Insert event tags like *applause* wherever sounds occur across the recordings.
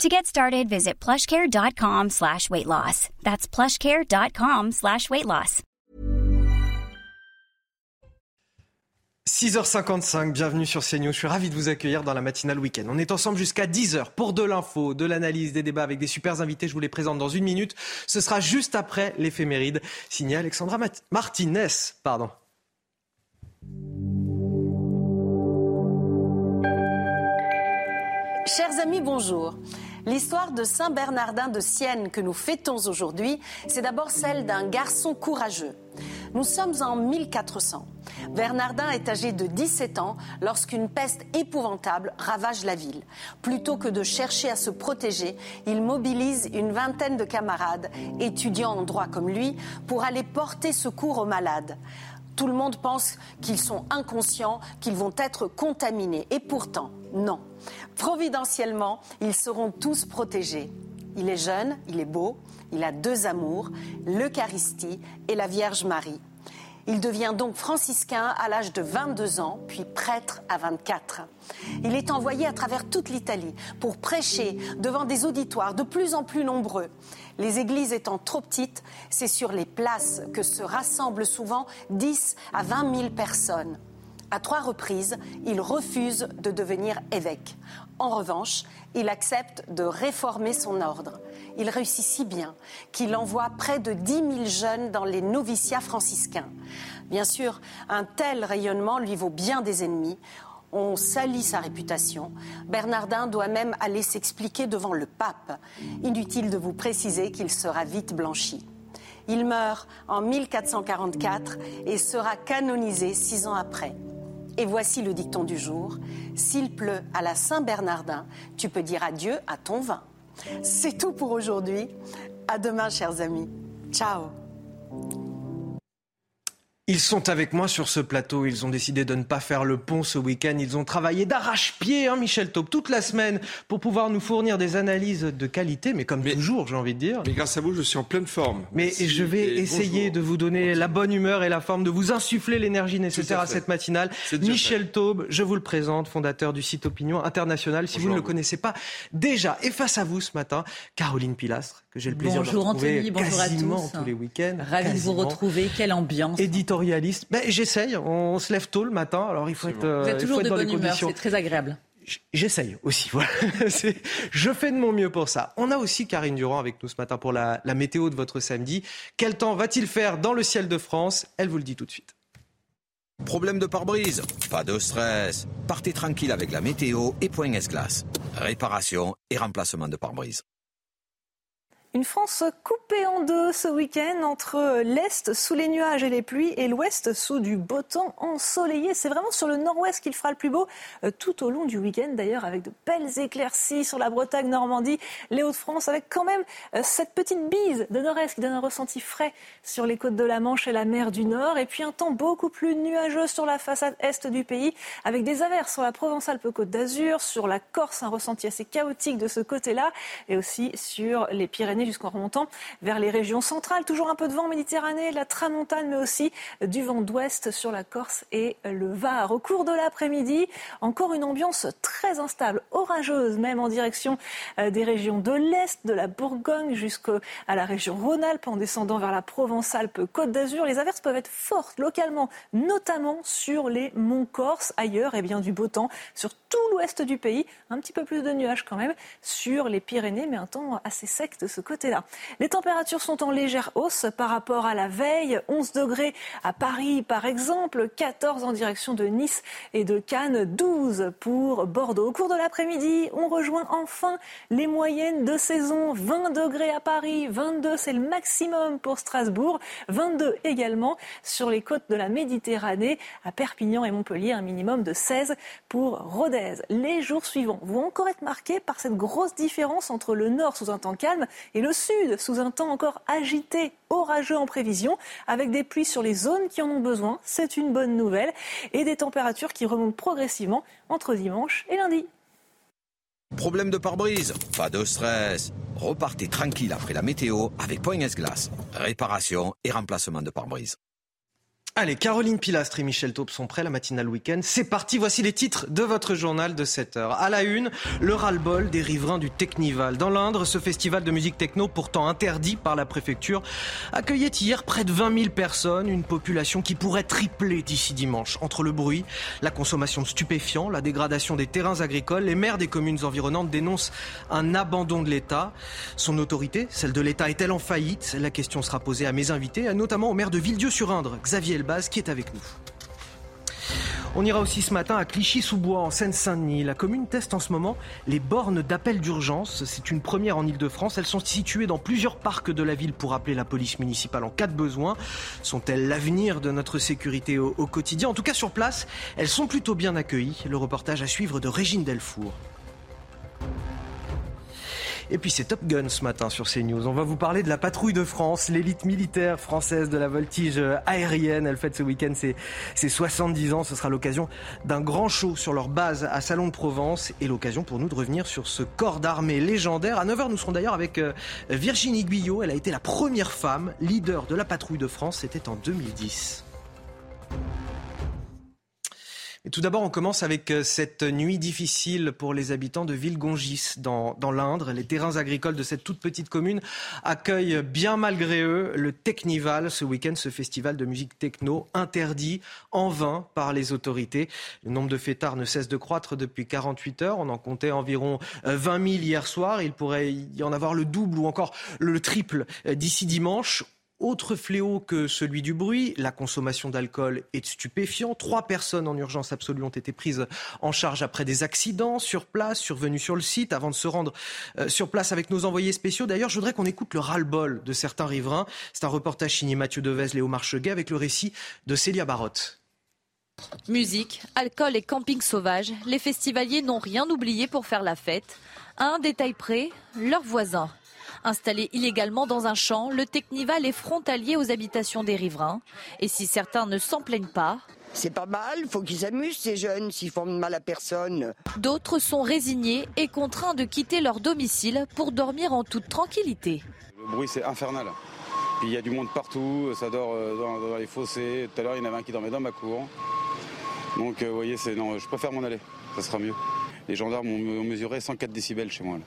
To get started, visit plushcare.com slash weight loss. That's plushcare.com slash weight loss. 6h55, bienvenue sur CNews. Je suis ravi de vous accueillir dans la matinale week-end. On est ensemble jusqu'à 10h pour de l'info, de l'analyse, des débats avec des super invités. Je vous les présente dans une minute. Ce sera juste après l'éphéméride, signé Alexandra Martinez. Pardon. Chers amis, bonjour. L'histoire de Saint Bernardin de Sienne que nous fêtons aujourd'hui, c'est d'abord celle d'un garçon courageux. Nous sommes en 1400. Bernardin est âgé de 17 ans lorsqu'une peste épouvantable ravage la ville. Plutôt que de chercher à se protéger, il mobilise une vingtaine de camarades, étudiants en droit comme lui, pour aller porter secours aux malades. Tout le monde pense qu'ils sont inconscients, qu'ils vont être contaminés. Et pourtant, non. Providentiellement, ils seront tous protégés. Il est jeune, il est beau, il a deux amours, l'Eucharistie et la Vierge Marie. Il devient donc franciscain à l'âge de 22 ans, puis prêtre à 24. Il est envoyé à travers toute l'Italie pour prêcher devant des auditoires de plus en plus nombreux. Les églises étant trop petites, c'est sur les places que se rassemblent souvent 10 à 20 000 personnes. À trois reprises, il refuse de devenir évêque. En revanche, il accepte de réformer son ordre. Il réussit si bien qu'il envoie près de 10 000 jeunes dans les noviciats franciscains. Bien sûr, un tel rayonnement lui vaut bien des ennemis. On salit sa réputation. Bernardin doit même aller s'expliquer devant le pape. Inutile de vous préciser qu'il sera vite blanchi. Il meurt en 1444 et sera canonisé six ans après. Et voici le dicton du jour. S'il pleut à la Saint-Bernardin, tu peux dire adieu à ton vin. C'est tout pour aujourd'hui. À demain, chers amis. Ciao. Ils sont avec moi sur ce plateau. Ils ont décidé de ne pas faire le pont ce week-end. Ils ont travaillé d'arrache-pied, hein, Michel Taube, toute la semaine pour pouvoir nous fournir des analyses de qualité, mais comme toujours, j'ai envie de dire. Mais grâce à vous, je suis en pleine forme. Mais je vais essayer de vous donner la bonne humeur et la forme, de vous insuffler l'énergie nécessaire à, cette matinale. Michel Taube, je vous le présente, fondateur du site Opinion International. Si vous ne le connaissez pas déjà, et face à vous ce matin, Caroline Pilastre, que j'ai le plaisir de retrouver Anthony, bonjour quasiment à tous. tous les week-ends. Ravi de vous retrouver. Quelle ambiance éditorialiste. Ben, J'essaye. On se lève tôt le matin, alors il faut être. Vous êtes toujours de bonne humeur, c'est très agréable. J'essaye aussi. *laughs* Voilà. Je fais de mon mieux pour ça. On a aussi Karine Durand avec nous ce matin pour la, la météo de votre samedi. Quel temps va-t-il faire dans le ciel de France? Elle vous le dit tout de suite. Problème de pare-brise? Pas de stress. Partez tranquille avec la météo et Point S-Glace. Réparation et remplacement de pare-brise. Une France coupée en deux ce week-end entre l'Est sous les nuages et les pluies et l'Ouest sous du beau temps ensoleillé. C'est vraiment sur le nord-ouest qu'il fera le plus beau euh, tout au long du week-end d'ailleurs avec de belles éclaircies sur la Bretagne, Normandie, les Hauts-de-France avec quand même euh, cette petite bise de nord-est qui donne un ressenti frais sur les côtes de la Manche et la mer du Nord et puis un temps beaucoup plus nuageux sur la façade est du pays avec des averses sur la Provence-Alpes-Côte d'Azur, sur la Corse, un ressenti assez chaotique de ce côté-là et aussi sur les Pyrénées jusqu'en remontant vers les régions centrales. Toujours un peu de vent Méditerranée, la tramontane, mais aussi du vent d'ouest sur la Corse et le Var. Au cours de l'après-midi, encore une ambiance très instable, orageuse même en direction euh, des régions de l'Est, de la Bourgogne jusqu'à la région Rhône-Alpes, en descendant vers la Provence-Alpes-Côte d'Azur. Les averses peuvent être fortes localement, notamment sur les monts Corse. Ailleurs, eh bien, du beau temps sur tout l'ouest du pays. Un petit peu plus de nuages quand même sur les Pyrénées, mais un temps assez sec de ce côté Les températures sont en légère hausse par rapport à la veille. 11 degrés à Paris, par exemple, 14 en direction de Nice et de Cannes, 12 pour Bordeaux. Au cours de l'après-midi, on rejoint enfin les moyennes de saison. 20 degrés à Paris, 22 c'est le maximum pour Strasbourg, 22 également sur les côtes de la Méditerranée, à Perpignan et Montpellier, un minimum de 16 pour Rodez. Les jours suivants vont encore être marqués par cette grosse différence entre le nord sous un temps calme et le sud, sous un temps encore agité, orageux en prévision, avec des pluies sur les zones qui en ont besoin. C'est une bonne nouvelle. Et des températures qui remontent progressivement entre dimanche et lundi. Problème de pare-brise? Pas de stress. Repartez tranquille après la météo avec Point S-Glace. Réparation et remplacement de pare-brise. Allez, Caroline Pilastre et Michel Taube sont prêts, la matinale week-end. C'est parti, voici les titres de votre journal de 7 heures. À la une, le ras-le-bol des riverains du Technival. Dans l'Indre, ce festival de musique techno, pourtant interdit par la préfecture, accueillait hier près de 20 000 personnes, une population qui pourrait tripler d'ici dimanche. Entre le bruit, la consommation de stupéfiants, la dégradation des terrains agricoles, les maires des communes environnantes dénoncent un abandon de l'État. Son autorité, celle de l'État, est-elle en faillite? La question sera posée à mes invités, notamment au maire de Villedieu-sur-Indre, Xavier base qui est avec nous. On ira aussi ce matin à Clichy-sous-Bois, en Seine-Saint-Denis. La commune teste en ce moment les bornes d'appel d'urgence. C'est une première en Ile-de-France. Elles sont situées dans plusieurs parcs de la ville pour appeler la police municipale en cas de besoin. Sont-elles l'avenir de notre sécurité au, au quotidien? En tout cas, sur place, elles sont plutôt bien accueillies. Le reportage à suivre de Régine Delfour. Et puis c'est Top Gun ce matin sur CNews. On va vous parler de la patrouille de France, l'élite militaire française de la voltige aérienne. Elle fête ce week-end ses, ses 70 ans. Ce sera l'occasion d'un grand show sur leur base à Salon de Provence et l'occasion pour nous de revenir sur ce corps d'armée légendaire. À 9h, nous serons d'ailleurs avec euh, Virginie Guyot. Elle a été la première femme leader de la patrouille de France. C'était en 2010. Tout d'abord, on commence avec euh, cette nuit difficile pour les habitants de Villegongis, dans, dans l'Indre. Les terrains agricoles de cette toute petite commune accueillent bien malgré eux le Technival, ce week-end, ce festival de musique techno interdit en vain par les autorités. Le nombre de fêtards ne cesse de croître depuis 48 heures. On en comptait environ 20 euh, 000 hier soir. Il pourrait y en avoir le double ou encore le triple euh, d'ici dimanche. Autre fléau que celui du bruit, la consommation d'alcool et de stupéfiants. Trois personnes en urgence absolue ont été prises en charge après des accidents sur place, survenus sur le site, avant de se rendre euh, sur place avec nos envoyés spéciaux. D'ailleurs, je voudrais qu'on écoute le ras-le-bol de certains riverains. C'est un reportage signé Mathieu Devez, Léo Marcheguet, avec le récit de Célia Barotte. Musique, alcool et camping sauvage, les festivaliers n'ont rien oublié pour faire la fête. À un détail près, leurs voisins. Installé illégalement dans un champ, le Technival est frontalier aux habitations des riverains. Et si certains ne s'en plaignent pas, c'est pas mal, il faut qu'ils s'amusent ces jeunes s'ils font de mal à personne. D'autres sont résignés et contraints de quitter leur domicile pour dormir en toute tranquillité. Le bruit c'est infernal. il y a du monde partout, ça dort euh, dans, les fossés. Tout à l'heure il y en avait un qui dormait dans ma cour. Donc euh, vous voyez, c'est non, je préfère m'en aller, ça sera mieux. Les gendarmes ont mesuré 104 décibels chez moi.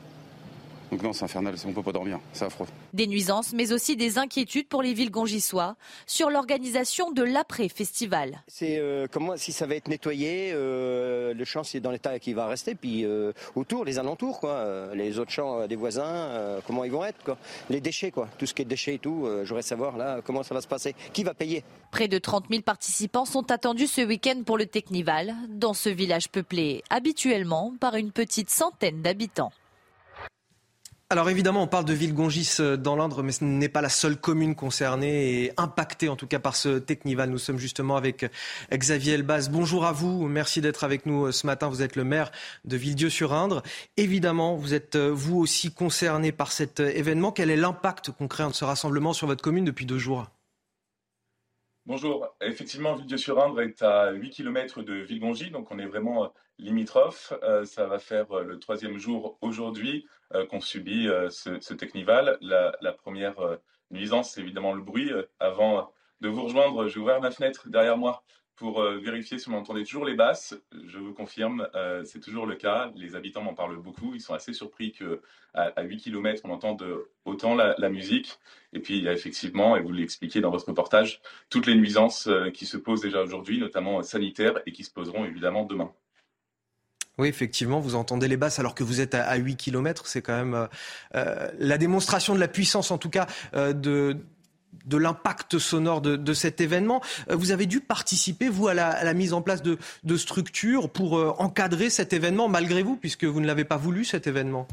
Donc non, c'est infernal, on ne peut pas dormir, c'est affreux. Des nuisances, mais aussi des inquiétudes pour les villes gongissois sur l'organisation de l'après-festival. C'est euh, comment si ça va être nettoyé, euh, le champ c'est dans l'état qui va rester, puis euh, autour, les alentours, quoi, les autres champs des voisins, comment ils vont être, quoi. Les déchets, quoi, tout ce qui est déchets et tout, je voudrais savoir là comment ça va se passer, qui va payer? Près de 30 000 participants sont attendus ce week-end pour le Technival, dans ce village peuplé habituellement par une petite centaine d'habitants. Alors évidemment, on parle de Villegongis euh, dans l'Indre, mais ce n'est pas la seule commune concernée et impactée en tout cas par ce Technival. Nous sommes justement avec euh, Xavier Elbaz. Bonjour à vous, merci d'être avec nous euh, ce matin. Vous êtes le maire de Villedieu-sur-Indre. Évidemment, vous êtes vous aussi concerné par cet événement. Quel est l'impact concret de ce rassemblement sur votre commune depuis deux jours? Bonjour. Effectivement, Villedieu-sur-Indre est à 8 km de Villegongis, donc on est vraiment limitrophe. ça va faire le troisième jour aujourd'hui euh, qu'on subit euh, ce, Technival. La, première euh, nuisance, c'est évidemment le bruit. Avant de vous rejoindre, j'ai ouvert ma fenêtre derrière moi pour vérifier si on entendait toujours les basses. Je vous confirme, c'est toujours le cas. Les habitants m'en parlent beaucoup. Ils sont assez surpris qu'à à 8 km, on entende autant la, la, musique. Et puis, il y a effectivement, et vous l'expliquez dans votre reportage, toutes les nuisances qui se posent déjà aujourd'hui, notamment sanitaires, et qui se poseront évidemment demain. Oui, effectivement, vous entendez les basses alors que vous êtes à, 8 km. C'est quand même euh, euh, la démonstration de la puissance, en tout cas, euh, de, l'impact sonore de, cet événement. Vous avez dû participer, vous, à la, à mise en place de, de structures pour encadrer cet événement, malgré vous, puisque vous ne l'avez pas voulu, cet événement?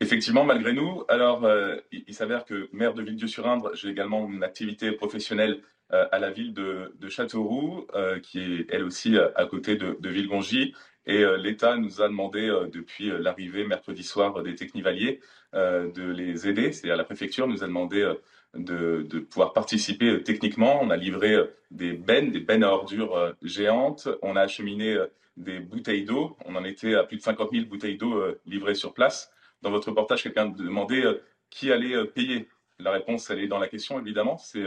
Effectivement, malgré nous. Alors, il, il s'avère que maire de Villedieu-sur-Indre, j'ai également une activité professionnelle à la ville de, Châteauroux, qui est elle aussi à côté de, de Villegongy. Et l'État nous a demandé, depuis l'arrivée mercredi soir des Technivaliers, de les aider. C'est-à-dire la préfecture nous a demandé de, de, pouvoir participer techniquement. On a livré des bennes, des bennes à ordures géantes. On a acheminé des bouteilles d'eau. On en était à plus de 50 000 bouteilles d'eau livrées sur place. Dans votre reportage, quelqu'un demandait qui allait payer. La réponse, elle est dans la question, évidemment. C'est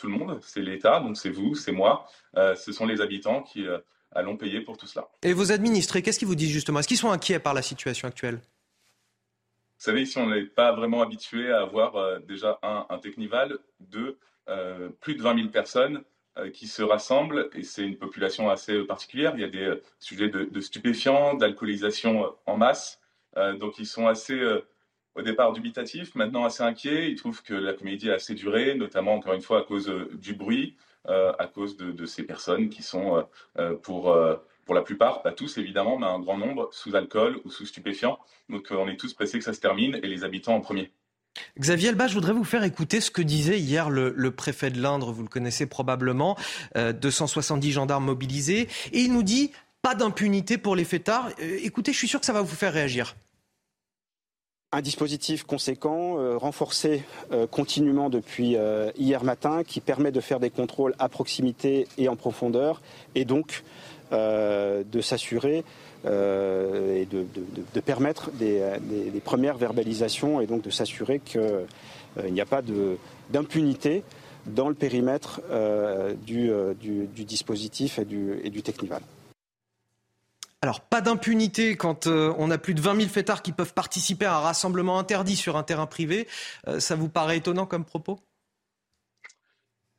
tout le monde, c'est l'État, donc c'est vous, c'est moi, euh, ce sont les habitants qui euh, allons payer pour tout cela. Et vos administrés, qu'est-ce qu'ils vous disent justement? Est-ce qu'ils sont inquiets par la situation actuelle? Vous savez, ici, on n'est pas vraiment habitué à avoir euh, déjà un, un Technival, deux, plus de 20 000 personnes qui se rassemblent, et c'est une population assez particulière. Il y a des sujets de, de stupéfiants, d'alcoolisation en masse, donc ils sont assez au départ dubitatif, maintenant assez inquiet. Il trouve que la comédie a assez duré, notamment encore une fois à cause euh, du bruit, euh, à cause de, ces personnes qui sont euh, pour, la plupart, pas tous évidemment, mais un grand nombre, sous alcool ou sous stupéfiants. Donc on est tous pressés que ça se termine et les habitants en premier. Xavier Elba, je voudrais vous faire écouter ce que disait hier le, le préfet de l'Indre, vous le connaissez probablement, 270 gendarmes mobilisés, et il nous dit pas d'impunité pour les fêtards. écoutez, je suis sûr que ça va vous faire réagir un dispositif conséquent, euh, renforcé euh, continuellement depuis euh, hier matin, qui permet de faire des contrôles à proximité et en profondeur, et donc de s'assurer et de, permettre des, premières verbalisations, et donc de s'assurer qu'il n'y a pas d'impunité dans le périmètre du, dispositif et du, et du Technival. Alors, pas d'impunité quand euh, on a plus de 20 000 fêtards qui peuvent participer à un rassemblement interdit sur un terrain privé. Euh, ça vous paraît étonnant comme propos?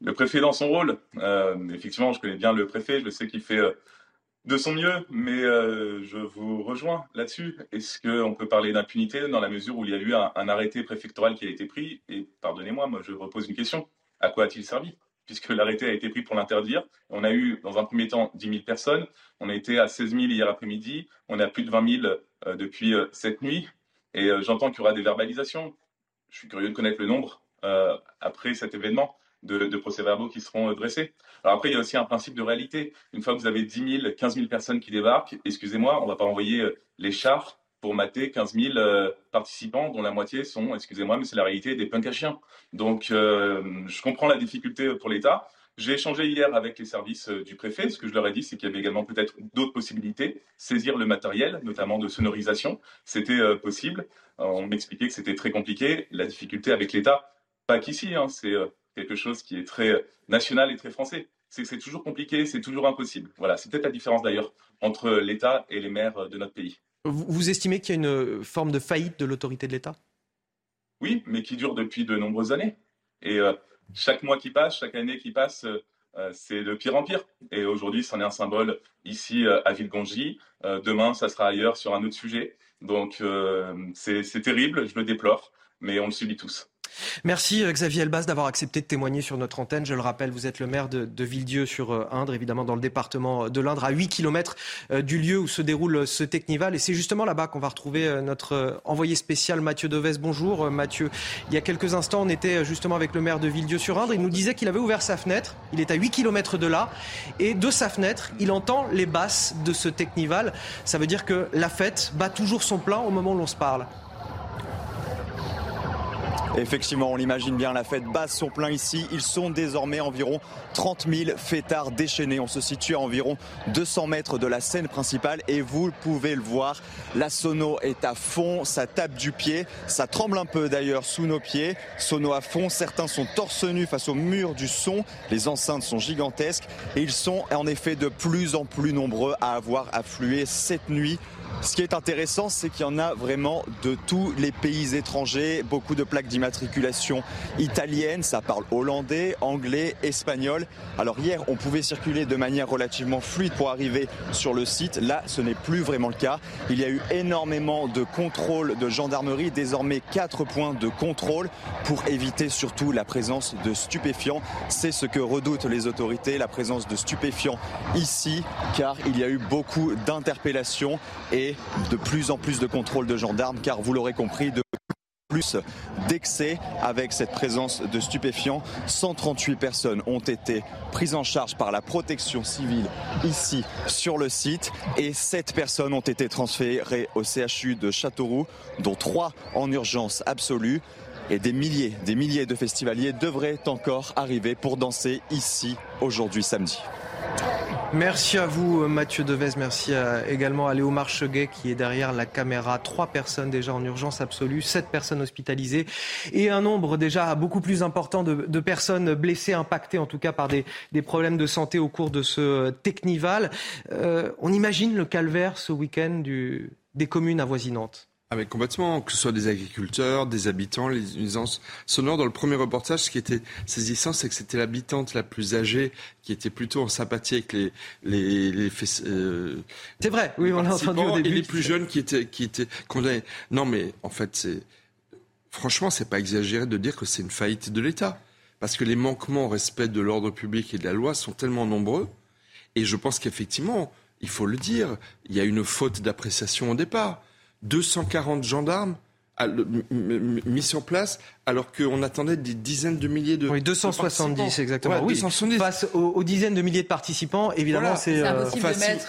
Le préfet dans son rôle. Euh, effectivement, je connais bien le préfet, je sais qu'il fait de son mieux, mais je vous rejoins là-dessus. Est-ce qu'on peut parler d'impunité dans la mesure où il y a eu un arrêté préfectoral qui a été pris? Et pardonnez-moi, moi je repose une question. À quoi a-t-il servi? Puisque l'arrêté a été pris pour l'interdire. On a eu, dans un premier temps, 10 000 personnes. On a été à 16 000 hier après-midi. On a plus de 20 000 euh, depuis euh, cette nuit. Et euh, j'entends qu'il y aura des verbalisations. Je suis curieux de connaître le nombre après cet événement de, procès-verbaux qui seront dressés. Alors après, il y a aussi un principe de réalité. Une fois que vous avez 10 000, 15 000 personnes qui débarquent, excusez-moi, on ne va pas envoyer les chars pour mater 15 000 euh, participants, dont la moitié sont, excusez-moi, mais c'est la réalité, des punks à chiens. Donc, euh, je comprends la difficulté pour l'État. J'ai échangé hier avec les services euh, du préfet. Ce que je leur ai dit, c'est qu'il y avait également peut-être d'autres possibilités. Saisir le matériel, notamment de sonorisation, c'était possible. on m'expliquait que c'était très compliqué. La difficulté avec l'État, pas qu'ici, hein, c'est quelque chose qui est très national et très français. C'est toujours compliqué, c'est toujours impossible. Voilà, c'est peut-être la différence d'ailleurs entre l'État et les maires de notre pays. Vous, estimez qu'il y a une forme de faillite de l'autorité de l'État? Oui, mais qui dure depuis de nombreuses années. Et euh, chaque mois qui passe, chaque année qui passe, euh, euh, c'est de pire en pire. Et aujourd'hui, c'en est un symbole ici à Villegongy. demain, ça sera ailleurs sur un autre sujet. Donc, c'est terrible, je le déplore, mais on le subit tous. Merci euh, Xavier Elbas d'avoir accepté de témoigner sur notre antenne. Je le rappelle, vous êtes le maire de, de Villedieu sur euh, Indre, évidemment dans le département de l'Indre, à 8 km euh, du lieu où se déroule ce Technival. Et c'est justement là-bas qu'on va retrouver notre envoyé spécial Mathieu Deves. Bonjour Mathieu. Il y a quelques instants, on était justement avec le maire de Villedieu sur Indre. Il nous disait qu'il avait ouvert sa fenêtre. Il est à 8 km de là. Et de sa fenêtre, il entend les basses de ce Technival. Ça veut dire que la fête bat toujours son plein au moment où l'on se parle. Effectivement, on l'imagine bien, la fête base son plein ici. Ils sont désormais environ 30 000 fêtards déchaînés. On se situe à environ 200 mètres de la scène principale et vous pouvez le voir, la sono est à fond, ça tape du pied, ça tremble un peu d'ailleurs sous nos pieds. Sono à fond, certains sont torse nu face au mur du son. Les enceintes sont gigantesques et ils sont en effet de plus en plus nombreux à avoir afflué cette nuit ce qui est intéressant, c'est qu'il y en a vraiment de tous les pays étrangers, beaucoup de plaques d'immatriculation italiennes, ça parle hollandais, anglais, espagnol. Alors hier, on pouvait circuler de manière relativement fluide pour arriver sur le site. Là, ce n'est plus vraiment le cas. Il y a eu énormément de contrôles de gendarmerie, désormais quatre points de contrôle pour éviter surtout la présence de stupéfiants. C'est ce que redoutent les autorités, la présence de stupéfiants ici, car il y a eu beaucoup d'interpellations et de plus en plus de contrôles de gendarmes, car vous l'aurez compris, de plus d'excès avec cette présence de stupéfiants. 138 personnes ont été prises en charge par la protection civile ici sur le site et 7 personnes ont été transférées au CHU de Châteauroux, dont 3 en urgence absolue. Et des milliers, des milliers de festivaliers devraient encore arriver pour danser ici aujourd'hui samedi. Merci à vous Mathieu Devez, merci également à Léo Marcheguet qui est derrière la caméra. Trois personnes déjà en urgence absolue, sept personnes hospitalisées et un nombre déjà beaucoup plus important de, personnes blessées, impactées en tout cas par des, problèmes de santé au cours de ce Technival. Euh, on imagine le calvaire ce week-end des communes avoisinantes. Avec ah, complètement, que ce soit des agriculteurs, des habitants, les nuisances sonores. Dans le premier reportage, ce qui était saisissant, c'est que c'était l'habitante la plus âgée qui était plutôt en sympathie avec les les, les euh, C'est vrai, oui, on l'a entendu au début. Et les plus jeunes qui étaient qui étaient condamnés. Non, mais en fait, c'est franchement, c'est pas exagéré de dire que c'est une faillite de l'État, parce que les manquements au respect de l'ordre public et de la loi sont tellement nombreux. Et je pense qu'effectivement, il faut le dire, il y a une faute d'appréciation au départ. 240 gendarmes mis sur place alors qu'on attendait des dizaines de milliers de Oui, 270 exactement. oui, Face aux, dizaines de milliers de participants, évidemment, c'est euh,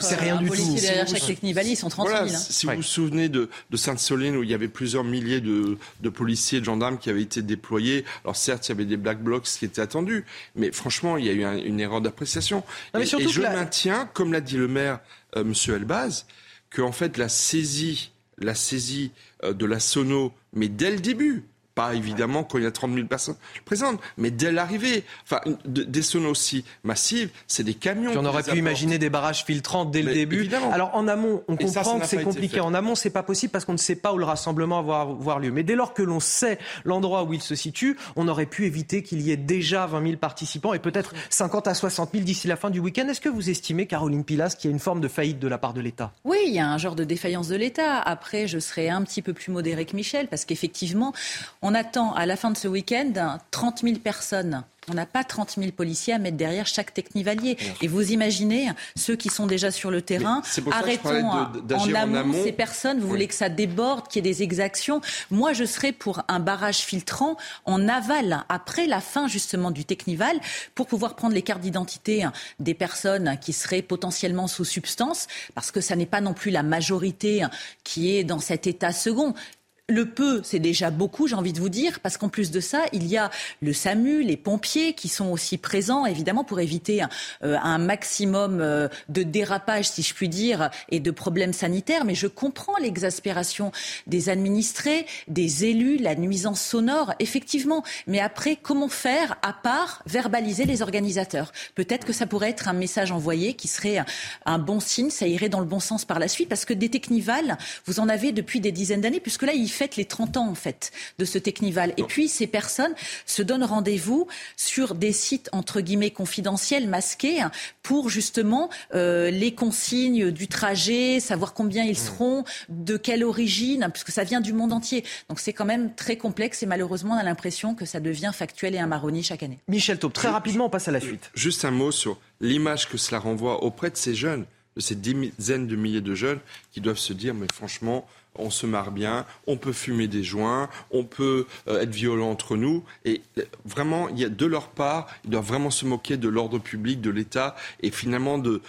c'est rien du tout. derrière chaque technivalier, ils sont 30 000. Hein. Si vous vous souvenez de, de Sainte-Soline où il y avait plusieurs milliers de, de, policiers et de gendarmes qui avaient été déployés, alors certes, il y avait des black blocs qui étaient attendus, mais franchement, il y a eu une erreur d'appréciation. Et, je maintiens, comme l'a dit le maire, euh, Monsieur Elbaz, que en fait la saisie la saisie euh, de la sono, mais dès le début. Pas évidemment quand il y a 30 000 personnes présentes, mais dès l'arrivée. Enfin, des sonos aussi massives, c'est des camions. on aurait pu imaginer des barrages filtrants dès le début. Alors en amont, on comprend que c'est compliqué. En amont, c'est pas possible parce qu'on ne sait pas où le rassemblement va avoir lieu. Mais dès lors que l'on sait l'endroit où il se situe, on aurait pu éviter qu'il y ait déjà 20 000 participants et peut-être 50 à 60 000 d'ici la fin du week-end. Est-ce que vous estimez, Caroline Pilas, qu'il y a une forme de faillite de la part de l'État? Oui, il y a un genre de défaillance de l'État. Après, je serais un petit peu plus modéré que Michel parce qu'effectivement, on attend à la fin de ce week-end 30 000 personnes on n'a pas 30 000 policiers à mettre derrière chaque technivalier. Et vous imaginez, ceux qui sont déjà sur le terrain, arrêtons en, amont ces personnes. Vous voulez que ça déborde, qu'il y ait des exactions. Moi, je serais pour un barrage filtrant en aval, après la fin justement du technival, pour pouvoir prendre les cartes d'identité des personnes qui seraient potentiellement sous substance, parce que ça n'est pas non plus la majorité qui est dans cet état second le peu, c'est déjà beaucoup, j'ai envie de vous dire, parce qu'en plus de ça, il y a le SAMU, les pompiers qui sont aussi présents, évidemment, pour éviter un, euh, maximum euh, de dérapage, si je puis dire, et de problèmes sanitaires. Mais je comprends l'exaspération des administrés, des élus, la nuisance sonore, effectivement. Mais après, comment faire à part verbaliser les organisateurs? Peut-être que ça pourrait être un message envoyé qui serait un bon signe, ça irait dans le bon sens par la suite, parce que des technivals, vous en avez depuis des dizaines d'années, puisque là, il fait les 30 ans en fait de ce Technival. Et puis ces personnes se donnent rendez-vous sur des sites entre guillemets confidentiels, masqués, pour justement euh, les consignes du trajet, savoir combien ils mmh. seront, de quelle origine, puisque ça vient du monde entier. Donc c'est quand même très complexe et malheureusement on a l'impression que ça devient factuel et un marronnier chaque année. Michel Taube, très rapidement on passe à la suite. Juste un mot sur l'image que cela renvoie auprès de ces jeunes, de ces dizaines de milliers de jeunes qui doivent se dire mais franchement on se marre bien, on peut fumer des joints, on peut euh, être violent entre nous. Et euh, vraiment, il y a de leur part, ils doivent vraiment se moquer de l'ordre public, de l'État et finalement de,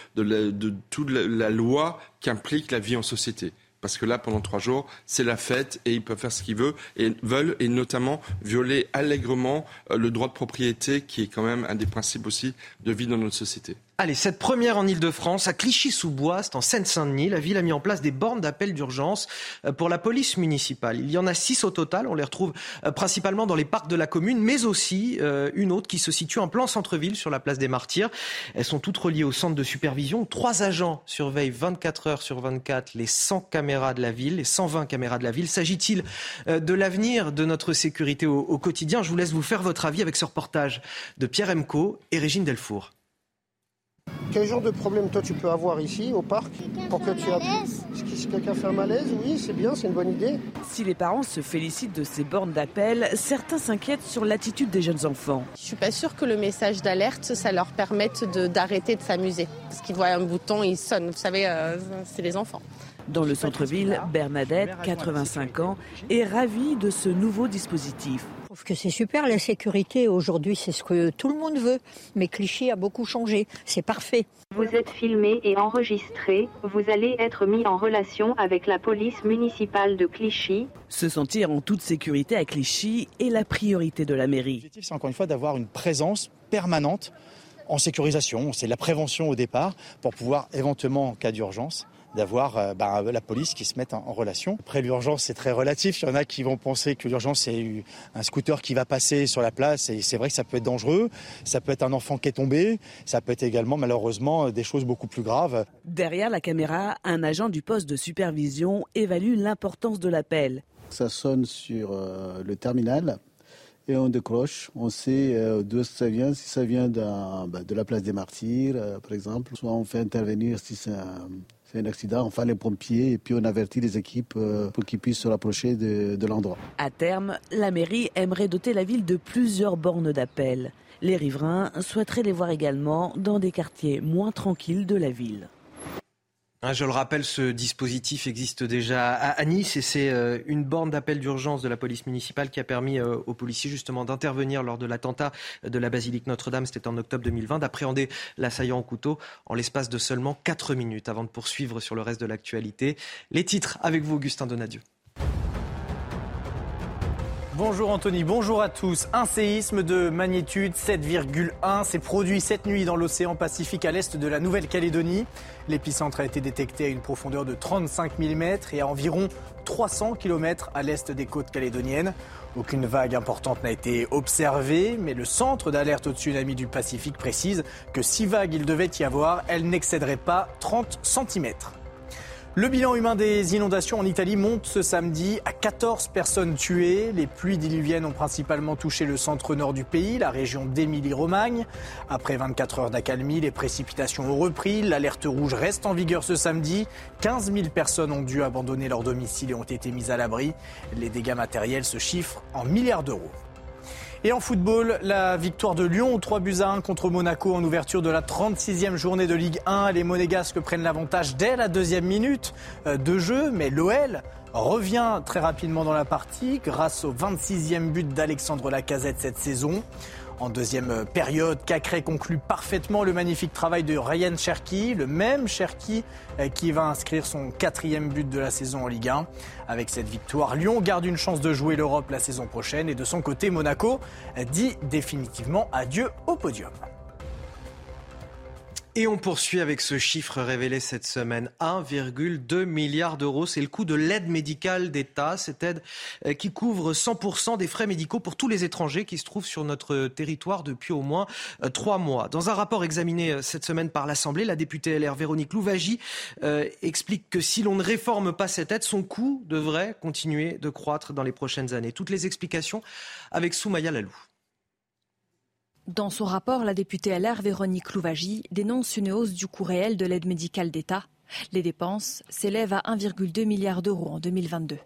toute la, loi qui implique la vie en société parce que là, pendant trois jours, c'est la fête et ils peuvent faire ce qu'ils veulent et veulent, et notamment violer allègrement euh, le droit de propriété, qui est quand même un des principes aussi de vie dans notre société. Allez, cette première en Ile-de-France, à Clichy-sous-Bois, c'est en Seine-Saint-Denis. La ville a mis en place des bornes d'appel d'urgence euh, pour la police municipale. Il y en a six au total. On les retrouve euh, principalement dans les parcs de la commune, mais aussi euh, une autre qui se situe en plein centre-ville sur la place des Martyrs. Elles sont toutes reliées au centre de supervision. Trois agents surveillent 24 heures sur 24 les 100 caméras de la ville, les 120 caméras de la ville. S'agit-il de l'avenir de notre sécurité au, au quotidien? Je vous laisse vous faire votre avis avec ce reportage de Pierre Emco et Régine Delfour. Quel genre de problème toi tu peux avoir ici au parc pour que tu Si quelqu'un fait un malaise, oui, c'est bien, c'est une bonne idée. Si les parents se félicitent de ces bornes d'appel, certains s'inquiètent sur l'attitude des jeunes enfants. Je suis pas sûre que le message d'alerte, ça leur permette d'arrêter de, s'amuser. Parce qu'ils voient un bouton, ils sonnent. Vous savez, euh, c'est les enfants. Dans le centre-ville, Bernadette, 85 ans, est ravie de ce nouveau dispositif. Je trouve que c'est super la sécurité. Aujourd'hui, c'est ce que tout le monde veut. Mais Clichy a beaucoup changé. C'est parfait. Vous êtes filmé et enregistré. Vous allez être mis en relation avec la police municipale de Clichy. Se sentir en toute sécurité à Clichy est la priorité de la mairie. L'objectif, c'est encore une fois d'avoir une présence permanente en sécurisation. C'est la prévention au départ pour pouvoir éventuellement, en cas d'urgence, d'avoir euh, bah, la police qui se mette en, relation. Après l'urgence, c'est très relatif. Il y en a qui vont penser que l'urgence, c'est un scooter qui va passer sur la place et c'est vrai que ça peut être dangereux. Ça peut être un enfant qui est tombé. Ça peut être également, malheureusement, des choses beaucoup plus graves. Derrière la caméra, un agent du poste de supervision évalue l'importance de l'appel. Ça sonne sur euh, le terminal et on décroche. On sait euh, d'où ça vient, si ça vient bah, de la place des martyrs, par exemple. Soit on fait intervenir si c'est un, un accident, enfin les pompiers, et puis on avertit les équipes euh, pour qu'ils puissent se rapprocher de, de l'endroit. À terme, la mairie aimerait doter la ville de plusieurs bornes d'appel. Les riverains souhaiteraient les voir également dans des quartiers moins tranquilles de la ville. Hein, je le rappelle, ce dispositif existe déjà à Nice et c'est euh, une borne d'appel d'urgence de la police municipale qui a permis euh, aux policiers justement d'intervenir lors de l'attentat de la basilique Notre-Dame, c'était en octobre 2020, d'appréhender l'assaillant au couteau en l'espace de seulement 4 minutes avant de poursuivre sur le reste de l'actualité. Les titres avec vous, Augustin Donadieu. Bonjour Anthony, bonjour à tous. Un séisme de magnitude 7,1 s'est produit cette nuit dans l'océan Pacifique à l'est de la Nouvelle-Calédonie. L'épicentre a été détecté à une profondeur de 35 mm et à environ 300 km à l'est des côtes calédoniennes. Aucune vague importante n'a été observée, mais le centre d'alerte au tsunami du Pacifique précise que si vagues il devait y avoir, elles n'excéderaient pas 30 cm. Le bilan humain des inondations en Italie monte ce samedi à 14 personnes tuées. Les pluies diluviennes ont principalement touché le centre-nord du pays, la région d'Émilie-Romagne. Après 24 heures d'accalmie, les précipitations ont repris. L'alerte rouge reste en vigueur ce samedi. 15 000 personnes ont dû abandonner leur domicile et ont été mises à l'abri. Les dégâts matériels se chiffrent en milliards d'euros. Et en football, la victoire de Lyon 3 buts à 1 contre Monaco en ouverture de la 36e journée de Ligue 1. Les Monégasques prennent l'avantage dès la deuxième minute euh, de jeu, mais l'OL revient très rapidement dans la partie grâce au 26e but d'Alexandre Lacazette cette saison. En deuxième période, Cacré conclut parfaitement le magnifique travail de Ryan Cherki, le même Cherki euh, qui va inscrire son quatrième but de la saison en Ligue 1. Avec cette victoire, Lyon garde une chance de jouer l'Europe la saison prochaine et de son côté, Monaco dit définitivement adieu au podium. Et on poursuit avec ce chiffre révélé cette semaine. 1,2 milliard d'euros, c'est le coût de l'aide médicale d'État, cette aide euh, qui couvre 100% des frais médicaux pour tous les étrangers qui se trouvent sur notre territoire depuis au moins euh, trois mois. Dans un rapport examiné euh, cette semaine par l'Assemblée, la députée LR Véronique Louvagie explique que si l'on ne réforme pas cette aide, son coût devrait continuer de croître dans les prochaines années. Toutes les explications avec Soumaya Lalou. Dans son rapport, la députée LR Véronique Louvagie dénonce une hausse du coût réel de l'aide médicale d'État. Les dépenses s'élèvent à 1,2 milliard d'euros en 2022.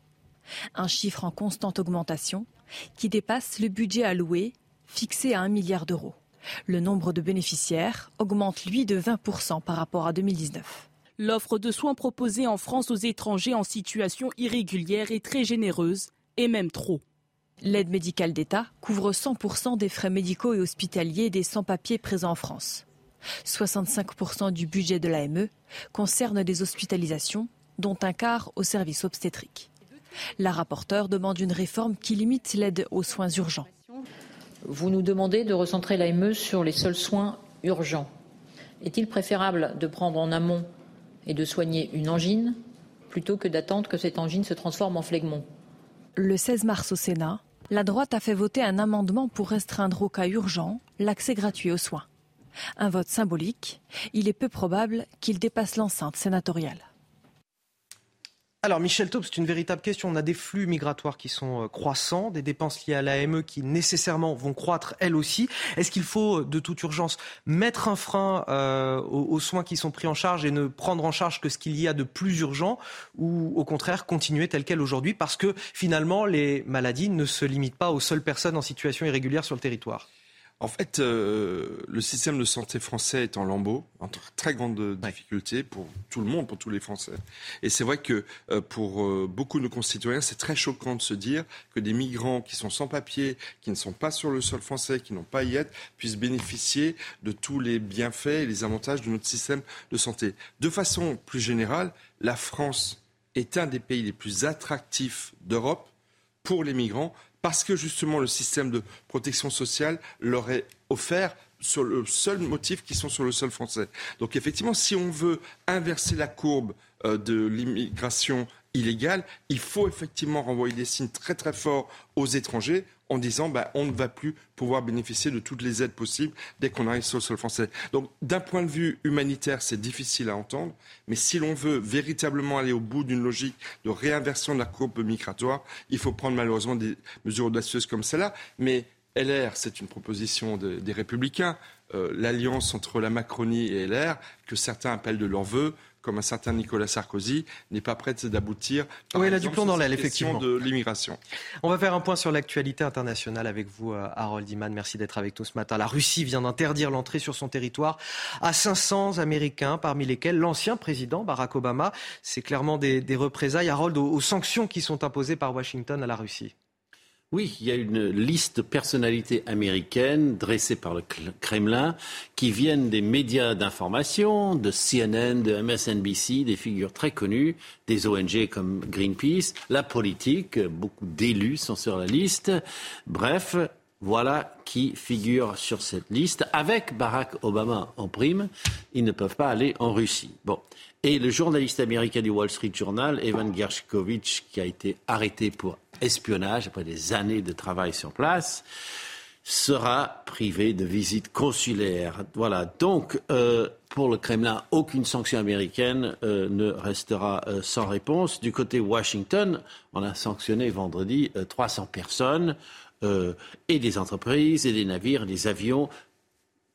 Un chiffre en constante augmentation qui dépasse le budget alloué, fixé à 1 milliard d'euros. Le nombre de bénéficiaires augmente, lui, de 20% par rapport à 2019. L'offre de soins proposée en France aux étrangers en situation irrégulière est très généreuse, et même trop. L'aide médicale d'État couvre 100% des frais médicaux et hospitaliers des sans-papiers présents en France. 65% du budget de l'AME concerne des hospitalisations, dont un quart au service obstétrique. La rapporteure demande une réforme qui limite l'aide aux soins urgents. Vous nous demandez de recentrer l'AME sur les seuls soins urgents. Est-il préférable de prendre en amont et de soigner une angine plutôt que d'attendre que cette angine se transforme en phlegmon Le 16 mars au Sénat, la droite a fait voter un amendement pour restreindre au cas urgent l'accès gratuit aux soins. Un vote symbolique, il est peu probable qu'il dépasse l'enceinte sénatoriale. Alors Michel Taub, c'est une véritable question. On a des flux migratoires qui sont euh, croissants, des dépenses liées à l'AME qui nécessairement vont croître elles aussi. Est-ce qu'il faut de toute urgence mettre un frein euh, aux, soins qui sont pris en charge et ne prendre en charge que ce qu'il y a de plus urgent ou au contraire continuer tel quel aujourd'hui parce que finalement les maladies ne se limitent pas aux seules personnes en situation irrégulière sur le territoire? En fait, euh, le système de santé français est en lambeau, en très grande difficulté pour tout le monde, pour tous les Français. Et c'est vrai que euh, pour euh, beaucoup de nos concitoyens, c'est très choquant de se dire que des migrants qui sont sans papier, qui ne sont pas sur le sol français, qui n'ont pas y être, puissent bénéficier de tous les bienfaits et les avantages de notre système de santé. De façon plus générale, la France est un des pays les plus attractifs d'Europe pour les migrants parce que justement le système de protection sociale leur est offert sur le seul motif qu'ils sont sur le sol français. Donc effectivement, si on veut inverser la courbe euh, de l'immigration illégale, il faut effectivement renvoyer des signes très très forts aux étrangers en disant bah, on ne va plus pouvoir bénéficier de toutes les aides possibles dès qu'on arrive sur le sol français. Donc d'un point de vue humanitaire, c'est difficile à entendre, mais si l'on veut véritablement aller au bout d'une logique de réinversion de la courbe migratoire, il faut prendre malheureusement des mesures audacieuses comme celle-là. Mais LR, c'est une proposition des républicains. Euh, l'alliance entre la Macronie et LR, que certains appellent de leur vœu, comme un certain Nicolas Sarkozy, n'est pas prête d'aboutir. Oui, il a du plomb dans l'aile, effectivement. de l'immigration. On va faire un point sur l'actualité internationale avec vous, euh, Harold Iman. Merci d'être avec nous ce matin. La Russie vient d'interdire l'entrée sur son territoire à 500 Américains, parmi lesquels l'ancien président Barack Obama. C'est clairement des, représailles, Harold, aux sanctions qui sont imposées par Washington à la Russie. Oui, il y a une liste de personnalités américaines dressée par le Kremlin qui viennent des médias d'information, de CNN, de MSNBC, des figures très connues, des ONG comme Greenpeace, la politique, beaucoup d'élus sont sur la liste. Bref, voilà qui figure sur cette liste. Avec Barack Obama en prime, ils ne peuvent pas aller en Russie. Bon. Et le journaliste américain du Wall Street Journal, Evan Gershkovich, qui a été arrêté pour espionnage après des années de travail sur place, sera privé de visite consulaire. Voilà. Donc, euh, pour le Kremlin, aucune sanction américaine euh, ne restera euh, sans réponse. Du côté Washington, on a sanctionné vendredi 300 personnes et des entreprises et des navires, des avions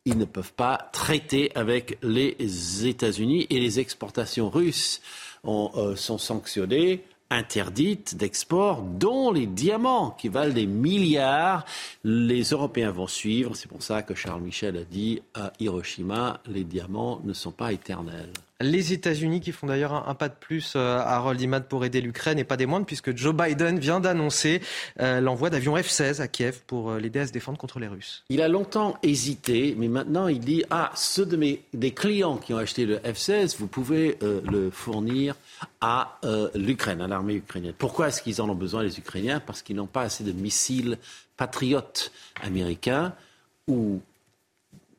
ils ne peuvent pas traiter avec les États-Unis et les exportations russes sont sanctionnées interdites d'export, dont les diamants qui valent des milliards. Les Européens vont suivre. C'est pour ça que Charles Michel a dit à Hiroshima, les diamants ne sont pas éternels. Les États-Unis qui font d'ailleurs un, pas de plus euh, à Harold pour aider l'Ukraine et pas des moindres puisque Joe Biden vient d'annoncer euh, l'envoi d'avions F-16 à Kiev pour euh, l'aider à se défendre contre les Russes. Il a longtemps hésité, mais maintenant il dit ah ceux de mes des clients qui ont acheté le F-16, vous pouvez le fournir à l'Ukraine, à l'armée ukrainienne. Pourquoi est-ce qu'ils en ont besoin les Ukrainiens? Parce qu'ils n'ont pas assez de missiles patriotes américains ou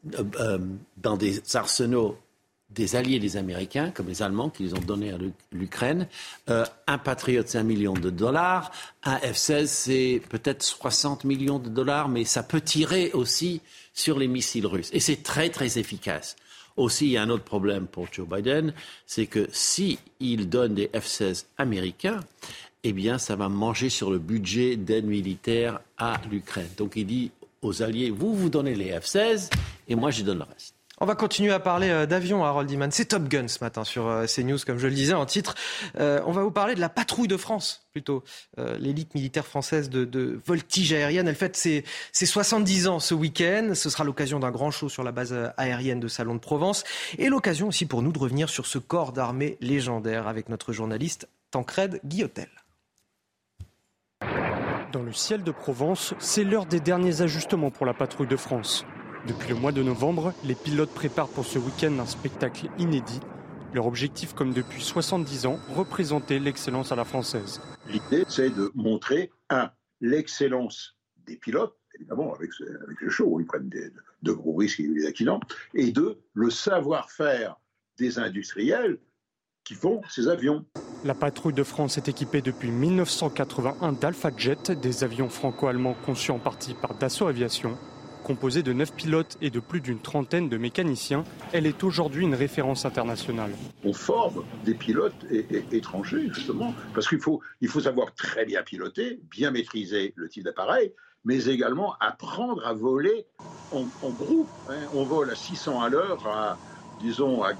dans des arsenaux des alliés des Américains, comme les Allemands, qui les ont donnés à l'Ukraine. Euh, un Patriot, c'est un million de dollars. Un F-16, c'est peut-être 60 millions de dollars, mais ça peut tirer aussi sur les missiles russes. Et c'est très, très efficace. Aussi, il y a un autre problème pour Joe Biden, c'est que s'il il donne des F-16 américains, eh bien, ça va manger sur le budget d'aide militaire à l'Ukraine. Donc, il dit aux alliés, vous, vous donnez les F-16 et moi, je donne le reste. On va continuer à parler euh, d'avions, Harold Iman. C'est Top Gun ce matin sur euh, CNews, comme je le disais en titre. Euh, on va vous parler de la patrouille de France, plutôt. L'élite militaire française de, voltige aérienne, elle fête ses, 70 ans ce week-end. Ce sera l'occasion d'un grand show sur la base aérienne de Salon de Provence. Et l'occasion aussi pour nous de revenir sur ce corps d'armée légendaire avec notre journaliste Tancred Guillotel. Dans le ciel de Provence, c'est l'heure des derniers ajustements pour la patrouille de France. Depuis le mois de novembre, les pilotes préparent pour ce week-end un spectacle inédit. Leur objectif, comme depuis 70 ans, représenter l'excellence à la française. L'idée, c'est de montrer, un, l'excellence des pilotes, évidemment, avec, le show, ils prennent de gros risques et des accidents, et deux, le savoir-faire des industriels qui font ces avions. La patrouille de France est équipée depuis 1981 d'Alpha Jet, des avions franco-allemands conçus en partie par Dassault Aviation. Composée de 9 pilotes et de plus d'une trentaine de mécaniciens, elle est aujourd'hui une référence internationale. On forme des pilotes étrangers, justement, parce qu'il faut, il faut savoir très bien piloter, bien maîtriser le type d'appareil, mais également apprendre à voler en, groupe. Hein. On vole à 600 à l'heure, à, disons, à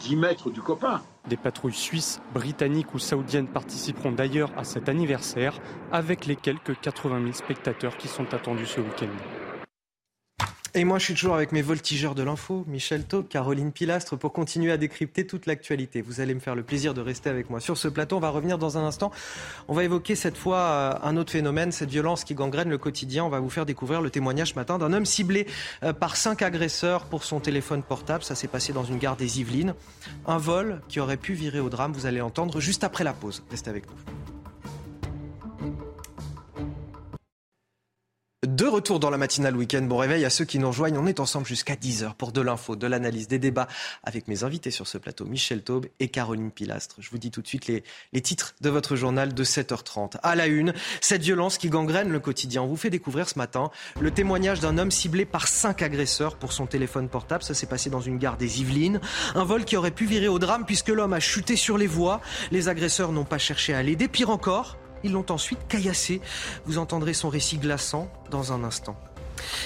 10 mètres du copain. Des patrouilles suisses, britanniques ou saoudiennes participeront d'ailleurs à cet anniversaire avec les quelques 80 000 spectateurs qui sont attendus ce week-end. Et moi, je suis toujours avec mes voltigeurs de l'info, Michel Taub, Caroline Pilastre, pour continuer à décrypter toute l'actualité. Vous allez me faire le plaisir de rester avec moi sur ce plateau. On va revenir dans un instant. On va évoquer cette fois euh, un autre phénomène, cette violence qui gangrène le quotidien. On va vous faire découvrir le témoignage ce matin d'un homme ciblé euh, par cinq agresseurs pour son téléphone portable. Ça s'est passé dans une gare des Yvelines. Un vol qui aurait pu virer au drame. Vous allez entendre juste après la pause. Restez avec nous. De retour dans la matinale week-end, bon réveil à ceux qui nous rejoignent. On est ensemble jusqu'à 10h pour de l'info, de l'analyse, des débats avec mes invités sur ce plateau, Michel Taube et Caroline Pilastre. Je vous dis tout de suite les, titres de votre journal de 7h30. À la une, cette violence qui gangrène le quotidien. On vous fait découvrir ce matin le témoignage d'un homme ciblé par cinq agresseurs pour son téléphone portable. Ça s'est passé dans une gare des Yvelines. Un vol qui aurait pu virer au drame puisque l'homme a chuté sur les voies. Les agresseurs n'ont pas cherché à l'aider. Pire encore, ils l'ont ensuite caillassé. Vous entendrez son récit glaçant dans un instant.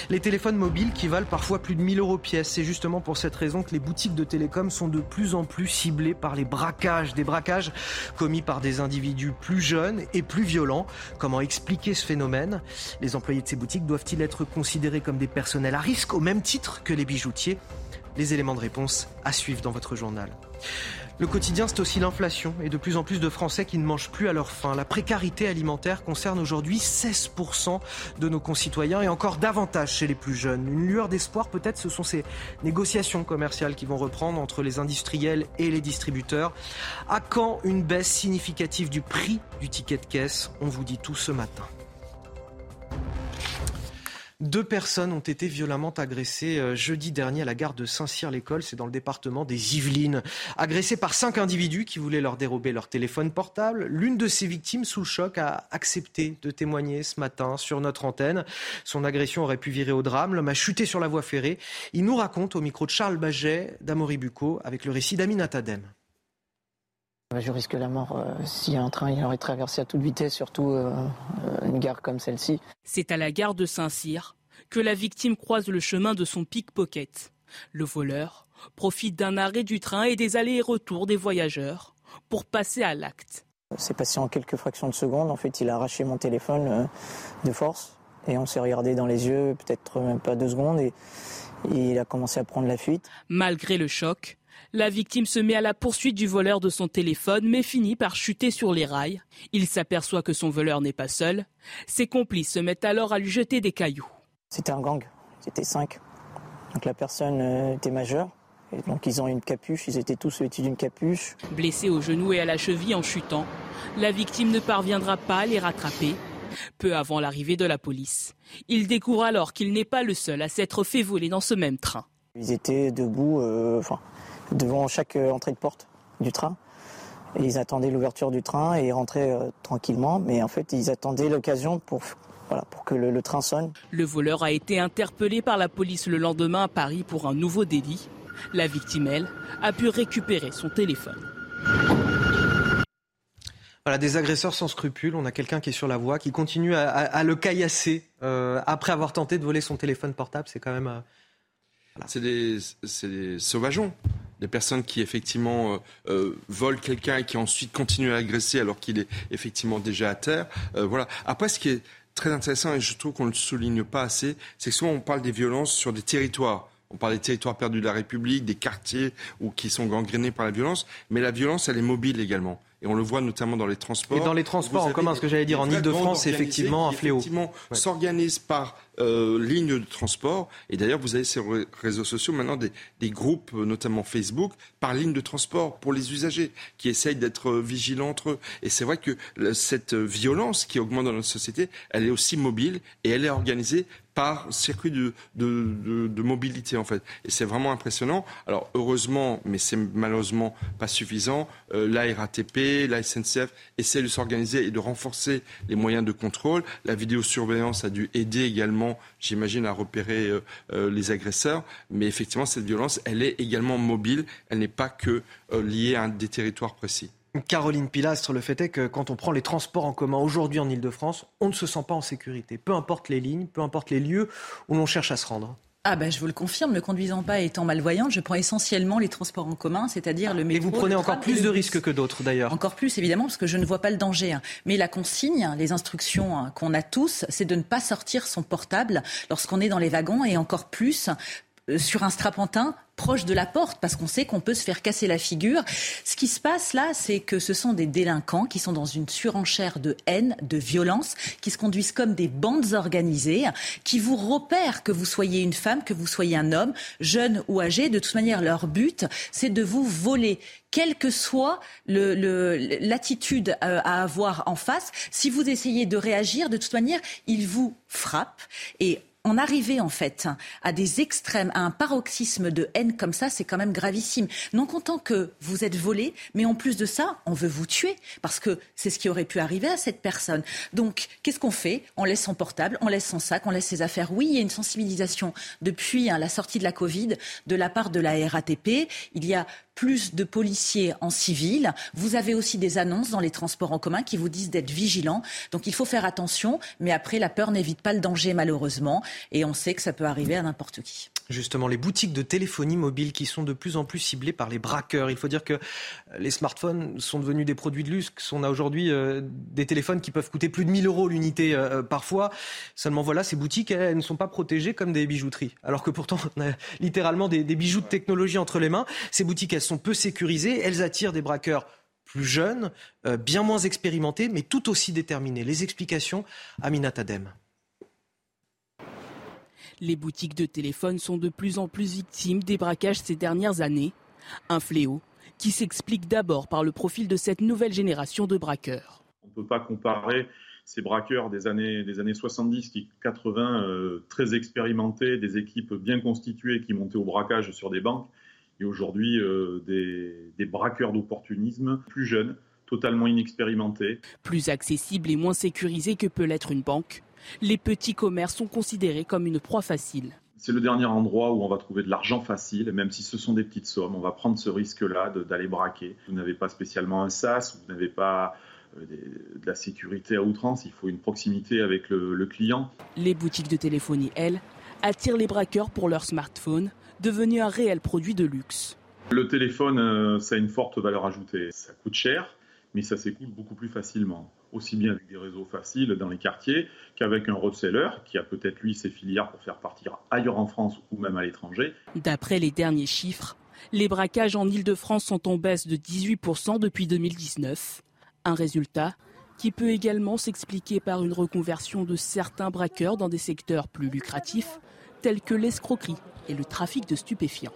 Les téléphones mobiles qui valent parfois plus de 1000 euros pièce. C'est justement pour cette raison que les boutiques de télécom sont de plus en plus ciblées par les braquages. Des braquages commis par des individus plus jeunes et plus violents. Comment expliquer ce phénomène? Les employés de ces boutiques doivent-ils être considérés comme des personnels à risque au même titre que les bijoutiers? Les éléments de réponse à suivre dans votre journal. Le quotidien, c'est aussi l'inflation et de plus en plus de Français qui ne mangent plus à leur faim. La précarité alimentaire concerne aujourd'hui 16% de nos concitoyens et encore davantage chez les plus jeunes. Une lueur d'espoir, peut-être, ce sont ces négociations commerciales qui vont reprendre entre les industriels et les distributeurs. À quand une baisse significative du prix du ticket de caisse? On vous dit tout ce matin. Deux personnes ont été violemment agressées euh, jeudi dernier à la gare de Saint-Cyr-l'École, c'est dans le département des Yvelines. Agressées par cinq individus qui voulaient leur dérober leur téléphone portable. L'une de ces victimes, sous choc, a accepté de témoigner ce matin sur notre antenne. Son agression aurait pu virer au drame. L'homme a chuté sur la voie ferrée. Il nous raconte au micro de Charles Baget d'Amory Bucco avec le récit d'Aminat Adem. Je risque la mort euh, si un train il aurait traversé à toute vitesse, surtout euh, euh, une gare comme celle-ci. C'est à la gare de Saint-Cyr que la victime croise le chemin de son pickpocket. Le voleur profite d'un arrêt du train et des allers et retours des voyageurs pour passer à l'acte. C'est passé en quelques fractions de secondes. En fait, il a arraché mon téléphone de force et on s'est regardé dans les yeux, peut-être même pas deux secondes, et il a commencé à prendre la fuite. Malgré le choc, la victime se met à la poursuite du voleur de son téléphone, mais finit par chuter sur les rails. Il s'aperçoit que son voleur n'est pas seul. Ses complices se mettent alors à lui jeter des cailloux. C'était un gang, c'était cinq. Donc la personne euh, était majeure. Et donc ils ont une capuche, ils étaient tous vêtus d'une capuche. Blessé au genou et à la cheville en chutant, la victime ne parviendra pas à les rattraper. Peu avant l'arrivée de la police, il découvre alors qu'il n'est pas le seul à s'être fait voler dans ce même train. Ils étaient debout, euh, enfin, devant chaque euh, entrée de porte du train. Et ils attendaient l'ouverture du train et ils rentraient euh, tranquillement. Mais en fait, ils attendaient l'occasion pour, voilà, pour que le, le train sonne. Le voleur a été interpellé par la police le lendemain à Paris pour un nouveau délit. La victime, elle, a pu récupérer son téléphone. Voilà, des agresseurs sans scrupules. On a quelqu'un qui est sur la voie, qui continue à, à, à le caillasser euh, après avoir tenté de voler son téléphone portable. C'est quand même. Euh, voilà. C'est des, des, sauvageons. Des personnes qui effectivement euh, euh, volent quelqu'un et qui ensuite continuent à agresser alors qu'il est effectivement déjà à terre. Euh, voilà. Après, ce qui est très intéressant et je trouve qu'on ne le souligne pas assez, c'est que souvent on parle des violences sur des territoires. On parle des territoires perdus de la République, des quartiers ou qui sont gangrénés par la violence, mais la violence, elle est mobile également. Et on le voit notamment dans les transports. Et dans les transports en commun, ce que j'allais dire, en Ile-de-France, c'est effectivement un fléau. Effectivement, ouais. s'organisent par euh, ligne de transport. Et d'ailleurs, vous avez sur réseaux sociaux maintenant des, groupes, notamment Facebook, par ligne de transport pour les usagers, qui essayent d'être vigilants entre eux. Et c'est vrai que cette violence qui augmente dans notre société, elle est aussi mobile et elle est organisée par circuit de, mobilité en fait. Et c'est vraiment impressionnant. Alors heureusement, mais c'est malheureusement pas suffisant, euh, la RATP, la SNCF essaient de s'organiser et de renforcer les moyens de contrôle. La vidéosurveillance a dû aider également, j'imagine, à repérer euh, euh, les agresseurs. Mais effectivement, cette violence, elle est également mobile. Elle n'est pas que euh, liée à des territoires précis. Caroline Pilastre, le fait est que quand on prend les transports en commun aujourd'hui en Ile-de-France, on ne se sent pas en sécurité. Peu importe les lignes, peu importe les lieux où l'on cherche à se rendre. Ah ben je vous le confirme, ne conduisant pas et étant malvoyante, je prends essentiellement les transports en commun, c'est-à-dire le métro. Et vous prenez encore plus de risques que d'autres d'ailleurs. Encore plus évidemment parce que je ne vois pas le danger. Hein. Mais la consigne, les instructions hein, qu'on a tous, c'est de ne pas sortir son portable lorsqu'on est dans les wagons et encore plus sur un strapontin proche de la porte parce qu'on sait qu'on peut se faire casser la figure. Ce qui se passe là, c'est que ce sont des délinquants qui sont dans une surenchère de haine, de violence, qui se conduisent comme des bandes organisées, qui vous repèrent que vous soyez une femme, que vous soyez un homme, jeune ou âgé. De toute manière, leur but, c'est de vous voler quelle que soit l'attitude euh, à avoir en face, si vous essayez de réagir, de toute manière, ils vous frappent. Et en arriver en fait à des extrêmes, à un paroxysme de haine comme ça, c'est quand même gravissime. Non content que vous êtes volé, mais en plus de ça, on veut vous tuer parce que c'est ce qui aurait pu arriver à cette personne. Donc, qu'est-ce qu'on fait? On laisse son portable, on laisse son sac, on laisse ses affaires. Oui, il y a une sensibilisation depuis hein, la sortie de la Covid de la part de la RATP. Il y a plus de policiers en civil. Vous avez aussi des annonces dans les transports en commun qui vous disent d'être vigilants. Donc il faut faire attention, mais après la peur n'évite pas le danger malheureusement, et on sait que ça peut arriver à n'importe qui justement les boutiques de téléphonie mobile qui sont de plus en plus ciblées par les braqueurs. Il faut dire que euh, les smartphones sont devenus des produits de luxe. On a aujourd'hui euh, des téléphones qui peuvent coûter plus de 1000 euros l'unité euh, parfois. Seulement voilà, ces boutiques, elles, ne sont pas protégées comme des bijouteries. Alors que pourtant, *laughs* on a littéralement des, bijoux de technologie entre les mains. Ces boutiques, elles sont peu sécurisées. Elles attirent des braqueurs plus jeunes, bien moins expérimentés, mais tout aussi déterminés. Les explications, Aminat Adem. Les boutiques de téléphone sont de plus en plus victimes des braquages ces dernières années. Un fléau qui s'explique d'abord par le profil de cette nouvelle génération de braqueurs. On ne peut pas comparer ces braqueurs des années, des années 70, qui 80, euh, très expérimentés, des équipes bien constituées qui montaient au braquage sur des banques, et aujourd'hui euh, des, des braqueurs d'opportunisme plus jeunes, totalement inexpérimentés. Plus accessibles et moins sécurisés que peut l'être une banque, les petits commerces sont considérés comme une proie facile. C'est le dernier endroit où on va trouver de l'argent facile, même si ce sont des petites sommes. On va prendre ce risque-là d'aller braquer. Vous n'avez pas spécialement un SAS, vous n'avez pas euh, de la sécurité à outrance, il faut une proximité avec le, le client. Les boutiques de téléphonie, elles, attirent les braqueurs pour leur smartphone, devenu un réel produit de luxe. Le téléphone, euh, ça a une forte valeur ajoutée. Ça coûte cher, mais ça s'écoule beaucoup plus facilement aussi bien avec des réseaux faciles dans les quartiers qu'avec un reseller qui a peut-être lui ses filières pour faire partir ailleurs en France ou même à l'étranger. D'après les derniers chiffres, les braquages en Ile-de-France sont en baisse de 18% depuis 2019. Un résultat qui peut également s'expliquer par une reconversion de certains braqueurs dans des secteurs plus lucratifs, tels que l'escroquerie et le trafic de stupéfiants.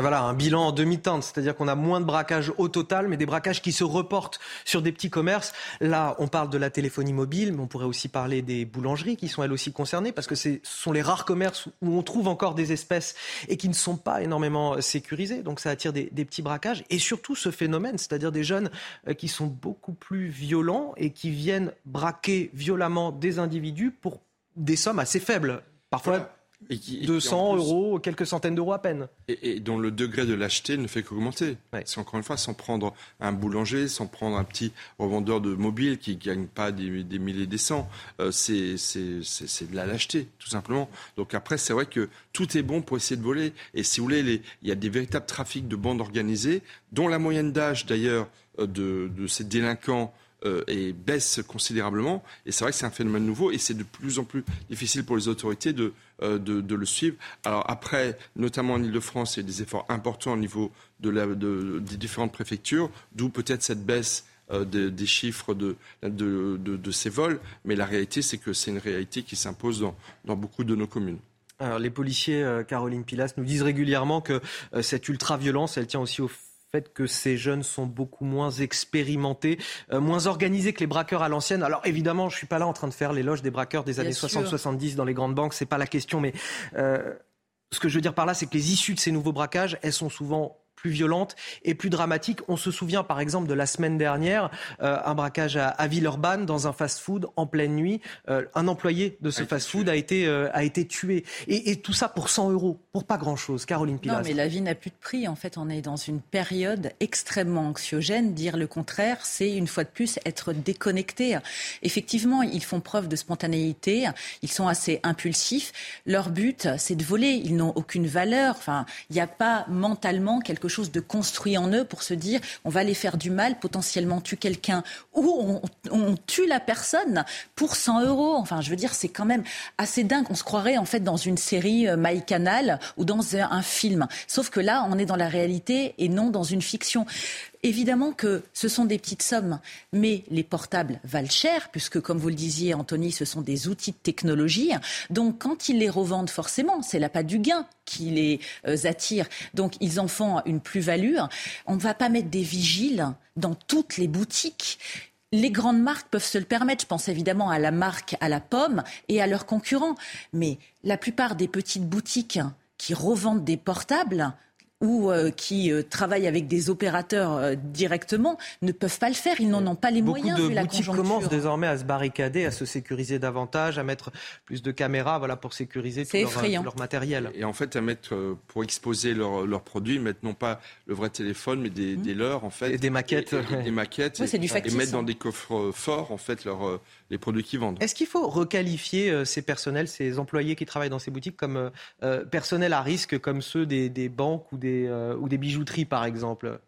Voilà, un bilan en demi-teinte, c'est-à-dire qu'on a moins de braquages au total, mais des braquages qui se reportent sur des petits commerces. Là, on parle de la téléphonie mobile, mais on pourrait aussi parler des boulangeries qui sont elles aussi concernées, parce que ce sont les rares commerces où on trouve encore des espèces et qui ne sont pas énormément sécurisés. Donc ça attire des, petits braquages. Et surtout ce phénomène, c'est-à-dire des jeunes euh, qui sont beaucoup plus violents et qui viennent braquer violemment des individus pour des sommes assez faibles. Parfois, et qui, 200 euros, quelques centaines d'euros à peine. Et, dont le degré de lâcheté ne fait qu'augmenter. C'est encore une fois, sans prendre un boulanger, sans prendre un petit revendeur de mobile qui ne gagne pas des, des milliers des cents, euh, c'est de la lâcheté, tout simplement. Donc après, c'est vrai que tout est bon pour essayer de voler. Et si vous voulez, il y a des véritables trafics de bandes organisées, dont la moyenne d'âge d'ailleurs euh, de, de ces délinquants et baisse considérablement. Et c'est vrai que c'est un phénomène nouveau et c'est de plus en plus difficile pour les autorités de, euh, de, le suivre. Alors après, notamment en Ile-de-France, il y a des efforts importants au niveau de la, des différentes préfectures, d'où peut-être cette baisse euh, des chiffres de, de, ces vols. Mais la réalité, c'est que c'est une réalité qui s'impose dans, dans beaucoup de nos communes. Alors, les policiers, Caroline Pilas, nous disent régulièrement que cette ultra-violence, elle tient aussi au fait que ces jeunes sont beaucoup moins expérimentés, euh, moins organisés que les braqueurs à l'ancienne. Alors évidemment, je suis pas là en train de faire l'éloge des braqueurs des années 60-70 dans les grandes banques, c'est pas la question, mais euh, ce que je veux dire par là, c'est que les issues de ces nouveaux braquages, elles sont souvent plus violentes et plus dramatiques. On se souvient par exemple de la semaine dernière, euh, un braquage à, Villeurbanne dans un fast-food en pleine nuit. Euh, un employé de ce fast-food a été, euh, a été tué. Et, tout ça pour 100 euros, pour pas grand-chose. Caroline Pilas. Non, mais la vie n'a plus de prix. En fait, on est dans une période extrêmement anxiogène. Dire le contraire, c'est une fois de plus être déconnecté. Effectivement, ils font preuve de spontanéité. Ils sont assez impulsifs. Leur but, c'est de voler. Ils n'ont aucune valeur. Enfin, il n'y a pas mentalement quelque chose de construit en eux pour se dire on va les faire du mal, potentiellement tuer quelqu'un ou on, tue la personne pour 100 euros. Enfin, je veux dire, c'est quand même assez dingue. On se croirait en fait dans une série euh, MyCanal ou dans un film. Sauf que là, on est dans la réalité et non dans une fiction. Évidemment que ce sont des petites sommes, mais les portables valent cher, puisque, comme vous le disiez, Anthony, ce sont des outils de technologie. Donc, quand ils les revendent, forcément, c'est la pas du gain qui les euh, attire. Donc, ils en font une plus-value. On ne va pas mettre des vigiles dans toutes les boutiques les grandes marques peuvent se le permettre. Je pense évidemment à la marque à la pomme et à leurs concurrents. Mais la plupart des petites boutiques qui revendent des portables ou euh, qui euh, travaillent avec des opérateurs euh, directement ne peuvent pas le faire. Ils n'en ont pas les moyens. Beaucoup de boutiques commencent désormais à se barricader, à se sécuriser davantage, à mettre plus de caméras, voilà, pour sécuriser tout leur, matériel. Et en fait, à mettre pour exposer leurs produits, mettre non pas le vrai téléphone, mais des, mmh. leurs en fait, et des maquettes, des maquettes, et, et, mettre dans des coffres forts en fait leurs les produits qu'ils vendent. Est-ce qu'il faut requalifier ces personnels, ces employés qui travaillent dans ces boutiques comme personnels à risque, comme ceux des, des banques ou des euh, ou des bijouteries, par exemple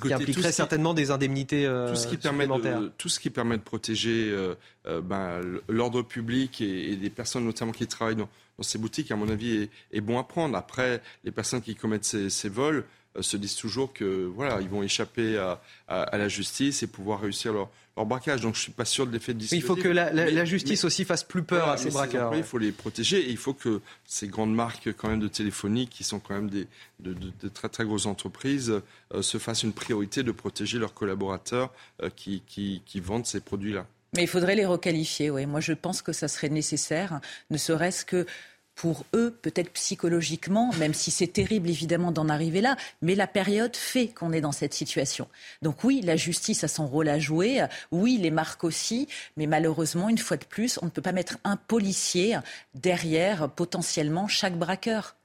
qui impliquerait certainement des indemnités euh, tout ce qui permet de, tout ce qui permet de protéger euh, ben, l'ordre public et, des personnes notamment qui travaillent dans, ces boutiques, à mon avis, est, bon à prendre. Après, les personnes qui commettent ces vols se disent toujours que voilà, ils vont échapper à, à, la justice et pouvoir réussir leur, leur braquage. Donc je suis pas sûr de l'effet de Il faut que la, justice aussi fasse plus peur à ces braqueurs. Il faut les protéger et il faut que ces grandes marques quand même de téléphonie, qui sont quand même des, de, très très grosses entreprises, euh, se fassent une priorité de protéger leurs collaborateurs euh, qui, qui, qui vendent ces produits-là. Mais il faudrait les requalifier, oui. Moi, je pense que ça serait nécessaire, ne serait-ce que pour eux, peut-être psychologiquement, même si c'est terrible évidemment d'en arriver là, mais la période fait qu'on est dans cette situation. Donc oui, la justice a son rôle à jouer, oui, les marques aussi, mais malheureusement, une fois de plus, on ne peut pas mettre un policier derrière potentiellement chaque braqueur.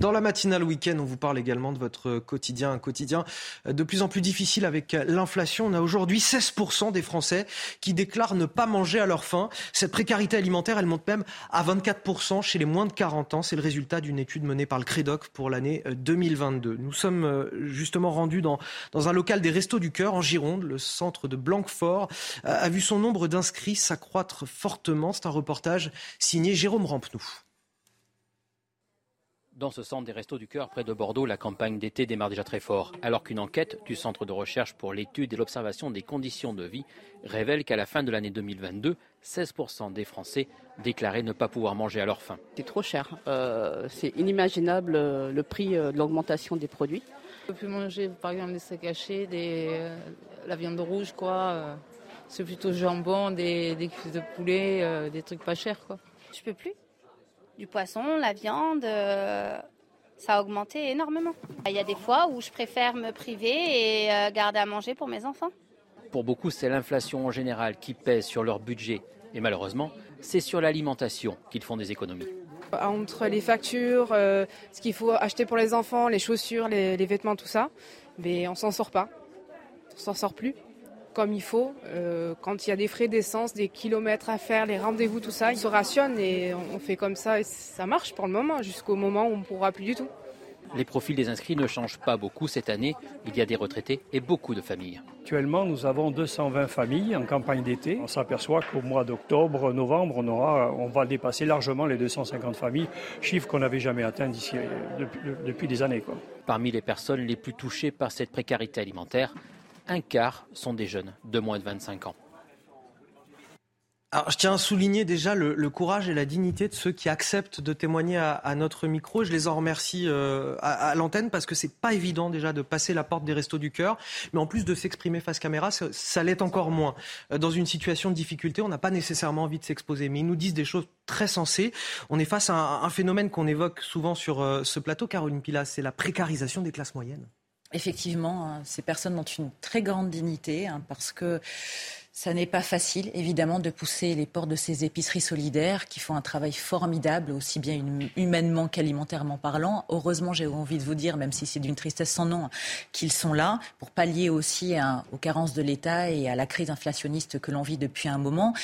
Dans la matinale week-end, on vous parle également de votre quotidien, un quotidien de plus en plus difficile avec l'inflation. On a aujourd'hui 16% des Français qui déclarent ne pas manger à leur faim. Cette précarité alimentaire, elle monte même à 24% chez les moins de 40 ans. C'est le résultat d'une étude menée par le Crédoc pour l'année 2022. Nous sommes euh, justement rendus dans, dans un local des Restos du Cœur en Gironde. Le centre de Blanquefort euh, a vu son nombre d'inscrits s'accroître fortement. C'est un reportage signé Jérôme Rampenou. Dans ce centre des Restos du Cœur près de Bordeaux, la campagne d'été démarre déjà très fort, alors qu'une enquête du Centre de recherche pour l'étude et l'observation des conditions de vie révèle qu'à la fin de l'année 2022, 16% des Français déclaraient ne pas pouvoir manger à leur faim. C'est trop cher. Euh, c'est inimaginable euh, le prix euh, de l'augmentation des produits. On peut plus manger par exemple des steaks hachés, des, la viande rouge, quoi. c'est plutôt jambon, des, des cuisses de poulet, des trucs pas chers, quoi. Je peux plus? Du poisson, la viande, euh, ça a augmenté énormément. Il y a des fois où je préfère me priver et euh, garder à manger pour mes enfants. Pour beaucoup, c'est l'inflation en général qui pèse sur leur budget. Et malheureusement, c'est sur l'alimentation qu'ils font des économies. Entre les factures, euh, ce qu'il faut acheter pour les enfants, les chaussures, les, les vêtements, tout ça, mais on s'en sort pas. On s'en sort plus comme il faut. Euh, quand il y a des frais d'essence, des kilomètres à faire, les rendez-vous, tout ça, ils se rationnent et on fait comme ça et ça marche pour le moment, jusqu'au moment où on ne pourra plus du tout. Les profils des inscrits ne changent pas beaucoup cette année. Il y a des retraités et beaucoup de familles. Actuellement, nous avons 220 familles en campagne d'été. On s'aperçoit qu'au mois d'octobre, novembre, on, aura, on va dépasser largement les 250 familles, chiffre qu'on n'avait jamais atteint d'ici, depuis, depuis, des années. Quoi. Parmi les personnes les plus touchées par cette précarité alimentaire, un quart sont des jeunes de moins de 25 ans. Alors, je tiens à souligner déjà le, courage et la dignité de ceux qui acceptent de témoigner à, notre micro. Je les en remercie euh, à, l'antenne parce que c'est pas évident déjà de passer la porte des restos du cœur, mais en plus de s'exprimer face caméra, ça, l'est encore moins. Euh, dans une situation de difficulté, on n'a pas nécessairement envie de s'exposer, mais ils nous disent des choses très sensées. On est face à un, phénomène qu'on évoque souvent sur euh, ce plateau, Caroline Pilas, c'est la précarisation des classes moyennes. Effectivement, hein, ces personnes ont une très grande dignité hein, parce que ça n'est pas facile, évidemment, de pousser les portes de ces épiceries solidaires qui font un travail formidable, aussi bien humainement qu'alimentairement parlant. Heureusement, j'ai envie de vous dire, même si c'est d'une tristesse sans nom, qu'ils sont là pour pallier aussi aux carences de l'État et à la crise inflationniste que l'on vit depuis un moment.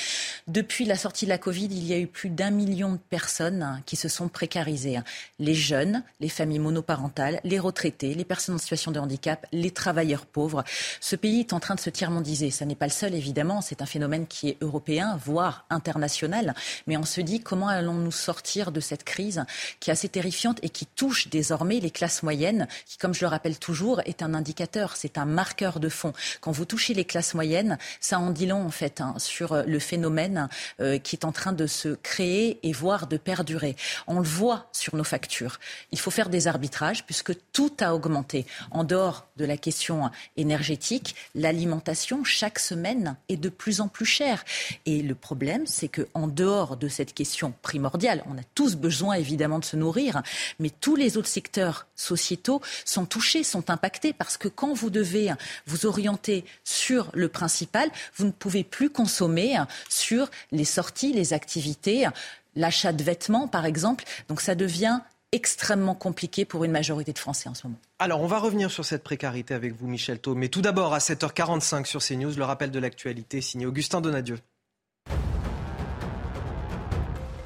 Depuis la sortie de la Covid, il y a eu plus d'un million de personnes qui se sont précarisées. Les jeunes, les familles monoparentales, les retraités, les personnes en situation de handicap, les travailleurs pauvres. Ce pays est en train de se tiers-mondiser. Ça n'est pas le seul, évidemment c'est un phénomène qui est européen, voire international. Mais on se dit comment allons-nous sortir de cette crise qui est assez terrifiante et qui touche désormais les classes moyennes, qui, comme je le rappelle toujours, est un indicateur, c'est un marqueur de fond. Quand vous touchez les classes moyennes, ça en dit long en fait hein, sur le phénomène euh, qui est en train de se créer et voire de perdurer. On le voit sur nos factures. Il faut faire des arbitrages puisque tout a augmenté. En dehors de la question énergétique, l'alimentation chaque semaine est de plus en plus cher. Et le problème, c'est que en dehors de cette question primordiale, on a tous besoin évidemment de se nourrir, mais tous les autres secteurs sociétaux sont touchés, sont impactés, parce que quand vous devez vous orienter sur le principal, vous ne pouvez plus consommer sur les sorties, les activités, l'achat de vêtements, par exemple. Donc ça devient extrêmement compliqué pour une majorité de Français en ce moment. Alors, on va revenir sur cette précarité avec vous, Michel Thau. Mais tout d'abord, à 7h45 sur CNews, le rappel de l'actualité signé Augustin Donadieu.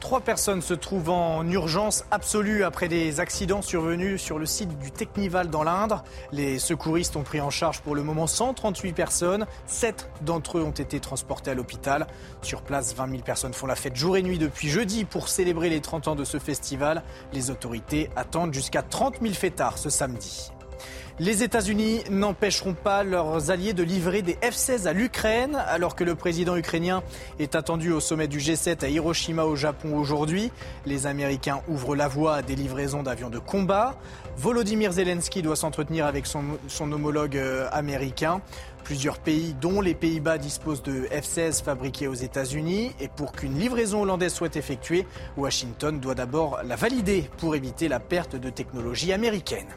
Trois personnes se trouvent en urgence absolue après des accidents survenus sur le site du Technival dans l'Indre. Les secouristes ont pris en charge pour le moment 138 personnes. Sept d'entre eux ont été transportés à l'hôpital. Sur place, 20 000 personnes font la fête jour et nuit depuis jeudi pour célébrer les 30 ans de ce festival. Les autorités attendent jusqu'à 30 000 fêtards ce samedi. Les États-Unis n'empêcheront pas leurs alliés de livrer des F-16 à l'Ukraine, alors que le président ukrainien est attendu au sommet du G7 à Hiroshima au Japon aujourd'hui. Les Américains ouvrent la voie à des livraisons d'avions de combat. Volodymyr Zelensky doit s'entretenir avec son, homologue euh, américain. Plusieurs pays, dont les Pays-Bas, disposent de F-16 fabriqués aux États-Unis. Et pour qu'une livraison hollandaise soit effectuée, Washington doit d'abord la valider pour éviter la perte de technologie américaine.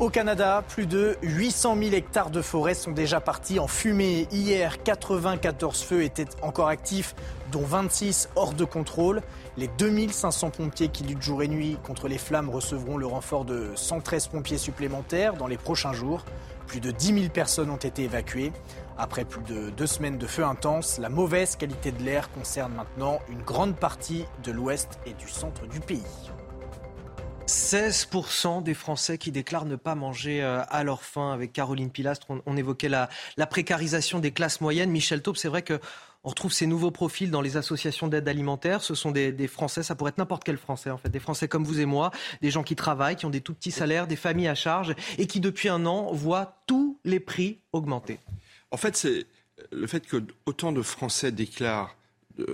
Au Canada, plus de 800 000 hectares de forêt sont déjà partis en fumée. Hier, 94 feux étaient encore actifs, dont 26 hors de contrôle. Les 2500 pompiers qui luttent jour et nuit contre les flammes recevront le renfort de 113 pompiers supplémentaires dans les prochains jours. Plus de 10 000 personnes ont été évacuées. Après plus de deux semaines de feu intense, la mauvaise qualité de l'air concerne maintenant une grande partie de l'ouest et du centre du pays. 16% des Français qui déclarent ne pas manger euh, à leur faim. Avec Caroline Pilastre, on, évoquait la, précarisation des classes moyennes. Michel Taube, c'est vrai que on retrouve ces nouveaux profils dans les associations d'aide alimentaire. Ce sont des, Français, ça pourrait être n'importe quel Français en fait, des Français comme vous et moi, des gens qui travaillent, qui ont des tout petits salaires, des familles à charge et qui depuis un an voient tous les prix augmenter. En fait, c'est le fait que autant de Français déclarent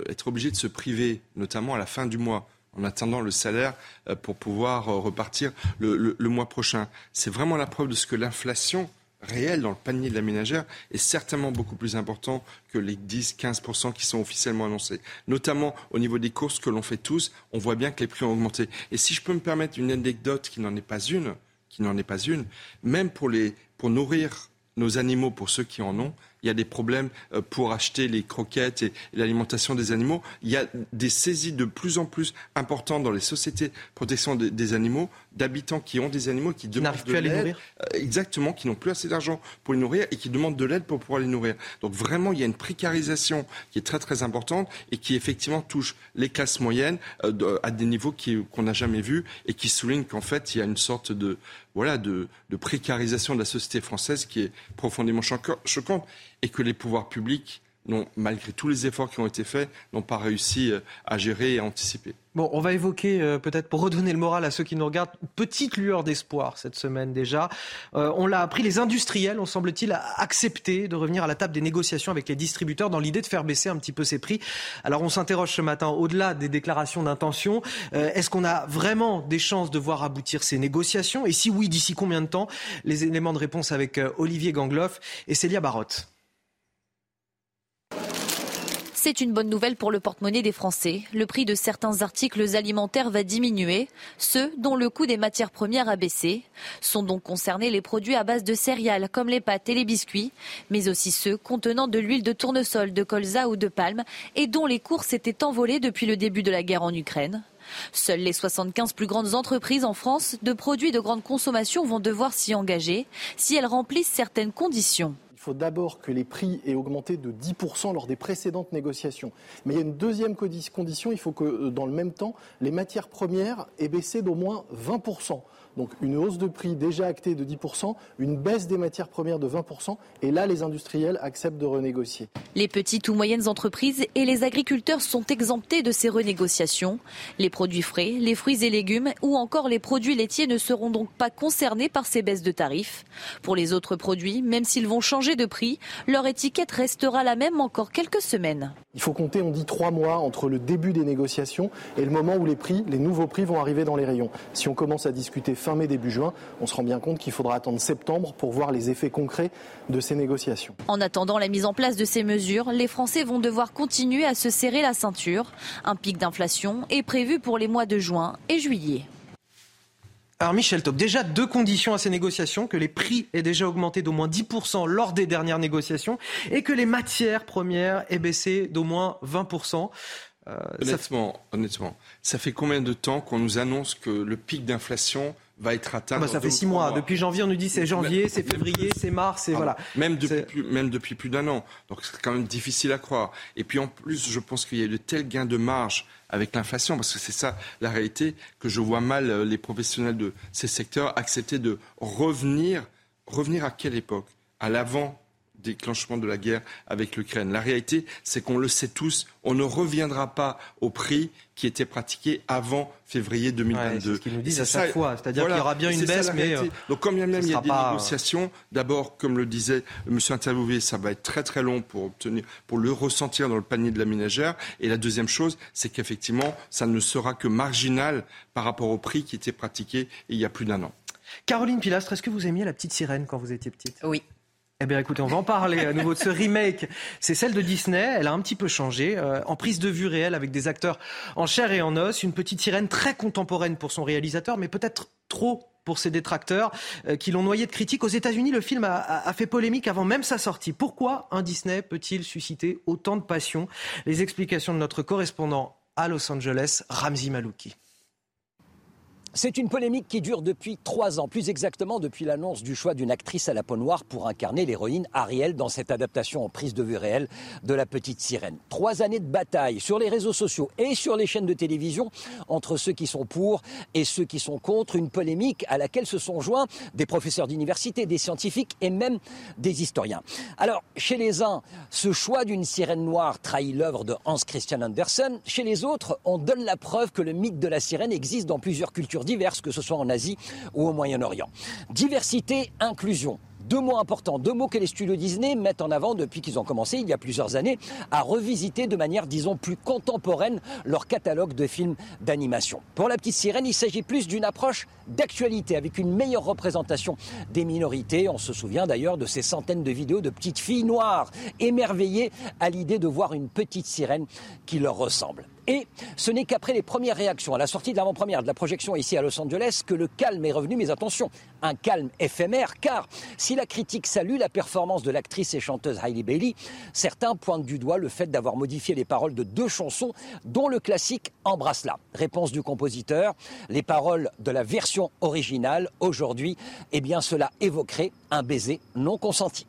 être obligés de se priver, notamment à la fin du mois, en attendant le salaire euh, pour pouvoir euh, repartir le, mois prochain. C'est vraiment la preuve de ce que l'inflation réelle dans le panier de la ménagère est certainement beaucoup plus important que les 10-15% qui sont officiellement annoncés. Notamment au niveau des courses que l'on fait tous, on voit bien que les prix ont augmenté. Et si je peux me permettre une anecdote qui n'en est pas une, qui n'en est pas une, même pour, les, pour nourrir nos animaux, pour ceux qui en ont, il y a des problèmes euh, pour acheter les croquettes et l'alimentation des animaux. Il y a des saisies de plus en plus importantes dans les sociétés de protection des, animaux d'habitants qui ont des animaux qui demandent de l'aide. Euh, exactement, qui n'ont plus assez d'argent pour les nourrir et qui demandent de l'aide pour pouvoir les nourrir. Donc vraiment, il y a une précarisation qui est très très importante et qui effectivement touche les classes moyennes euh, à des niveaux qu'on n'a jamais vus et qui souligne qu'en fait, il y a une sorte de voilà, de, précarisation de la société française qui est profondément choquante et que les pouvoirs publics malgré tous les efforts qui ont été faits, n'ont pas réussi euh, à gérer et à anticiper. Bon, on va évoquer euh, peut-être pour redonner le moral à ceux qui nous regardent, petite lueur d'espoir cette semaine déjà. Euh, on l'a appris, les industriels ont semble-t-il accepté de revenir à la table des négociations avec les distributeurs dans l'idée de faire baisser un petit peu ces prix. Alors on s'interroge ce matin, au-delà des déclarations d'intention, est-ce qu'on a vraiment des chances de voir aboutir ces négociations? Et si oui, d'ici combien de temps? Les éléments de réponse avec Olivier Gangloff et Célia Barotte. C'est une bonne nouvelle pour le porte-monnaie des Français. Le prix de certains articles alimentaires va diminuer. Ceux dont le coût des matières premières a baissé sont donc concernés les produits à base de céréales comme les pâtes et les biscuits, mais aussi ceux contenant de l'huile de tournesol, de colza ou de palme et dont les cours s'étaient envolés depuis le début de la guerre en Ukraine. Seules les 75 plus grandes entreprises en France de produits de grande consommation vont devoir s'y engager si elles remplissent certaines conditions. Il faut d'abord que les prix aient augmenté de 10% lors des précédentes négociations. Mais il y a une deuxième condition, il faut que euh, dans le même temps, les matières premières aient baissé d'au moins 20%. Donc une hausse de prix déjà actée de 10%, une baisse des matières premières de 20%, et là les industriels acceptent de renégocier. Les petites ou moyennes entreprises et les agriculteurs sont exemptés de ces renégociations. Les produits frais, les fruits et légumes ou encore les produits laitiers ne seront donc pas concernés par ces baisses de tarifs. Pour les autres produits, même s'ils vont changer de prix, leur étiquette restera la même encore quelques semaines. Il faut compter, on dit trois mois entre le début des négociations et le moment où les prix, les nouveaux prix vont arriver dans les rayons. Si on commence à discuter fin mai, début juin, on se rend bien compte qu'il faudra attendre septembre pour voir les effets concrets de ces négociations. En attendant la mise en place de ces mesures, les Français vont devoir continuer à se serrer la ceinture. Un pic d'inflation est prévu pour les mois de juin et juillet. Alors Michel Top, déjà deux conditions à ces négociations, que les prix aient déjà augmenté d'au moins 10% lors des dernières négociations et que les matières premières aient baissé d'au moins 20%. Euh, honnêtement, ça... honnêtement, ça fait combien de temps qu'on nous annonce que le pic d'inflation va être atteint. Ah bah ça fait six mois. Depuis janvier, on nous dit c'est janvier, c'est février, c'est mars, et ah voilà. Même depuis, plus, même depuis plus d'un an. Donc c'est quand même difficile à croire. Et puis en plus, je pense qu'il y a eu de tels gains de marge avec l'inflation, parce que c'est ça la réalité, que je vois mal euh, les professionnels de ces secteurs accepter de revenir. Revenir à quelle époque? À l'avant déclenchement de la guerre avec l'Ukraine. La réalité, c'est qu'on le sait tous, on ne reviendra pas au prix qui était pratiqué avant février 2022. c'est ce qu'ils nous disent à chaque fois, c'est-à-dire qu'il y aura bien une baisse, mais euh, donc quand bien même il y a des négociations, d'abord, comme le disait Monsieur interviewé, ça va être très très long pour obtenir, pour le ressentir dans le panier de la ménagère. Et la deuxième chose, c'est qu'effectivement, ça ne sera que marginal par rapport au prix qui était pratiqué il y a plus d'un an. Caroline Pilastre, est-ce que vous aimiez la petite sirène quand vous étiez petite? Oui. Eh bien écoutez, on va en parler à nouveau de ce remake. C'est celle de Disney, elle a un petit peu changé, euh, en prise de vue réelle avec des acteurs en chair et en os, une petite sirène très contemporaine pour son réalisateur, mais peut-être trop pour ses détracteurs euh, qui l'ont noyé de critiques. Aux États-Unis, le film a, a, fait polémique avant même sa sortie. Pourquoi un Disney peut-il susciter autant de passion? Les explications de notre correspondant à Los Angeles, Ramzi Malouki. C'est une polémique qui dure depuis trois ans, plus exactement depuis l'annonce du choix d'une actrice à la peau noire pour incarner l'héroïne Ariel dans cette adaptation en prise de vue réelle de La Petite Sirène. Trois années de bataille sur les réseaux sociaux et sur les chaînes de télévision entre ceux qui sont pour et ceux qui sont contre, une polémique à laquelle se sont joints des professeurs d'université, des scientifiques et même des historiens. Alors, chez les uns, ce choix d'une sirène noire trahit l'œuvre de Hans Christian Andersen. Chez les autres, on donne la preuve que le mythe de la sirène existe dans plusieurs cultures diverses, que ce soit en Asie ou au Moyen-Orient. Diversité, inclusion. Deux mots importants, deux mots que les studios Disney mettent en avant depuis qu'ils ont commencé il y a plusieurs années à revisiter de manière, disons, plus contemporaine leur catalogue de films d'animation. Pour La Petite Sirène, il s'agit plus d'une approche d'actualité avec une meilleure représentation des minorités. On se souvient d'ailleurs de ces centaines de vidéos de petites filles noires émerveillées à l'idée de voir une petite sirène qui leur ressemble. Et ce n'est qu'après les premières réactions à la sortie de l'avant-première de la projection ici à Los Angeles que le calme est revenu. Mais attention, un calme éphémère, car si la critique salue la performance de l'actrice et chanteuse Hailey Bailey, certains pointent du doigt le fait d'avoir modifié les paroles de deux chansons, dont le classique Embrasse-la. Réponse du compositeur, les paroles de la version originale, aujourd'hui, eh bien cela évoquerait un baiser non consenti.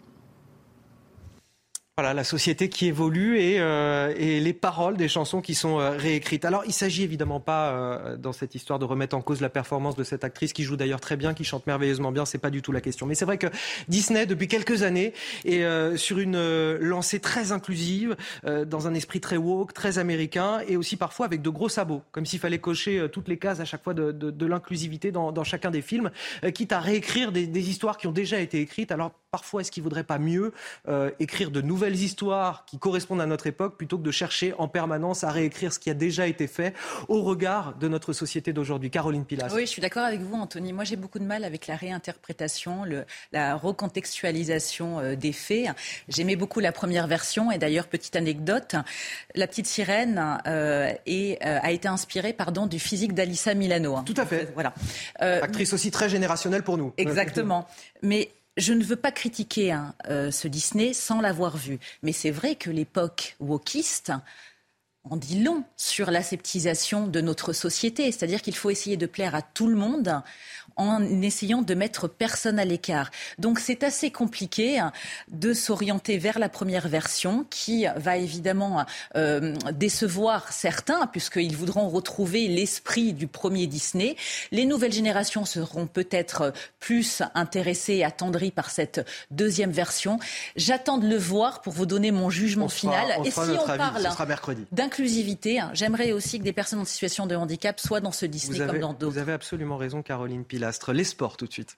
La société qui évolue et, euh, et, les paroles des chansons qui sont euh, réécrites. Alors, il s'agit évidemment pas euh, dans cette histoire de remettre en cause la performance de cette actrice qui joue d'ailleurs très bien, qui chante merveilleusement bien. C'est pas du tout la question. Mais c'est vrai que Disney, depuis quelques années, est sur une lancée très inclusive, dans un esprit très woke, très américain, et aussi parfois avec de gros sabots, comme s'il fallait cocher toutes les cases à chaque fois de, l'inclusivité dans, chacun des films, quitte à réécrire des, histoires qui ont déjà été écrites. Alors, parfois, est-ce qu'il vaudrait pas mieux écrire de nouvelles nouvelles histoires qui correspondent à notre époque plutôt que de chercher en permanence à réécrire ce qui a déjà été fait au regard de notre société d'aujourd'hui. Caroline Pilas. Oui, je suis d'accord avec vous, Anthony. Moi, j'ai beaucoup de mal avec la réinterprétation, le, la recontextualisation euh, des faits. J'aimais beaucoup la première version et d'ailleurs, petite anecdote, la petite sirène euh, euh, a été inspirée pardon, du physique d'Alissa Milano. Tout à fait. Voilà. Actrice aussi très générationnelle pour nous. Exactement. Mais je ne veux pas critiquer hein, ce Disney sans l'avoir vu. Mais c'est vrai que l'époque wokiste en dit long sur l'aseptisation de notre société. C'est-à-dire qu'il faut essayer de plaire à tout le monde en essayant de mettre personne à l'écart. Donc c'est assez compliqué hein, de s'orienter vers la première version qui va évidemment euh, décevoir certains puisqu'ils voudront retrouver l'esprit du premier Disney. Les nouvelles générations seront peut-être plus intéressées et attendries par cette deuxième version. J'attends de le voir pour vous donner mon jugement final. et si on parle d'inclusivité, hein, j'aimerais aussi que des personnes en situation de handicap soient dans ce Disney comme dans d'autres. Vous avez absolument raison, Caroline Les sports tout de suite.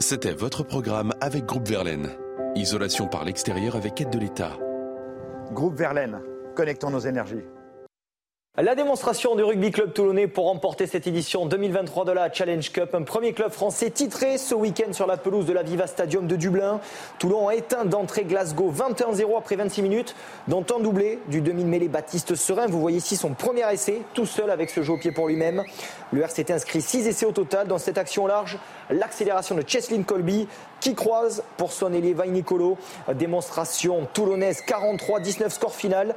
C'était votre programme avec Groupe Verlaine. Isolation par l'extérieur avec aide de l'État. Groupe Verlaine, connectons nos énergies. La démonstration du rugby club toulonnais pour remporter cette édition 2023 de la Challenge Cup. Un premier club français titré ce week-end sur la pelouse de la Viva Stadium de Dublin. Toulon a éteint d'entrée Glasgow 21-0 après 26 minutes, dont un doublé du demi-mêlée Baptiste Serein. Vous voyez ici son premier essai, tout seul avec ce jeu au pied pour lui-même. Le RCT inscrit 6 essais au total dans cette action large. L'accélération de Cheslin Colby qui croise pour son ailier Nicolo. Démonstration toulonnaise 43-19 score final.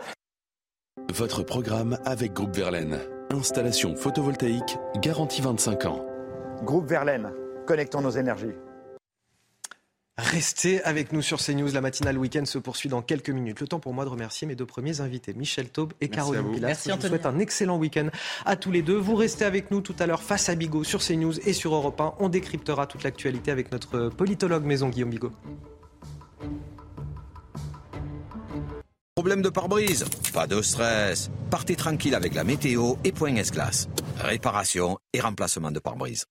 Votre programme avec Groupe Verlaine. Installation photovoltaïque garantie 25 ans. Groupe Verlaine, connectons nos énergies. Restez avec nous sur CNews. La matinale week-end se poursuit dans quelques minutes. Le temps pour moi de remercier mes deux premiers invités, Michel Taube et Caroline Pilas. Je vous souhaite un excellent week-end à tous les deux. Vous restez avec nous tout à l'heure face à Bigot sur CNews et sur Europe 1. On décryptera toute l'actualité avec notre politologue maison Guillaume Bigot. Problème de pare-brise? Pas de stress. Partez tranquille avec la météo et Point S-Glace. Réparation et remplacement de pare-brise.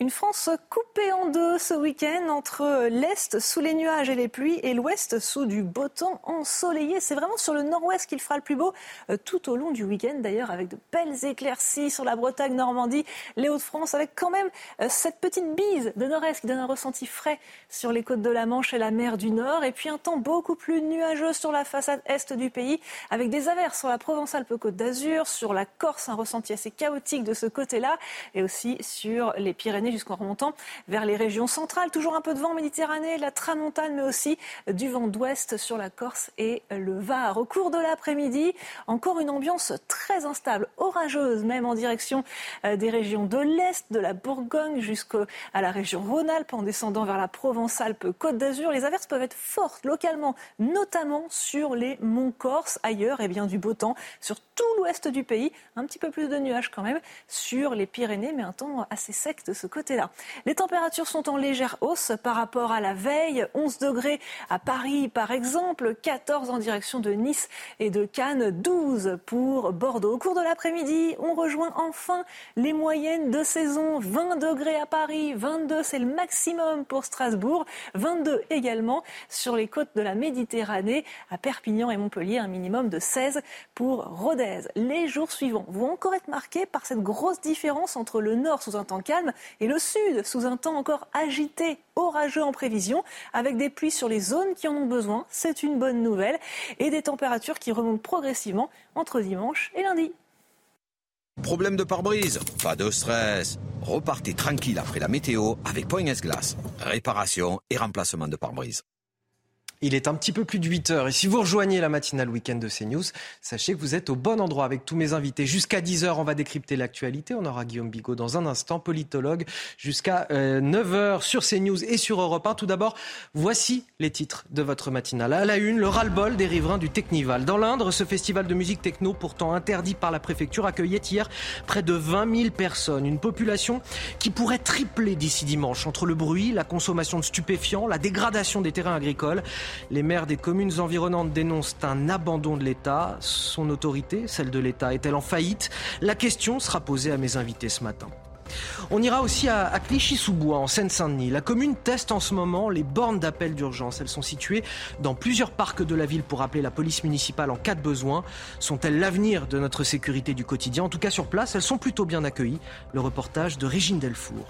Une France coupée en deux ce week-end entre l'Est sous les nuages et les pluies et l'Ouest sous du beau temps ensoleillé. C'est vraiment sur le nord-ouest qu'il fera le plus beau euh, tout au long du week-end d'ailleurs avec de belles éclaircies sur la Bretagne, Normandie, les Hauts-de-France avec quand même euh, cette petite bise de nord-est qui donne un ressenti frais sur les côtes de la Manche et la mer du Nord et puis un temps beaucoup plus nuageux sur la façade est du pays avec des averses sur la Provence-Alpes-Côte d'Azur, sur la Corse, un ressenti assez chaotique de ce côté-là et aussi sur les Pyrénées jusqu'en remontant vers les régions centrales. Toujours un peu de vent Méditerranée, la tramontane, mais aussi du vent d'ouest sur la Corse et le Var. Au cours de l'après-midi, encore une ambiance très instable, orageuse même en direction euh, des régions de l'Est, de la Bourgogne jusqu'à la région Rhône-Alpes en descendant vers la Provence-Alpes-Côte d'Azur. Les averses peuvent être fortes localement, notamment sur les monts Corse. Ailleurs, eh bien, du beau temps sur tout l'ouest du pays. Un petit peu plus de nuages quand même sur les Pyrénées, mais un temps assez sec de ce côté Les températures sont en légère hausse par rapport à la veille. 11 degrés à Paris, par exemple, 14 en direction de Nice et de Cannes, 12 pour Bordeaux. Au cours de l'après-midi, on rejoint enfin les moyennes de saison. 20 degrés à Paris, 22 c'est le maximum pour Strasbourg, 22 également sur les côtes de la Méditerranée, à Perpignan et Montpellier, un minimum de 16 pour Rodez. Les jours suivants vont encore être marqués par cette grosse différence entre le nord sous un temps calme et le sud, sous un temps encore agité, orageux en prévision, avec des pluies sur les zones qui en ont besoin, c'est une bonne nouvelle, et des températures qui remontent progressivement entre dimanche et lundi. Problème de pare-brise Pas de stress. Repartez tranquille après la météo avec Point S-Glace. Réparation et remplacement de pare-brise. Il est un petit peu plus de 8 heures. Et si vous rejoignez la matinale week-end de CNews, sachez que vous êtes au bon endroit avec tous mes invités. Jusqu'à 10 heures, on va décrypter l'actualité. On aura Guillaume Bigot dans un instant, politologue, jusqu'à 9 euh, heures sur CNews et sur Europe 1. Tout d'abord, voici les titres de votre matinale. À la une, le ras-le-bol des riverains du Technival. Dans l'Indre, ce festival de musique techno, pourtant interdit par la préfecture, accueillait hier près de 20 000 personnes. Une population qui pourrait tripler d'ici dimanche entre le bruit, la consommation de stupéfiants, la dégradation des terrains agricoles. Les maires des communes environnantes dénoncent un abandon de l'État. Son autorité, celle de l'État, est-elle en faillite? La question sera posée à mes invités ce matin. On ira aussi à, Clichy-sous-Bois, en Seine-Saint-Denis. La commune teste en ce moment les bornes d'appel d'urgence. Elles sont situées dans plusieurs parcs de la ville pour appeler la police municipale en cas de besoin. Sont-elles l'avenir de notre sécurité du quotidien? En tout cas, sur place, elles sont plutôt bien accueillies. Le reportage de Régine Delfour.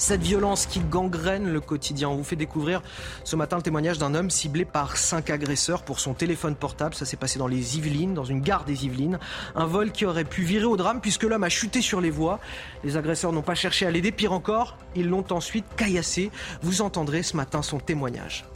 Cette violence qui gangrène le quotidien. On vous fait découvrir ce matin le témoignage d'un homme ciblé par cinq agresseurs pour son téléphone portable. Ça s'est passé dans les Yvelines, dans une gare des Yvelines. Un vol qui aurait pu virer au drame puisque l'homme a chuté sur les voies. Les agresseurs n'ont pas cherché à l'aider. Pire encore, ils l'ont ensuite caillassé. Vous entendrez ce matin son témoignage.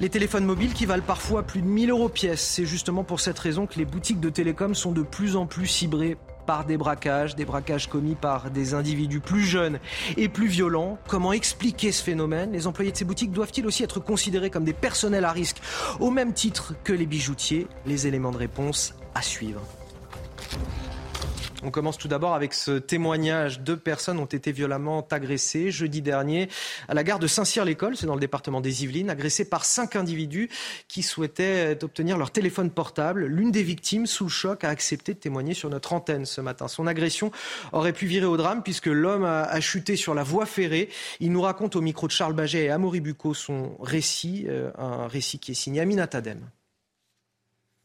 Les téléphones mobiles qui valent parfois plus de 1000 euros pièce. C'est justement pour cette raison que les boutiques de télécom sont de plus en plus ciblées par des braquages, des braquages commis par des individus plus jeunes et plus violents. Comment expliquer ce phénomène? Les employés de ces boutiques doivent-ils aussi être considérés comme des personnels à risque au même titre que les bijoutiers? Les éléments de réponse à suivre. On commence tout d'abord avec ce témoignage. Deux personnes ont été violemment agressées jeudi dernier à la gare de Saint-Cyr-l'École, c'est dans le département des Yvelines, agressées par cinq individus qui souhaitaient obtenir leur téléphone portable. L'une des victimes, sous le choc, a accepté de témoigner sur notre antenne ce matin. Son agression aurait pu virer au drame puisque l'homme a, chuté sur la voie ferrée. Il nous raconte au micro de Charles Baget et Amaury Bucco son récit, euh, un récit qui est signé Aminata Tadem.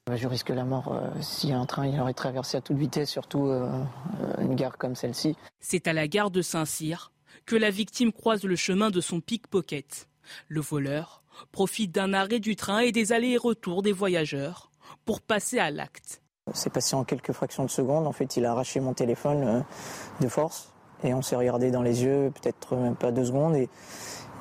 Bah, je risque la mort euh, si un train il aurait traversé à toute vitesse, surtout euh, euh, une gare comme celle-ci. C'est à la gare de Saint-Cyr que la victime croise le chemin de son pickpocket. Le voleur profite d'un arrêt du train et des allers et retours des voyageurs pour passer à l'acte. C'est passé en quelques fractions de secondes. En fait, il a arraché mon téléphone de force et on s'est regardé dans les yeux, peut-être même pas deux secondes, et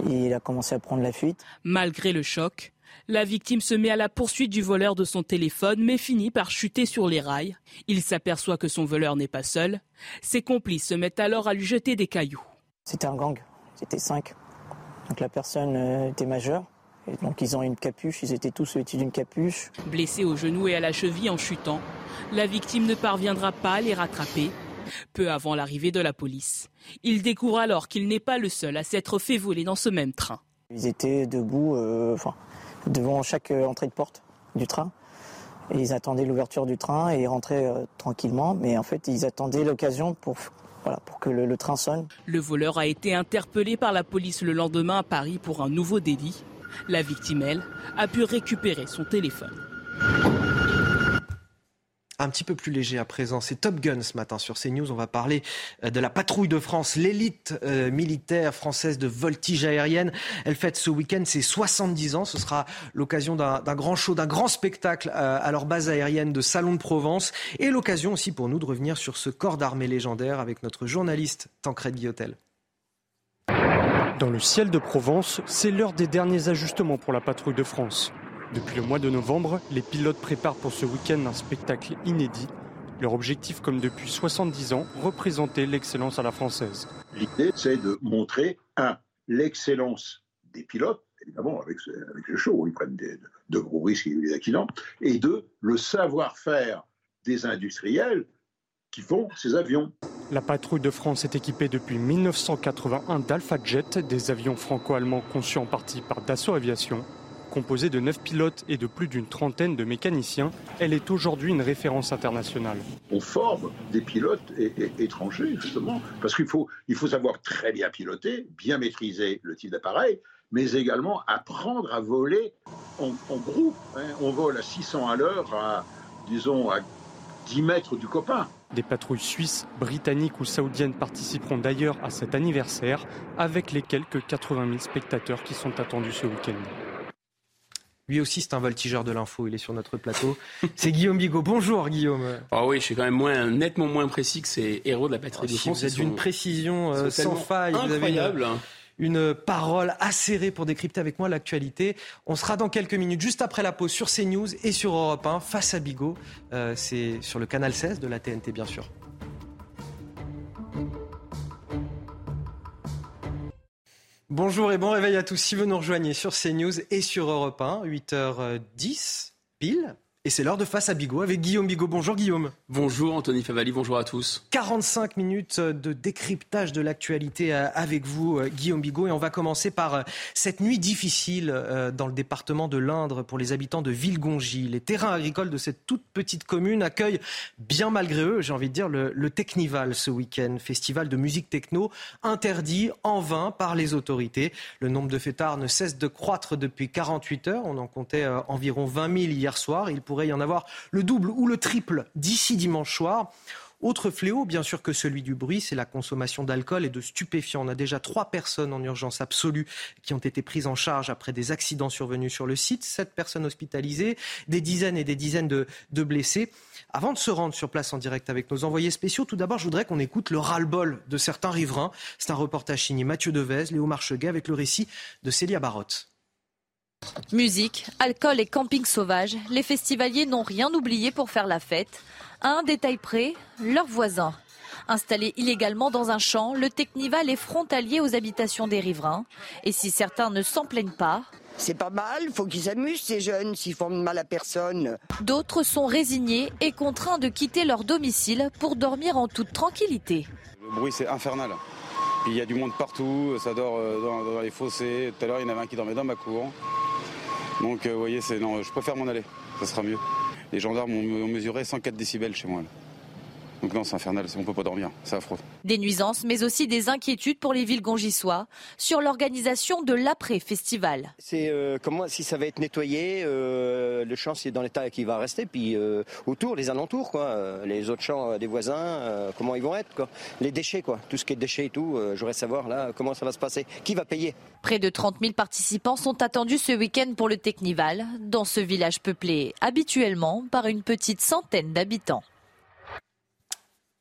il a commencé à prendre la fuite. Malgré le choc, la victime se met à la poursuite du voleur de son téléphone, mais finit par chuter sur les rails. Il s'aperçoit que son voleur n'est pas seul. Ses complices se mettent alors à lui jeter des cailloux. C'était un gang, c'était cinq. Donc la personne euh, était majeure. Et donc ils ont une capuche, ils étaient tous vêtus d'une capuche. Blessé au genou et à la cheville en chutant, la victime ne parviendra pas à les rattraper. Peu avant l'arrivée de la police, il découvre alors qu'il n'est pas le seul à s'être fait voler dans ce même train. Ils étaient debout, euh, devant chaque euh, entrée de porte du train. Ils attendaient l'ouverture du train et rentraient euh, tranquillement. Mais en fait, ils attendaient l'occasion pour, voilà, que le train sonne. Le voleur a été interpellé par la police le lendemain à Paris pour un nouveau délit. La victime, elle, a pu récupérer son téléphone un petit peu plus léger à présent. C'est Top Gun ce matin sur CNews. On va parler euh, de la patrouille de France, l'élite euh, militaire française de voltige aérienne. Elle fête ce week-end ses 70 ans. Ce sera l'occasion d'un grand show, d'un grand spectacle euh, à leur base aérienne de Salon de Provence et l'occasion aussi pour nous de revenir sur ce corps d'armée légendaire avec notre journaliste Tancred Guillotel. Dans le ciel de Provence, c'est l'heure des derniers ajustements pour la patrouille de France. Depuis le mois de novembre, les pilotes préparent pour ce week-end un spectacle inédit. Leur objectif, comme depuis 70 ans, représenter l'excellence à la française. L'idée, c'est de montrer, un, l'excellence des pilotes, évidemment, avec, avec le show, ils prennent de gros risques et des accidents, et deux, le savoir-faire des industriels qui font ces avions. La patrouille de France est équipée depuis 1981 d'Alpha Jet, des avions franco-allemands conçus en partie par Dassault Aviation. Composée de 9 pilotes et de plus d'une trentaine de mécaniciens, elle est aujourd'hui une référence internationale. On forme des pilotes étrangers, justement, parce qu'il faut, il faut savoir très bien piloter, bien maîtriser le type d'appareil, mais également apprendre à voler en, groupe. Hein. On vole à 600 à l'heure, à, disons, à 10 mètres du copain. Des patrouilles suisses, britanniques ou saoudiennes participeront d'ailleurs à cet anniversaire, avec les quelques 80 000 spectateurs qui sont attendus ce week-end. Lui aussi, c'est un voltigeur de l'info. Il est sur notre plateau. *laughs* C'est Guillaume Bigot. Bonjour, Guillaume. Ah oui, je suis quand même moins, nettement moins précis que ces héros de la patrie de France. Vous êtes d'une précision euh, sans faille. Incroyable. Vous avez une, une, parole acérée pour décrypter avec moi l'actualité. On sera dans quelques minutes, juste après la pause, sur CNews et sur Europe 1, face à Bigot. Euh, c'est sur le canal 16 de la TNT, bien sûr. Bonjour et bon réveil à tous. Si vous nous rejoignez sur CNews et sur Europe 1, 8h10 pile. Et c'est l'heure de Face à Bigot avec Guillaume Bigot. Bonjour Guillaume. Bonjour Anthony Favali, bonjour à tous. 45 minutes de décryptage de l'actualité euh, avec vous euh, Guillaume Bigot et on va commencer par euh, cette nuit difficile dans le département de l'Indre pour les habitants de Villegongy. Les terrains agricoles de cette toute petite commune accueillent bien malgré eux, j'ai envie de dire, le, le Technival ce week-end, festival de musique techno interdit en vain par les autorités. Le nombre de fêtards ne cesse de croître depuis 48 heures. On en comptait environ 20 000 hier soir. Il pourrait y en avoir le double ou le triple d'ici dimanche soir. Autre fléau, bien sûr, que celui du bruit, c'est la consommation d'alcool et de stupéfiants. On a déjà trois personnes en urgence absolue qui ont été prises en charge après des accidents survenus sur le site, sept personnes hospitalisées, des dizaines et des dizaines de, blessés. Avant de se rendre sur place en direct avec nos envoyés spéciaux, tout d'abord, je voudrais qu'on écoute le ras-le-bol de certains riverains. C'est un reportage signé Mathieu Devez, Léo Marcheguet, avec le récit de Célia Barotte. Musique, alcool et camping sauvage, les festivaliers n'ont rien oublié pour faire la fête. À un détail près, leurs voisins. Installé illégalement dans un champ, le Technival est frontalier aux habitations des riverains. Et si certains ne s'en plaignent pas, c'est pas mal, faut qu'ils s'amusent ces jeunes s'ils font mal à personne. D'autres sont résignés et contraints de quitter leur domicile pour dormir en toute tranquillité. Le bruit c'est infernal. il y a du monde partout, ça dort euh, dans, dans les fossés. Tout à l'heure il y en avait un qui dormait dans ma cour. Donc, euh, vous voyez, c'est non, je préfère m'en aller. Ça sera mieux. Les gendarmes ont mesuré 104 décibels chez moi. Donc non, c'est infernal, on peut pas dormir, c'est affreux. Des nuisances, mais aussi des inquiétudes pour les villes gongissois sur l'organisation de l'après-festival. C'est euh, comment si ça va être nettoyé, euh, le champ c'est dans l'état qui va rester, puis euh, autour, les alentours, quoi, les autres champs des voisins, comment ils vont être, quoi. Les déchets, quoi, tout ce qui est déchets et tout, j'aurais savoir là comment ça va se passer, qui va payer? Près de 30 000 participants sont attendus ce week-end pour le Technival, dans ce village peuplé habituellement par une petite centaine d'habitants.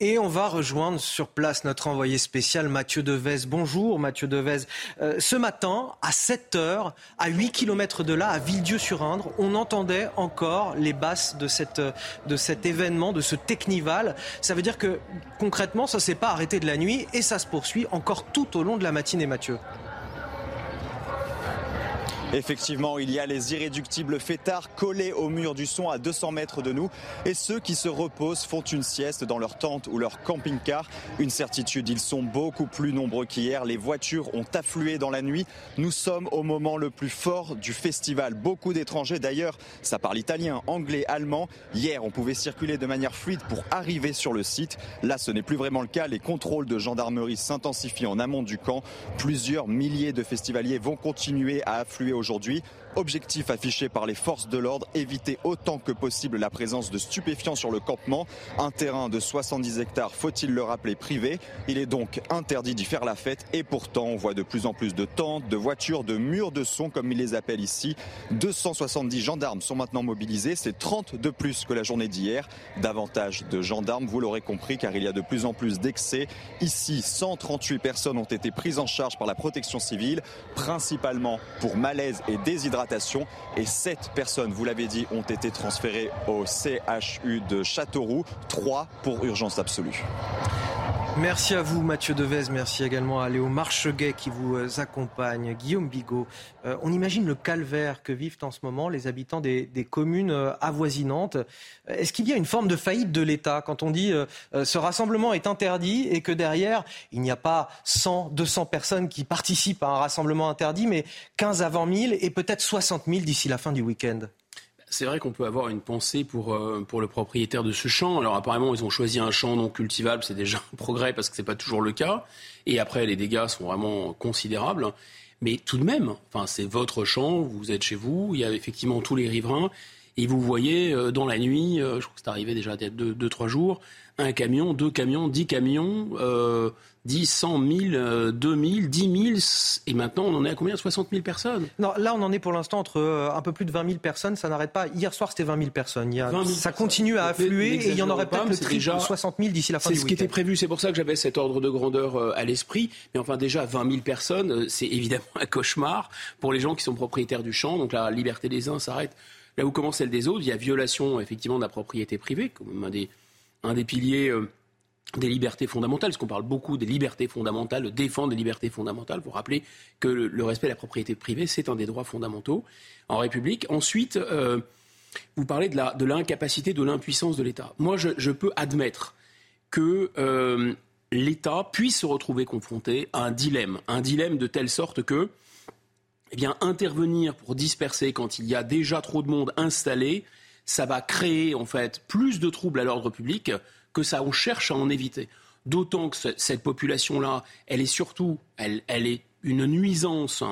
Et on va rejoindre sur place notre envoyé spécial Mathieu Devez. Bonjour Mathieu Devez. Euh, ce matin, à 7 heures, à 8 km de là, à Villedieu-sur-Indre, on entendait encore les basses de, cette, de cet événement, de ce Technival. Ça veut dire que concrètement, ça ne s'est pas arrêté de la nuit et ça se poursuit encore tout au long de la matinée, Mathieu. Effectivement, il y a les irréductibles fêtards collés au mur du son à 200 mètres de nous et ceux qui se reposent font une sieste dans leur tente ou leur camping-car. Une certitude, ils sont beaucoup plus nombreux qu'hier. Les voitures ont afflué dans la nuit. Nous sommes au moment le plus fort du festival. Beaucoup d'étrangers d'ailleurs, ça parle italien, anglais, allemand. Hier, on pouvait circuler de manière fluide pour arriver sur le site. Là, ce n'est plus vraiment le cas. Les contrôles de gendarmerie s'intensifient en amont du camp. Plusieurs milliers de festivaliers vont continuer à affluer aujourd'hui. Objectif affiché par les forces de l'ordre, éviter autant que possible la présence de stupéfiants sur le campement. Un terrain de 70 hectares, faut-il le rappeler, privé. Il est donc interdit d'y faire la fête et pourtant on voit de plus en plus de tentes, de voitures, de murs de son comme ils les appellent ici. 270 gendarmes sont maintenant mobilisés, c'est 30 de plus que la journée d'hier. Davantage de gendarmes, vous l'aurez compris, car il y a de plus en plus d'excès. Ici, 138 personnes ont été prises en charge par la protection civile, principalement pour malaise et déshydratation. Et 7 personnes, vous l'avez dit, ont été transférées au CHU de Châteauroux, 3 pour urgence absolue. Merci à vous Mathieu Devez, merci également à Léo Marcheguet qui vous euh, accompagne, Guillaume Bigot. Euh, on imagine le calvaire que vivent en ce moment les habitants des, communes euh, avoisinantes. Est-ce qu'il y a une forme de faillite de l'État quand on dit ce rassemblement est interdit et que derrière il n'y a pas 100, 200 personnes qui participent à un rassemblement interdit, mais 15 à 20 000 et peut-être 60 000 d'ici la fin du week-end c'est vrai qu'on peut avoir une pensée pour, euh, pour le propriétaire de ce champ. Alors apparemment, ils ont choisi un champ non cultivable, c'est déjà un progrès parce que ce n'est pas toujours le cas. Et après, les dégâts sont vraiment considérables. Mais tout de même, c'est votre champ, vous êtes chez vous, il y a effectivement tous les riverains. Et vous voyez euh, dans la nuit, euh, je crois que c'est arrivé déjà il y a deux, deux, trois jours, un camion, deux camions, dix camions, euh, 10, 100 000, 2 000, 10 000, et maintenant on en est à combien? 60 000 personnes? Non, là on en est pour l'instant entre euh, un peu plus de 20 000 personnes, ça n'arrête pas. Hier soir c'était 20 000 personnes. ça continue à affluer et il y en aurait peut-être le triple, déjà 60 000 d'ici la fin du C'est ce qui était prévu, c'est pour ça que j'avais cet ordre de grandeur euh, à l'esprit. Mais enfin déjà 20 000 personnes, euh, c'est *laughs* évidemment un cauchemar pour les gens qui sont propriétaires du champ. Donc la liberté des uns s'arrête là où commence celle des autres. Il y a violation effectivement de la propriété privée, comme un des, un des piliers des libertés fondamentales, parce qu'on parle beaucoup des libertés fondamentales, défendre des libertés fondamentales. Vous rappeler que le, respect de la propriété privée, c'est un des droits fondamentaux en République. Ensuite, euh, vous parlez de l'incapacité, de l'impuissance de l'État. Moi, je, peux admettre que euh, l'État puisse se retrouver confronté à un dilemme, un dilemme de telle sorte que, eh bien, intervenir pour disperser quand il y a déjà trop de monde installé, ça va créer en fait plus de troubles à l'ordre public que ça on cherche à en éviter. D'autant que cette population-là, elle est surtout, elle, elle est une nuisance.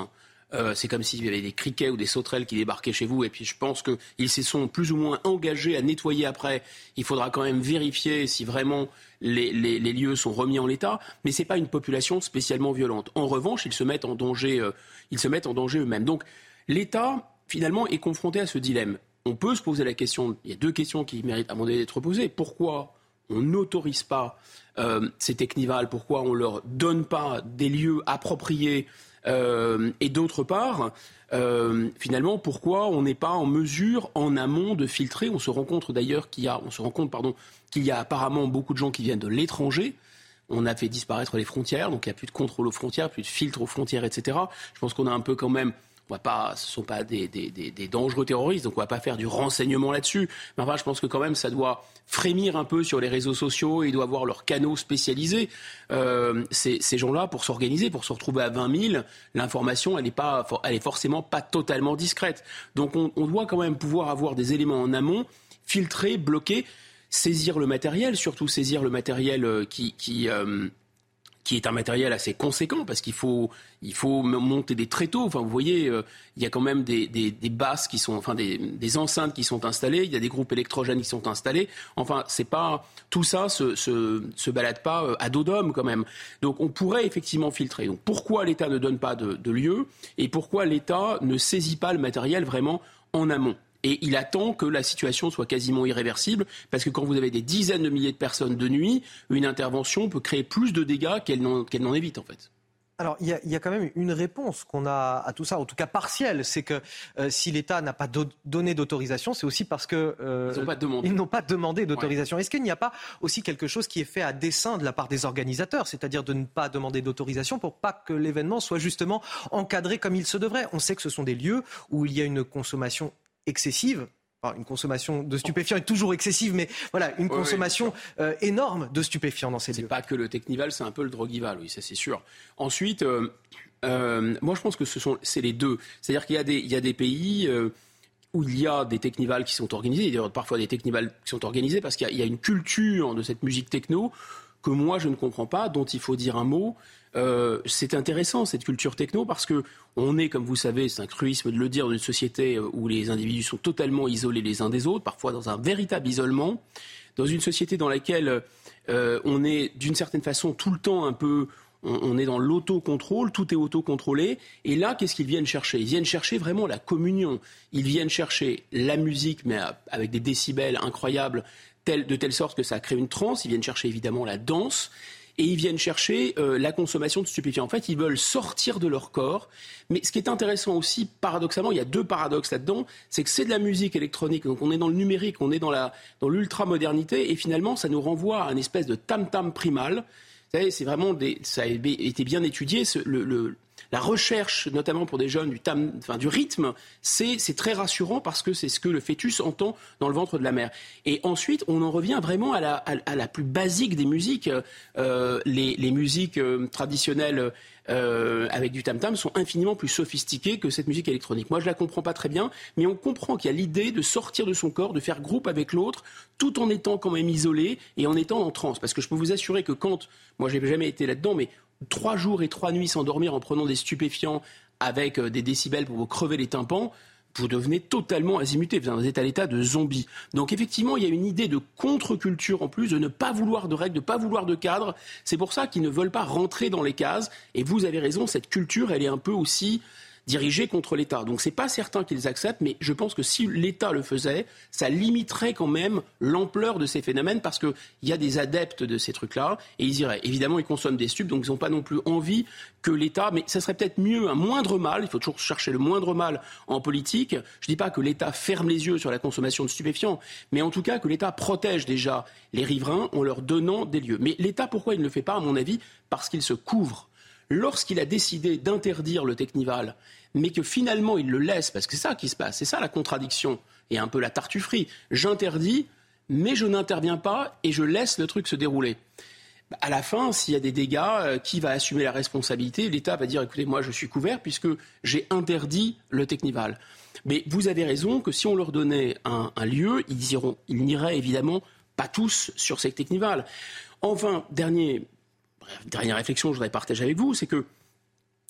Euh, c'est comme s'il y avait des criquets ou des sauterelles qui débarquaient chez vous. Et puis je pense qu'ils se sont plus ou moins engagés à nettoyer après. Il faudra quand même vérifier si vraiment les, lieux sont remis en état. Mais ce n'est pas une population spécialement violente. En revanche, ils se mettent en danger, euh, ils se mettent en danger eux-mêmes. Donc l'État, finalement, est confronté à ce dilemme. On peut se poser la question, il y a deux questions qui méritent à mon avis d'être posées. Pourquoi on n'autorise pas euh, ces technivals? Pourquoi on ne leur donne pas des lieux appropriés euh, et d'autre part, euh, finalement, pourquoi on n'est pas en mesure en amont de filtrer? On se rend compte d'ailleurs qu'il y a, on se pardon, qu'il y a apparemment beaucoup de gens qui viennent de l'étranger. On a fait disparaître les frontières, donc il n'y a plus de contrôle aux frontières, plus de filtre aux frontières, etc. Je pense qu'on a un peu quand même on va pas, ce ne sont pas des, dangereux terroristes, donc on ne va pas faire du renseignement là-dessus. Mais enfin, je pense que quand même, ça doit frémir un peu sur les réseaux sociaux. Ils doivent avoir leurs canaux spécialisés. Euh, ces, gens-là, pour s'organiser, pour se retrouver à 20 000, l'information, elle n'est pas, elle forcément pas totalement discrète. Donc, on, doit quand même pouvoir avoir des éléments en amont, filtrer, bloquer, saisir le matériel, surtout saisir le matériel euh, qui, euh, qui est un matériel assez conséquent parce qu'il faut, il faut monter des tréteaux. Enfin, vous voyez, euh, il y a quand même des, des, des, basses qui sont, enfin, des, des, enceintes qui sont installées. Il y a des groupes électrogènes qui sont installés. Enfin, c'est pas tout ça se, se, se balade pas euh, à dos d'homme quand même. Donc, on pourrait effectivement filtrer. Donc, pourquoi l'État ne donne pas de, de lieu et pourquoi l'État ne saisit pas le matériel vraiment en amont? Et il attend que la situation soit quasiment irréversible, parce que quand vous avez des dizaines de milliers de personnes de nuit, une intervention peut créer plus de dégâts qu'elle n'en évite en fait. Alors, il y, a, quand même une réponse qu'on a à tout ça, en tout cas partielle. C'est que euh, si l'État n'a pas donné d'autorisation, c'est aussi parce que euh, ils n'ont pas demandé, d'autorisation. Est-ce qu'il n'y a pas aussi quelque chose qui est fait à dessein de la part des organisateurs, c'est-à-dire de ne pas demander d'autorisation pour pas que l'événement soit justement encadré comme il se devrait? On sait que ce sont des lieux où il y a une consommation excessive. une consommation de stupéfiants est toujours excessive, mais voilà, une consommation euh, énorme de stupéfiants dans ces lieux. C'est pas que le Technival, c'est un peu le drogival, oui, ça c'est sûr. Ensuite, euh, euh, moi je pense que ce sont, c'est les deux. C'est-à-dire qu'il y a des, il y a des pays où il y a des technivals qui sont organisés, il y a parfois des technivals qui sont organisés parce qu'il y, a une culture de cette musique techno que moi je ne comprends pas, dont il faut dire un mot. Euh, c'est intéressant cette culture techno parce que on est, comme vous savez, c'est un cruisme de le dire, dans une société euh, où les individus sont totalement isolés les uns des autres, parfois dans un véritable isolement, dans une société dans laquelle euh, on est d'une certaine façon tout le temps un peu on, est dans l'autocontrôle, tout est autocontrôlé. Et là, qu'est-ce qu'ils viennent chercher? Ils viennent chercher vraiment la communion. Ils viennent chercher la musique, mais avec des décibels incroyables, de telle sorte que ça crée une transe. Ils viennent chercher évidemment la danse et ils viennent chercher euh, la consommation de stupéfiants. En fait, ils veulent sortir de leur corps. Mais ce qui est intéressant aussi, paradoxalement, il y a deux paradoxes là-dedans, c'est que c'est de la musique électronique, donc on est dans le numérique, on est dans la l'ultra-modernité, et finalement, ça nous renvoie à une espèce de tam-tam primal. Vous savez, c'est vraiment des, ça a été bien étudié. La recherche, notamment pour des jeunes, du, enfin, du rythme, c'est très rassurant parce que c'est ce que le fœtus entend dans le ventre de la mère. Et ensuite, on en revient vraiment à la, à, la plus basique des musiques. Euh, les, les, musiques euh, traditionnelles euh, avec du tam-tam sont infiniment plus sophistiquées que cette musique électronique. Moi, je la comprends pas très bien, mais on comprend qu'il y a l'idée de sortir de son corps, de faire groupe avec l'autre, tout en étant quand même isolé et en étant en transe. Parce que je peux vous assurer que quand, moi, j'ai jamais été là-dedans, mais trois jours et trois nuits sans dormir en prenant des stupéfiants avec euh, des décibels pour vous crever les tympans, vous devenez totalement azimuté, vous êtes à l'état de zombie. Donc effectivement, il y a une idée de contre-culture en plus, de ne pas vouloir de règles, de ne pas vouloir de cadre. C'est pour ça qu'ils ne veulent pas rentrer dans les cases. Et vous avez raison, cette culture, elle est un peu aussi dirigés contre l'État. Donc c'est pas certain qu'ils acceptent, mais je pense que si l'État le faisait, ça limiterait quand même l'ampleur de ces phénomènes parce qu'il y a des adeptes de ces trucs-là et ils iraient. Évidemment, ils consomment des stupes, donc ils n'ont pas non plus envie que l'État. Mais ça serait peut-être mieux un moindre mal. Il faut toujours chercher le moindre mal en politique. Je dis pas que l'État ferme les yeux sur la consommation de stupéfiants, mais en tout cas que l'État protège déjà les riverains en leur donnant des lieux. Mais l'État, pourquoi il ne le fait pas, à mon avis? Parce qu'il se couvre lorsqu'il a décidé d'interdire le Technival, mais que finalement il le laisse, parce que c'est ça qui se passe, c'est ça la contradiction. et un peu la tartufferie. J'interdis, mais je n'interviens pas et je laisse le truc se dérouler. À la fin, s'il y a des dégâts, euh, qui va assumer la responsabilité? L'État va dire écoutez, moi je suis couvert puisque j'ai interdit le Technival. Mais vous avez raison que si on leur donnait un, lieu, ils, iront, ils n'iraient évidemment pas tous sur cette Technival. Enfin, dernier, dernière réflexion que je voudrais partager avec vous, c'est que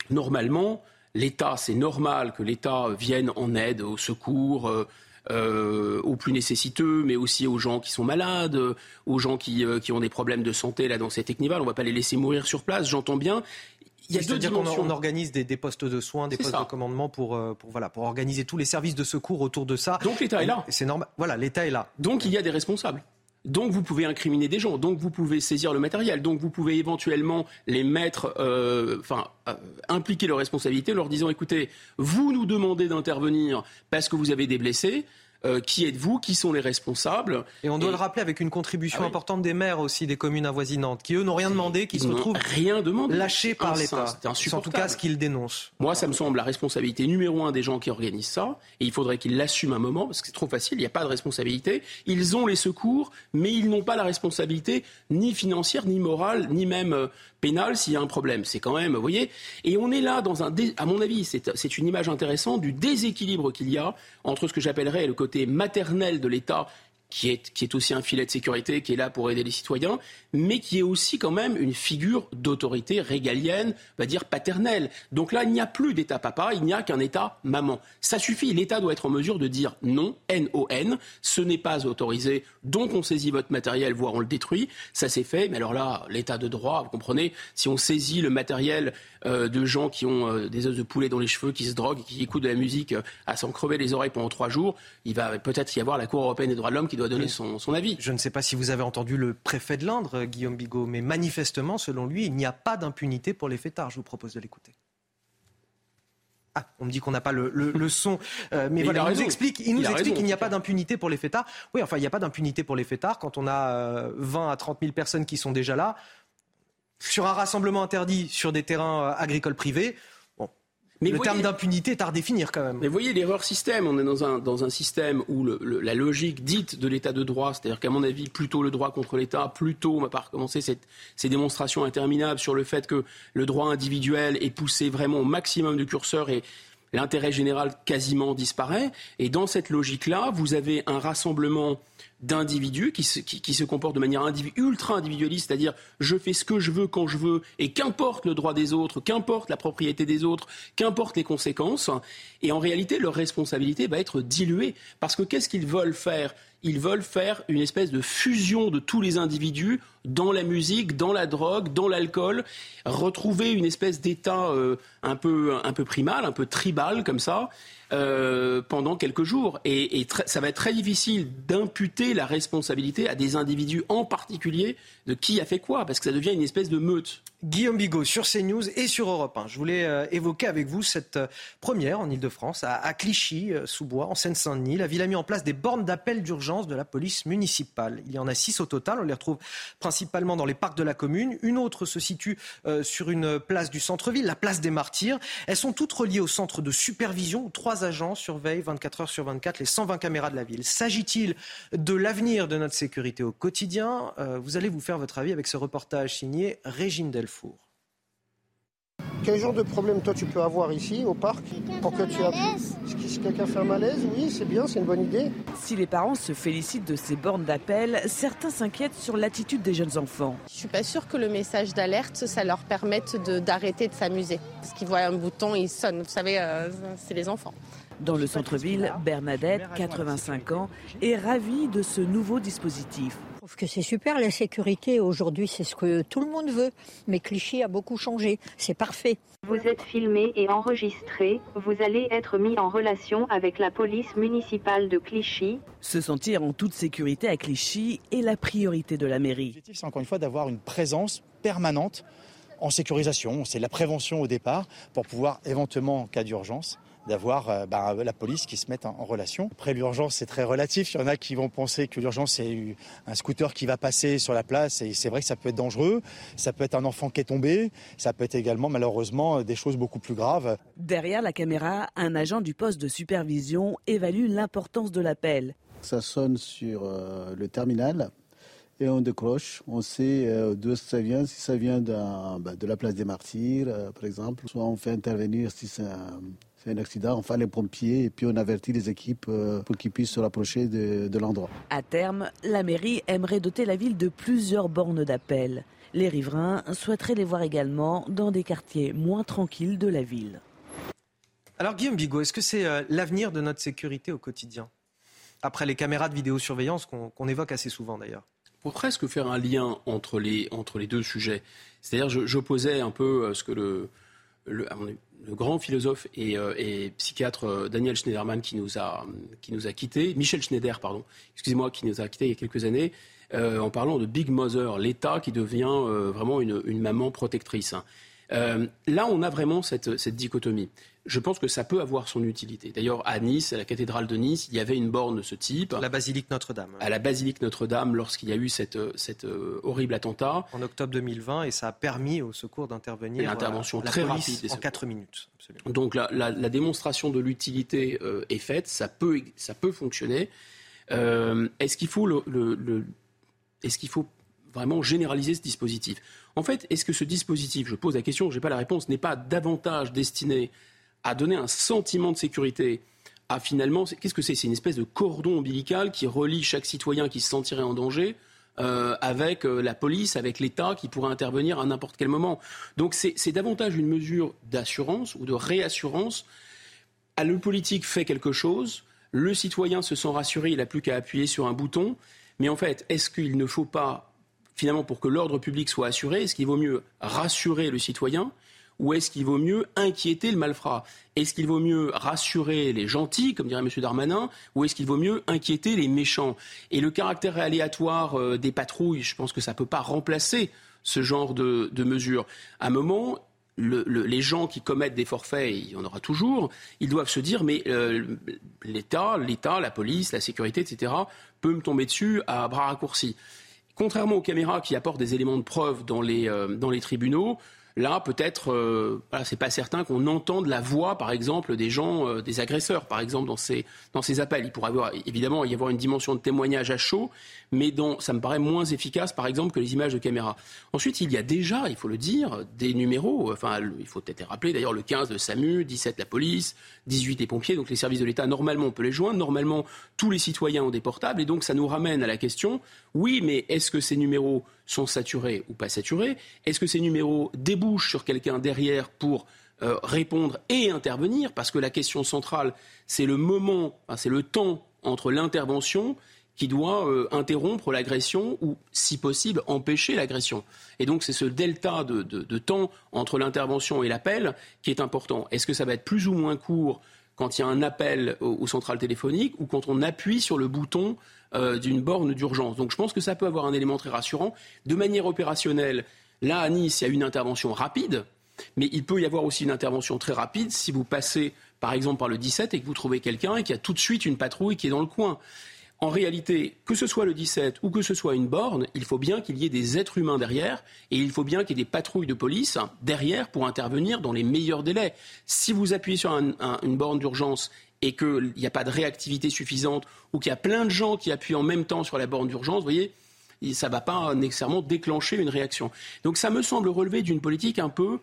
normalement, l'État, c'est normal que l'État vienne en aide, au secours, euh, euh, aux plus nécessiteux, mais aussi aux gens qui sont malades, aux gens qui, euh, qui ont des problèmes de santé là dans cette Technival. On ne va pas les laisser mourir sur place, j'entends bien. Il y a C'est-à-dire qu'on organise des, postes de soins, des postes de commandement pour, pour, voilà, pour organiser tous les services de secours autour de ça. Donc l'État est là. C'est normal. Voilà, l'État est là. Donc il y a des responsables. Donc vous pouvez incriminer des gens, donc vous pouvez saisir le matériel, donc vous pouvez éventuellement les mettre, euh, enfin euh, impliquer leurs responsabilités en leur disant écoutez, vous nous demandez d'intervenir parce que vous avez des blessés, euh, qui êtes-vous? Qui sont les responsables? Et on doit le rappeler avec une contribution ah importante des maires aussi des communes avoisinantes, qui eux n'ont rien demandé, qui se retrouvent rien demandé. lâchés par l'État. C'est en tout cas ce qu'ils dénoncent. Moi, ça me semble la responsabilité numéro un des gens qui organisent ça, et il faudrait qu'ils l'assument un moment, parce que c'est trop facile, il n'y a pas de responsabilité. Ils ont les secours, mais ils n'ont pas la responsabilité ni financière, ni morale, ni même pénal s'il y a un problème. C'est quand même, vous voyez, et on est là dans un, à mon avis, c'est une image intéressante du déséquilibre qu'il y a entre ce que j'appellerais le côté maternel de l'État qui est, qui est aussi un filet de sécurité, qui est là pour aider les citoyens, mais qui est aussi quand même une figure d'autorité régalienne, on va dire paternelle. Donc là, il n'y a plus d'État papa, il n'y a qu'un État maman. Ça suffit, l'État doit être en mesure de dire non, N-O-N, ce n'est pas autorisé, donc on saisit votre matériel, voire on le détruit. Ça c'est fait, mais alors là, l'État de droit, vous comprenez, si on saisit le matériel euh, de gens qui ont euh, des os de poulet dans les cheveux, qui se droguent, qui écoutent de la musique euh, à s'en crever les oreilles pendant trois jours, il va peut-être y avoir la Cour européenne des droits de l'homme qui doit donner son, avis. Je ne sais pas si vous avez entendu le préfet de l'Indre, Guillaume Bigot, mais manifestement, selon lui, il n'y a pas d'impunité pour les fêtards. Je vous propose de l'écouter. Ah, on me dit qu'on n'a pas le, *laughs* son, mais, voilà, il nous explique, il nous explique qu'il n'y a pas d'impunité pour les fêtards. Oui, enfin, il n'y a pas d'impunité pour les fêtards quand on a 20 à 30 000 personnes qui sont déjà là sur un rassemblement interdit sur des terrains euh, agricoles privés, mais le terme d'impunité est à redéfinir quand même. Mais voyez l'erreur système. On est dans un, dans un système où la logique dite de l'état de droit, c'est-à-dire qu'à mon avis, plutôt le droit contre l'État, plutôt on va pas recommencer cette, ces démonstrations interminables sur le fait que le droit individuel est poussé vraiment au maximum du curseur et l'intérêt général quasiment disparaît. Et dans cette logique-là, vous avez un rassemblement d'individus qui se, qui, se comportent de manière ultra individualiste, c'est-à-dire je fais ce que je veux quand je veux, et qu'importe le droit des autres, qu'importe la propriété des autres, qu'importe les conséquences. Et en réalité, leur responsabilité va être diluée. Parce que qu'est-ce qu'ils veulent faire? Ils veulent faire une espèce de fusion de tous les individus dans la musique, dans la drogue, dans l'alcool, retrouver une espèce d'état euh, un, peu, un peu primal, un peu tribal comme ça. Euh, pendant quelques jours. Et, ça va être très difficile d'imputer la responsabilité à des individus en particulier de qui a fait quoi, parce que ça devient une espèce de meute. Guillaume Bigot sur CNews et sur Europe 1. Je voulais euh, évoquer avec vous cette euh, première en Ile-de-France, à, Clichy-sous-Bois, en Seine-Saint-Denis. La ville a mis en place des bornes d'appel d'urgence de la police municipale. Il y en a six au total. On les retrouve principalement dans les parcs de la commune. Une autre se situe sur une place du centre-ville, la place des Martyrs. Elles sont toutes reliées au centre de supervision. Trois agents surveillent 24 heures sur 24 les 120 caméras de la ville. S'agit-il de l'avenir de notre sécurité au quotidien? Vous allez vous faire votre avis avec ce reportage signé Régine Delfour. Quel genre de problème toi tu peux avoir ici au parc pour que tu appuies Si quelqu'un fait un malaise, oui, c'est bien, c'est une bonne idée. Si les parents se félicitent de ces bornes d'appel, certains s'inquiètent sur l'attitude des jeunes enfants. Je suis pas sûre que le message d'alerte, ça leur permette d'arrêter de, s'amuser. Parce qu'ils voient un bouton, ils sonnent. Vous savez, euh, c'est les enfants. Dans le centre-ville, Bernadette, 85 ans, est ravie de ce nouveau dispositif. Je trouve que c'est super, la sécurité aujourd'hui, c'est ce que tout le monde veut. Mais Clichy a beaucoup changé, c'est parfait. Vous êtes filmé et enregistré, vous allez être mis en relation avec la police municipale de Clichy. Se sentir en toute sécurité à Clichy est la priorité de la mairie. L'objectif, c'est encore une fois d'avoir une présence permanente en sécurisation, c'est la prévention au départ pour pouvoir éventuellement, en cas d'urgence, d'avoir euh, bah, la police qui se mette en, relation. Après l'urgence, c'est très relatif. Il y en a qui vont penser que l'urgence, c'est un scooter qui va passer sur la place et c'est vrai que ça peut être dangereux. Ça peut être un enfant qui est tombé. Ça peut être également, malheureusement, des choses beaucoup plus graves. Derrière la caméra, un agent du poste de supervision évalue l'importance de l'appel. Ça sonne sur euh, le terminal et on décroche. On sait euh, d'où ça vient, si ça vient bah, de la place des martyrs, par exemple. Soit on fait intervenir si c'est c'est un accident, on fait les pompiers et puis on avertit les équipes euh, pour qu'ils puissent se rapprocher de, l'endroit. À terme, la mairie aimerait doter la ville de plusieurs bornes d'appel. Les riverains souhaiteraient les voir également dans des quartiers moins tranquilles de la ville. Alors Guillaume Bigot, est-ce que c'est euh, l'avenir de notre sécurité au quotidien? Après les caméras de vidéosurveillance qu'on évoque assez souvent d'ailleurs. Pour presque faire un lien entre les, entre les deux sujets, c'est-à-dire j'opposais un peu euh, ce que le, le, grand philosophe et, euh, psychiatre euh, Daniel Schneiderman qui nous a, qui nous a quittés, Michel Schneider, pardon, excusez-moi, qui nous a quittés il y a quelques années, euh, en parlant de Big Mother, l'État qui devient vraiment une, maman protectrice. là, on a vraiment cette dichotomie je pense que ça peut avoir son utilité. D'ailleurs, à Nice, à la cathédrale de Nice, il y avait une borne de ce type. La basilique Notre-Dame. À la basilique Notre-Dame, lorsqu'il y a eu cet euh, horrible attentat. En octobre 2020, et ça a permis au secours d'intervenir. Une intervention très rapide. En 4 minutes. Donc la, démonstration de l'utilité euh, est faite, ça peut, ça peut fonctionner. Euh, est-ce qu'il faut, le, est qu'il faut vraiment généraliser ce dispositif? En fait, est-ce que ce dispositif, je pose la question, je n'ai pas la réponse, n'est pas davantage destiné à donner un sentiment de sécurité à finalement, qu'est-ce que c'est? C'est une espèce de cordon ombilical qui relie chaque citoyen qui se sentirait en danger euh, avec euh, la police, avec l'État qui pourrait intervenir à n'importe quel moment. Donc c'est davantage une mesure d'assurance ou de réassurance. Ah, le politique fait quelque chose, le citoyen se sent rassuré, il n'a plus qu'à appuyer sur un bouton. Mais en fait, est-ce qu'il ne faut pas, finalement, pour que l'ordre public soit assuré, est-ce qu'il vaut mieux rassurer le citoyen ou est-ce qu'il vaut mieux inquiéter le malfrat? Est-ce qu'il vaut mieux rassurer les gentils, comme dirait M. Darmanin, ou est-ce qu'il vaut mieux inquiéter les méchants? Et le caractère aléatoire euh, des patrouilles, je pense que ça ne peut pas remplacer ce genre de, mesures. À un moment, les gens qui commettent des forfaits, il y en aura toujours, ils doivent se dire mais euh, l'État, l'État, la police, la sécurité, etc., peut me tomber dessus à bras raccourcis. Contrairement aux caméras qui apportent des éléments de preuve dans les, euh, dans les tribunaux, Là, peut-être, euh, voilà, c'est pas certain qu'on entende la voix, par exemple, des gens, euh, des agresseurs, par exemple, dans ces, dans ces appels. Il pourrait avoir, évidemment y avoir une dimension de témoignage à chaud, mais dont ça me paraît moins efficace, par exemple, que les images de caméra. Ensuite, il y a déjà, il faut le dire, des numéros. Enfin, il faut peut-être rappeler, d'ailleurs, le 15 de SAMU, 17 la police, 18 les pompiers. Donc, les services de l'État, normalement, on peut les joindre. Normalement, tous les citoyens ont des portables. Et donc, ça nous ramène à la question oui, mais est-ce que ces numéros sont saturés ou pas saturés Est-ce que ces numéros débouchent sur quelqu'un derrière pour euh, répondre et intervenir? Parce que la question centrale, c'est le moment, c'est le temps entre l'intervention qui doit euh, interrompre l'agression ou, si possible, empêcher l'agression. Et donc, c'est ce delta de, temps entre l'intervention et l'appel qui est important. Est-ce que ça va être plus ou moins court quand il y a un appel aux centrales téléphoniques ou quand on appuie sur le bouton euh, d'une borne d'urgence. Donc je pense que ça peut avoir un élément très rassurant. De manière opérationnelle, là à Nice, il y a une intervention rapide, mais il peut y avoir aussi une intervention très rapide si vous passez par exemple par le 17 et que vous trouvez quelqu'un et qu'il y a tout de suite une patrouille qui est dans le coin. En réalité, que ce soit le 17 ou que ce soit une borne, il faut bien qu'il y ait des êtres humains derrière et il faut bien qu'il y ait des patrouilles de police derrière pour intervenir dans les meilleurs délais. Si vous appuyez sur une borne d'urgence et qu'il n'y a pas de réactivité suffisante ou qu'il y a plein de gens qui appuient en même temps sur la borne d'urgence, vous voyez, ça ne va pas nécessairement déclencher une réaction. Donc ça me semble relever d'une politique un peu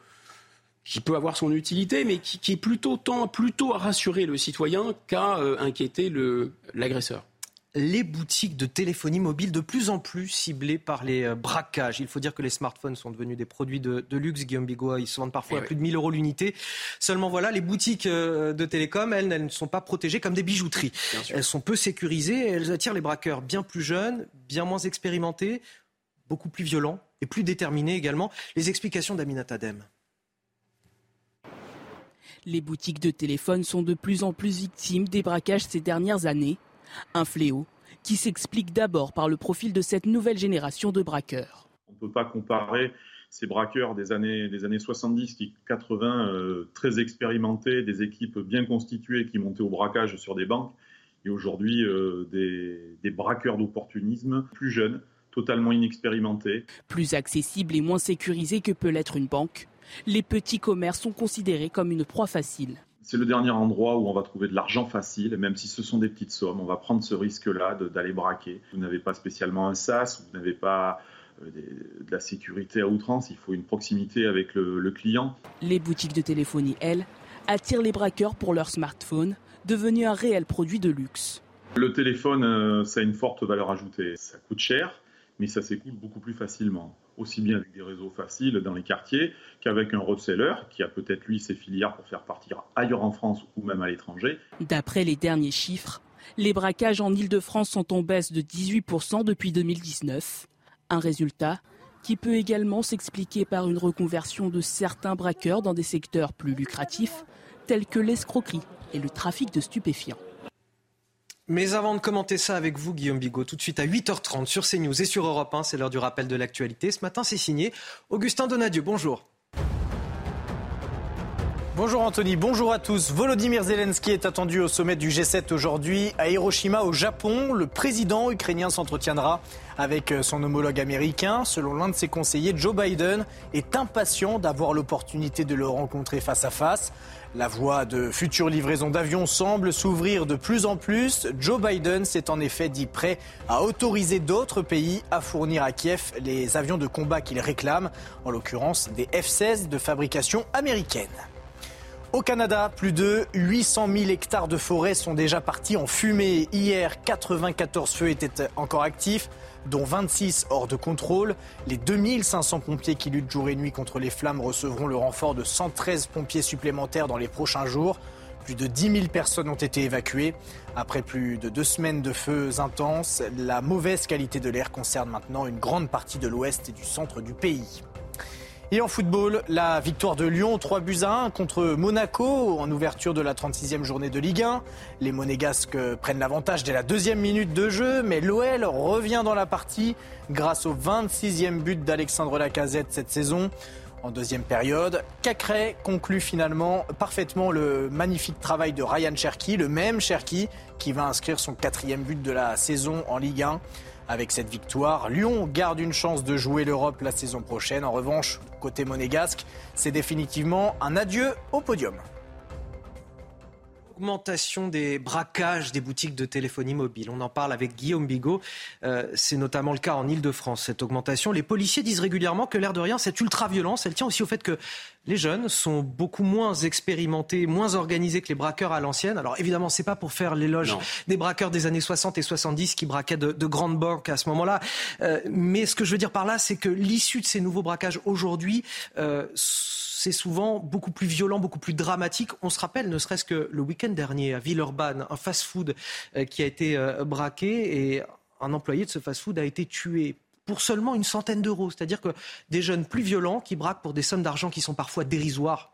qui peut avoir son utilité, mais qui, est plutôt tend plutôt à rassurer le citoyen qu'à euh, inquiéter l'agresseur les boutiques de téléphonie mobile de plus en plus ciblées par les euh, braquages. Il faut dire que les smartphones sont devenus des produits de, luxe, Guillaume Bigot. Ils se vendent parfois eh à plus de 1000 euros l'unité. Seulement voilà, les boutiques euh, de télécom, elles, elles ne sont pas protégées comme des bijouteries. Elles sont peu sécurisées. Elles attirent les braqueurs bien plus jeunes, bien moins expérimentés, beaucoup plus violents et plus déterminés également. Les explications d'Aminata Dem. Les boutiques de téléphone sont de plus en plus victimes des braquages ces dernières années. Un fléau qui s'explique d'abord par le profil de cette nouvelle génération de braqueurs. On ne peut pas comparer ces braqueurs des années, des années 70, qui 80, euh, très expérimentés, des équipes bien constituées qui montaient au braquage sur des banques, et aujourd'hui euh, des, des braqueurs d'opportunisme plus jeunes, totalement inexpérimentés. Plus accessible et moins sécurisé que peut l'être une banque, les petits commerces sont considérés comme une proie facile. C'est le dernier endroit où on va trouver de l'argent facile, même si ce sont des petites sommes. On va prendre ce risque-là d'aller braquer. Vous n'avez pas spécialement un SAS, vous n'avez pas euh, de la sécurité à outrance, il faut une proximité avec le, le client. Les boutiques de téléphonie, elles, attirent les braqueurs pour leur smartphone, devenu un réel produit de luxe. Le téléphone, euh, ça a une forte valeur ajoutée. Ça coûte cher, mais ça s'écoule beaucoup plus facilement. Aussi bien avec des réseaux faciles dans les quartiers qu'avec un reseller qui a peut-être lui ses filières pour faire partir ailleurs en France ou même à l'étranger. D'après les derniers chiffres, les braquages en Ile-de-France sont en baisse de 18% depuis 2019. Un résultat qui peut également s'expliquer par une reconversion de certains braqueurs dans des secteurs plus lucratifs, tels que l'escroquerie et le trafic de stupéfiants. Mais avant de commenter ça avec vous, Guillaume Bigot, tout de suite à 8h30 sur CNews et sur Europe 1, c'est l'heure du rappel de l'actualité. Ce matin, c'est signé Augustin Donadieu. Bonjour. Bonjour Anthony, bonjour à tous. Volodymyr Zelensky est attendu au sommet du G7 aujourd'hui à Hiroshima au Japon. Le président ukrainien s'entretiendra avec son homologue américain. Selon l'un de ses conseillers, Joe Biden est impatient d'avoir l'opportunité de le rencontrer face à face. La voie de futures livraisons d'avions semble s'ouvrir de plus en plus. Joe Biden s'est en effet dit prêt à autoriser d'autres pays à fournir à Kiev les avions de combat qu'il réclame, en l'occurrence des F-16 de fabrication américaine. Au Canada, plus de 800 000 hectares de forêt sont déjà partis en fumée. Hier, 94 feux étaient encore actifs, dont 26 hors de contrôle. Les 2500 pompiers qui luttent jour et nuit contre les flammes recevront le renfort de 113 pompiers supplémentaires dans les prochains jours. Plus de 10 000 personnes ont été évacuées. Après plus de deux semaines de feux intenses, la mauvaise qualité de l'air concerne maintenant une grande partie de l'ouest et du centre du pays. Et en football, la victoire de Lyon, 3 buts à 1 contre Monaco en ouverture de la 36e journée de Ligue 1. Les Monégasques prennent l'avantage dès la deuxième minute de jeu, mais l'OL revient dans la partie grâce au 26e but d'Alexandre Lacazette cette saison. En deuxième période, Cacré conclut finalement parfaitement le magnifique travail de Ryan Cherky, le même Cherky qui va inscrire son quatrième but de la saison en Ligue 1. Avec cette victoire, Lyon garde une chance de jouer l'Europe la saison prochaine. En revanche, côté monégasque, c'est définitivement un adieu au podium augmentation des braquages des boutiques de téléphonie mobile. On en parle avec Guillaume Bigot. Euh, c'est notamment le cas en Ile-de-France, cette augmentation. Les policiers disent régulièrement que l'air de rien, cette ultra-violence, elle tient aussi au fait que les jeunes sont beaucoup moins expérimentés, moins organisés que les braqueurs à l'ancienne. Alors évidemment, c'est pas pour faire l'éloge des braqueurs des années 60 et 70 qui braquaient de, grandes banques à ce moment-là. Euh, mais ce que je veux dire par là, c'est que l'issue de ces nouveaux braquages aujourd'hui euh, c'est souvent beaucoup plus violent, beaucoup plus dramatique. On se rappelle, ne serait-ce que le week-end dernier à Villeurbanne, un fast-food euh, qui a été euh, braqué et un employé de ce fast-food a été tué pour seulement une centaine d'euros. C'est-à-dire que des jeunes plus violents qui braquent pour des sommes d'argent qui sont parfois dérisoires.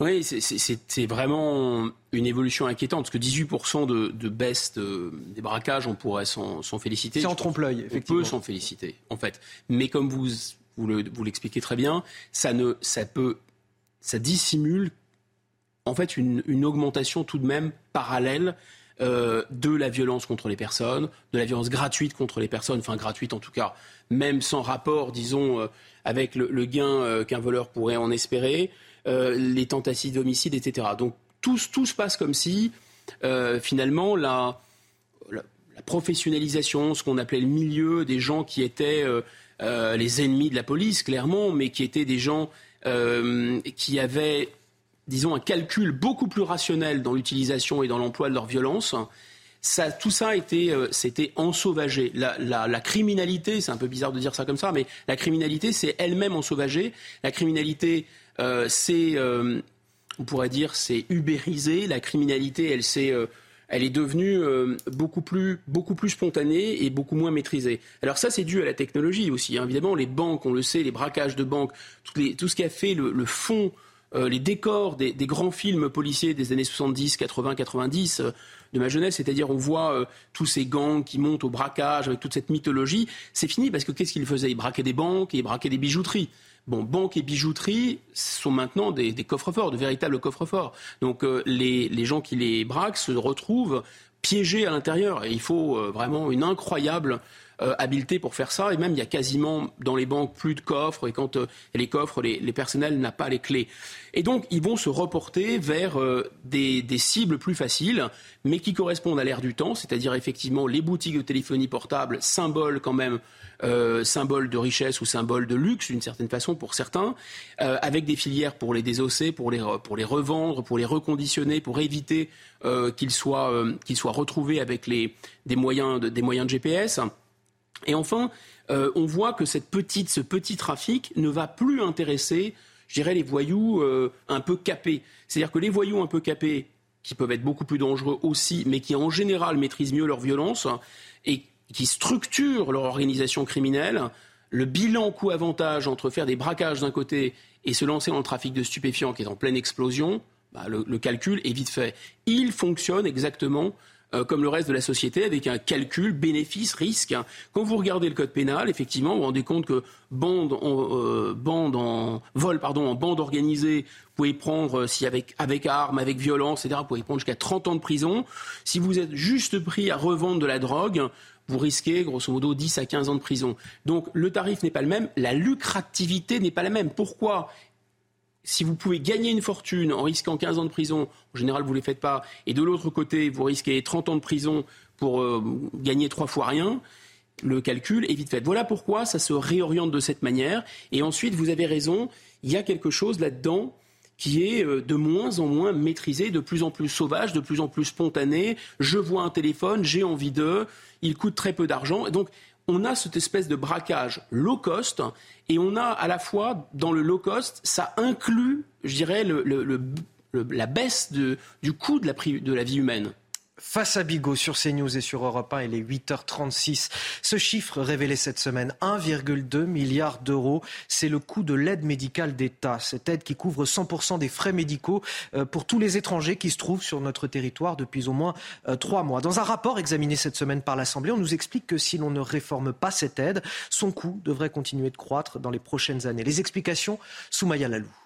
Oui, c'est vraiment une évolution inquiétante, parce que 18% de, baisse des braquages, on pourrait s'en féliciter. C'est en trompe-l'œil, effectivement. On peut s'en féliciter, en fait. Mais comme vous vous l'expliquez très bien, ça, ne, ça, peut, ça dissimule en fait une, augmentation tout de même parallèle euh, de la violence contre les personnes, de la violence gratuite contre les personnes, enfin gratuite en tout cas, même sans rapport, disons, euh, avec le, gain euh, qu'un voleur pourrait en espérer, les tentatives d'homicide, etc. Donc tout, se passe comme si, finalement, la, professionnalisation, ce qu'on appelait le milieu, des gens qui étaient euh, les ennemis de la police, clairement, mais qui étaient des gens euh, qui avaient, disons, un calcul beaucoup plus rationnel dans l'utilisation et dans l'emploi de leur violence. Ça, tout ça était, euh, c'était ensauvagé. La, la, criminalité, c'est un peu bizarre de dire ça comme ça, mais la criminalité, c'est elle-même ensauvagée. La criminalité, c'est, on pourrait dire, c'est ubérisé. La criminalité, elle s'est elle est devenue euh, beaucoup, plus, beaucoup plus spontanée et beaucoup moins maîtrisée. Alors ça, c'est dû à la technologie aussi. Hein. Évidemment, les banques, on le sait, les braquages de banques, tout, ce qui a fait le, fond les décors des, grands films policiers des années 70, 80, 90 de ma jeunesse, c'est-à-dire on voit tous ces gangs qui montent au braquage avec toute cette mythologie. C'est fini parce que qu'est-ce qu'ils faisaient? Ils braquaient des banques et ils braquaient des bijouteries. Bon, banques et bijouteries sont maintenant des, coffres-forts, de véritables coffres-forts. Donc euh, les, gens qui les braquent se retrouvent piégés à l'intérieur. Et il faut euh, vraiment une incroyable euh, habileté pour faire ça. Et même, il y a quasiment dans les banques plus de coffres. Et quand a les coffres, les, personnels n'ont pas les clés. Et donc, ils vont se reporter vers des, des, cibles plus faciles, mais qui correspondent à l'ère du temps, c'est-à-dire effectivement les boutiques de téléphonie portable, symboles quand même euh, symbole de richesse ou symbole de luxe d'une certaine façon pour certains, euh, avec des filières pour les désosser, pour les, pour les revendre, pour les reconditionner, pour éviter euh, qu'ils soient, qu'ils soient retrouvés avec les, des, moyens de, des moyens de GPS. Et enfin, on voit que ce petit trafic ne va plus intéresser, je dirais, les voyous un peu capés. C'est-à-dire que les voyous un peu capés, qui peuvent être beaucoup plus dangereux aussi, mais qui en général maîtrisent mieux leur violence, et qui structurent leur organisation criminelle, le bilan coût-avantage entre faire des braquages d'un côté et se lancer dans le trafic de stupéfiants qui est en pleine explosion, bah, le, calcul est vite fait. Il fonctionne exactement euh, comme le reste de la société, avec un calcul bénéfice-risque. Quand vous regardez le code pénal, effectivement, vous vous rendez compte que bande en, euh, bande vol, pardon, en bande organisée, vous pouvez prendre, euh, si avec, avec armes, avec violence, etc., vous pouvez prendre jusqu'à 30 ans de prison. Si vous êtes juste pris à revendre de la drogue, vous risquez grosso modo 10 à 15 ans de prison. Donc le tarif n'est pas le même, la lucrativité n'est pas la même. Pourquoi si vous pouvez gagner une fortune en risquant 15 ans de prison, en général vous ne les faites pas, et de l'autre côté vous risquez 30 ans de prison pour euh, gagner trois fois rien, le calcul est vite fait. Voilà pourquoi ça se réoriente de cette manière. Et ensuite, vous avez raison, il y a quelque chose là-dedans qui est euh, de moins en moins maîtrisé, de plus en plus sauvage, de plus en plus spontané. Je vois un téléphone, j'ai envie d'eux, il coûte très peu d'argent. Donc, on a cette espèce de braquage low cost et on a à la fois dans le low cost, ça inclut, je dirais, la baisse du coût de la vie humaine. Face à Bigot sur CNews et sur Europe 1, il est 8h36. Ce chiffre révélé cette semaine, 1,2 milliard d'euros, c'est le coût de l'aide médicale d'État. Cette aide qui couvre 100% des frais médicaux euh, pour tous les étrangers qui se trouvent sur notre territoire depuis au moins euh, trois mois. Dans un rapport examiné cette semaine par l'Assemblée, on nous explique que si l'on ne réforme pas cette aide, son coût devrait continuer de croître dans les prochaines années. Les explications, Soumaya Lalou.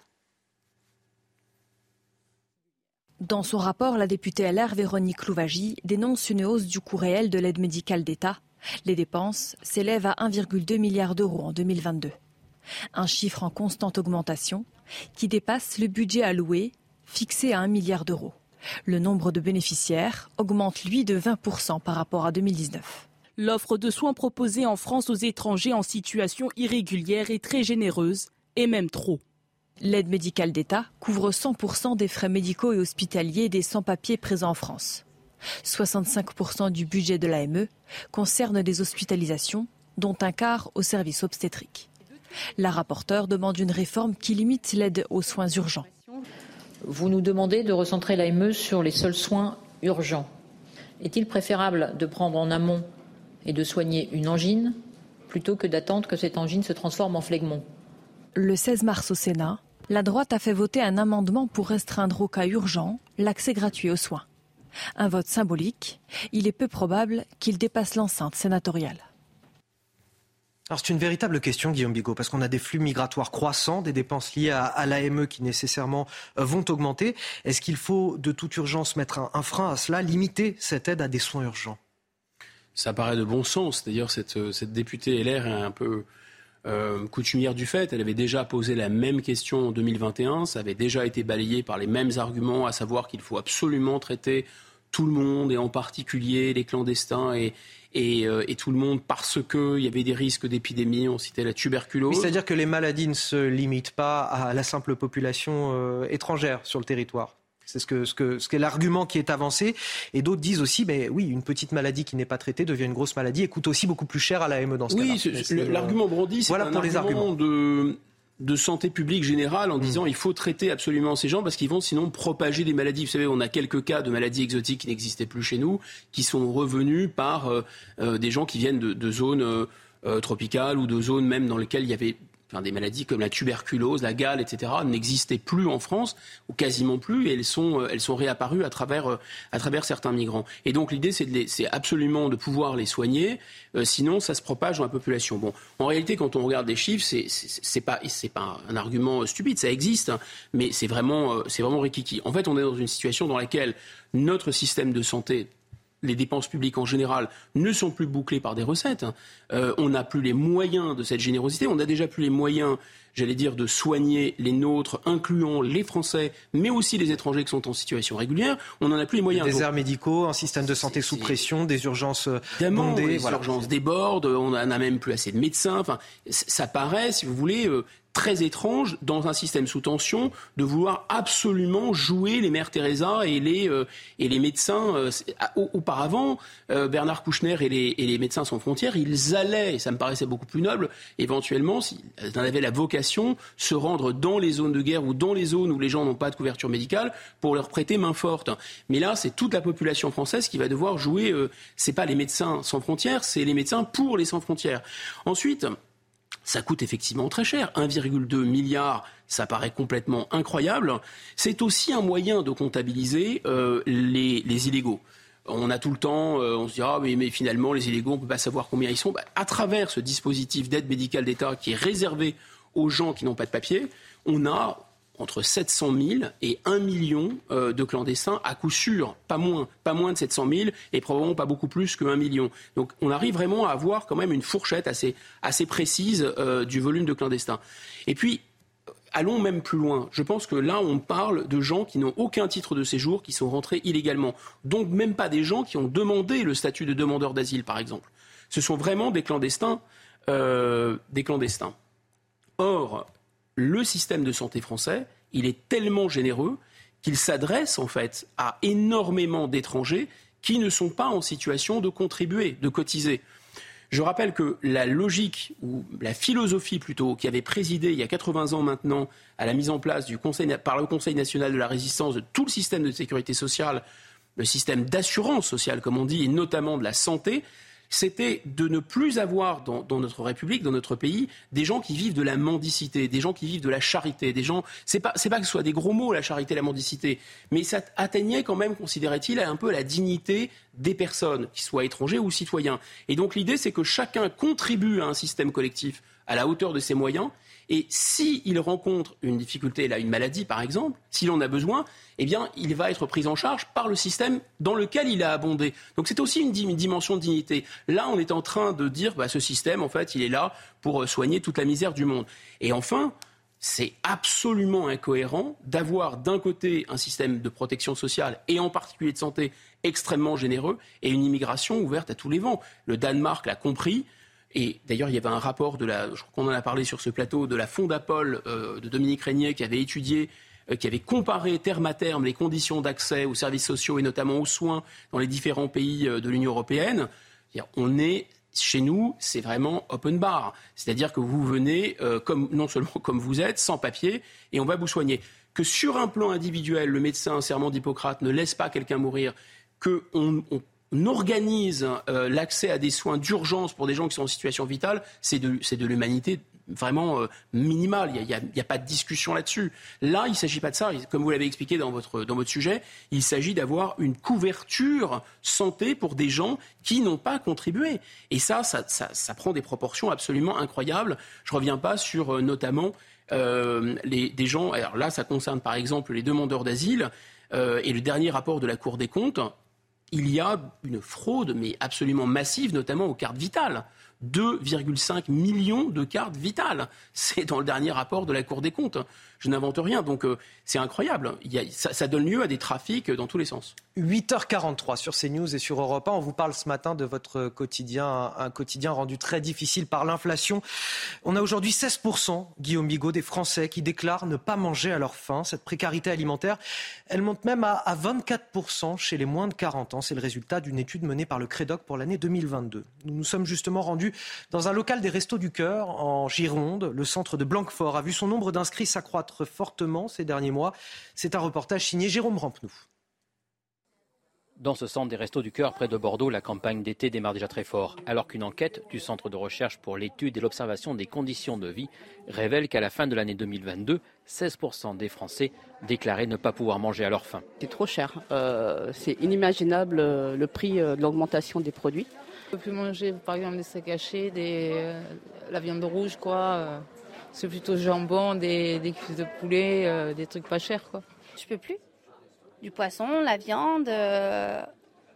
Dans son rapport, la députée LR Véronique Louvagie dénonce une hausse du coût réel de l'aide médicale d'État. Les dépenses s'élèvent à 1,2 milliard d'euros en 2022. Un chiffre en constante augmentation qui dépasse le budget alloué, fixé à 1 milliard d'euros. Le nombre de bénéficiaires augmente, lui, de 20% par rapport à 2019. L'offre de soins proposée en France aux étrangers en situation irrégulière est très généreuse, et même trop. L'aide médicale d'État couvre 100% des frais médicaux et hospitaliers des sans-papiers présents en France. 65% du budget de l'AME concerne des hospitalisations, dont un quart au service obstétrique. La rapporteure demande une réforme qui limite l'aide aux soins urgents. Vous nous demandez de recentrer l'AME sur les seuls soins urgents. Est-il préférable de prendre en amont et de soigner une angine plutôt que d'attendre que cette angine se transforme en phlegmon Le 16 mars au Sénat, la droite a fait voter un amendement pour restreindre au cas urgent l'accès gratuit aux soins. Un vote symbolique, il est peu probable qu'il dépasse l'enceinte sénatoriale. Alors c'est une véritable question, Guillaume Bigot, parce qu'on a des flux migratoires croissants, des dépenses liées à, l'AME qui nécessairement euh, vont augmenter. Est-ce qu'il faut de toute urgence mettre un, frein à cela, limiter cette aide à des soins urgents? Ça paraît de bon sens. D'ailleurs, cette, euh, cette députée LR est un peu euh, coutumière du fait. Elle avait déjà posé la même question en 2021. Ça avait déjà été balayé par les mêmes arguments, à savoir qu'il faut absolument traiter tout le monde, et en particulier les clandestins et, euh, tout le monde, parce qu'il y avait des risques d'épidémie. On citait la tuberculose. C'est-à-dire que les maladies ne se limitent pas à la simple population euh, étrangère sur le territoire c'est ce que ce que ce qu'est l'argument qui est avancé. Et d'autres disent aussi, mais oui, une petite maladie qui n'est pas traitée devient une grosse maladie et coûte aussi beaucoup plus cher à l'AME dans ce cas-là. Oui, l'argument brandi, c'est voilà un pour les arguments de de santé publique générale en mm. disant il faut traiter absolument ces gens parce qu'ils vont sinon propager des maladies. Vous savez, on a quelques cas de maladies exotiques qui n'existaient plus chez nous, qui sont revenus par euh, euh, des gens qui viennent de, zones euh, tropicales ou de zones même dans lesquelles il y avait des maladies comme la tuberculose, la gale, etc., n'existaient plus en France, ou quasiment plus, et elles sont, euh, elles sont réapparues à travers, euh, à travers certains migrants. Et donc l'idée, c'est absolument de pouvoir les soigner, euh, sinon ça se propage dans la population. Bon, en réalité, quand on regarde les chiffres, c'est, pas, pas un argument stupide, ça existe, hein, mais c'est vraiment, c'est vraiment rikiki. En fait, on est dans une situation dans laquelle notre système de santé les dépenses publiques en général ne sont plus bouclées par des recettes. Euh, on n'a plus les moyens de cette générosité. On n'a déjà plus les moyens, j'allais dire, de soigner les nôtres, incluant les Français, mais aussi les étrangers qui sont en situation régulière. On n'en a plus les moyens. Des airs médicaux, un système de santé sous pression, des urgences bondées. Les urgences débordent, on n'a même plus assez de médecins. Enfin, ça paraît, si vous voulez, euh, très étrange dans un système sous tension de vouloir absolument jouer les mères Teresa et les, euh, et les médecins. Euh, auparavant, euh, Bernard Kouchner et les, et les, médecins sans frontières, ils allaient, et ça me paraissait beaucoup plus noble, éventuellement, s'ils en avaient la vocation, se rendre dans les zones de guerre ou dans les zones où les gens n'ont pas de couverture médicale pour leur prêter main forte. Mais là, c'est toute la population française qui va devoir jouer. c'est pas les médecins sans frontières, c'est les médecins pour les sans frontières. Ensuite, ça coûte effectivement très cher. 1,2 milliard, ça paraît complètement incroyable. C'est aussi un moyen de comptabiliser euh, les, illégaux. On a tout le temps, euh, on se dit ah mais, finalement les illégaux, on ne peut pas savoir combien ils sont. Bah, à travers ce dispositif d'aide médicale d'État qui est réservé aux gens qui n'ont pas de papier, on a entre 700 000 et 1 million euh, de clandestins, à coup sûr, pas moins, pas moins de 700 000 et probablement pas beaucoup plus que 1 million. Donc on arrive vraiment à avoir quand même une fourchette assez, assez précise euh, du volume de clandestins. Et puis, allons même plus loin. Je pense que là, on parle de gens qui n'ont aucun titre de séjour, qui sont rentrés illégalement. Donc même pas des gens qui ont demandé le statut de demandeur d'asile, par exemple. Ce sont vraiment des clandestins. Euh, des clandestins. Or, le système de santé français, il est tellement généreux qu'il s'adresse en fait à énormément d'étrangers qui ne sont pas en situation de contribuer, de cotiser. Je rappelle que la logique, ou la philosophie plutôt, qui avait présidé il y a 80 ans maintenant à la mise en place du conseil, par le Conseil national de la résistance de tout le système de sécurité sociale, le système d'assurance sociale, comme on dit, et notamment de la santé, c'était de ne plus avoir dans, notre République, dans notre pays, des gens qui vivent de la mendicité, des gens qui vivent de la charité, des gens. C'est pas, pas que ce soit des gros mots la charité, la mendicité, mais ça atteignait quand même, considérait-il, un peu la dignité des personnes, qu'ils soient étrangers ou citoyens. Et donc l'idée, c'est que chacun contribue à un système collectif à la hauteur de ses moyens. Et s'il rencontre une difficulté, là, une maladie par exemple, s'il en a besoin, eh bien, il va être pris en charge par le système dans lequel il a abondé. Donc c'est aussi une, dimension de dignité. Là, on est en train de dire, bah, ce système, en fait, il est là pour euh, soigner toute la misère du monde. Et enfin, c'est absolument incohérent d'avoir d'un côté un système de protection sociale et en particulier de santé extrêmement généreux et une immigration ouverte à tous les vents. Le Danemark l'a compris. Et d'ailleurs, il y avait un rapport de la, je crois qu'on en a parlé sur ce plateau, de la Fondapol euh, de Dominique Régnier qui avait étudié euh, qui avait comparé terme à terme les conditions d'accès aux services sociaux et notamment aux soins dans les différents pays euh, de l'Union européenne, on est chez nous, c'est vraiment open bar. C'est-à-dire que vous venez euh, comme, non seulement comme vous êtes, sans papier, et on va vous soigner. Que sur un plan individuel, le médecin, serment d'Hippocrate, ne laisse pas quelqu'un mourir, qu'on on, organise l'accès à des soins d'urgence pour des gens qui sont en situation vitale, c'est de, l'humanité vraiment euh, minimal. Il n'y a, pas de discussion là-dessus. Là, il ne s'agit pas de ça. Comme vous l'avez expliqué dans votre, sujet, il s'agit d'avoir une couverture santé pour des gens qui n'ont pas contribué. Et ça ça, prend des proportions absolument incroyables. Je ne reviens pas sur euh, notamment euh, les, gens. Alors là, ça concerne par exemple les demandeurs d'asile. Euh, et le dernier rapport de la Cour des comptes, il y a une fraude, mais absolument massive, notamment aux cartes vitales. 2,5 millions de cartes vitales. C'est dans le dernier rapport de la Cour des comptes. Je n'invente rien. Donc euh, c'est incroyable. ça, donne lieu à des trafics dans tous les sens. 8h43 sur CNews et sur Europe 1. On vous parle ce matin de votre quotidien, un quotidien rendu très difficile par l'inflation. On a aujourd'hui 16%, Guillaume Bigot, des Français qui déclarent ne pas manger à leur faim. Cette précarité alimentaire, elle monte même à, à 24% chez les moins de 40 ans. C'est le résultat d'une étude menée par le Crédoc pour l'année 2022. Nous nous sommes justement rendus dans un local des Restos du Cœur en Gironde. Le centre de Blanquefort a vu son nombre d'inscrits s'accroître fortement ces derniers mois. C'est un reportage signé Jérôme Rampenou. Dans ce centre des Restos du Cœur près de Bordeaux, la campagne d'été démarre déjà très fort, alors qu'une enquête du Centre de recherche pour l'étude et l'observation des conditions de vie révèle qu'à la fin de l'année 2022, 16% des Français déclaraient ne pas pouvoir manger à leur faim. C'est trop cher. Euh, c'est inimaginable euh, le prix euh, de l'augmentation des produits. On peut plus manger par exemple des steaks hachés, des, la viande rouge, quoi. C'est plutôt jambon, des, des cuisses de poulet, des trucs pas chers, quoi. Je peux plus du poisson, la viande, euh,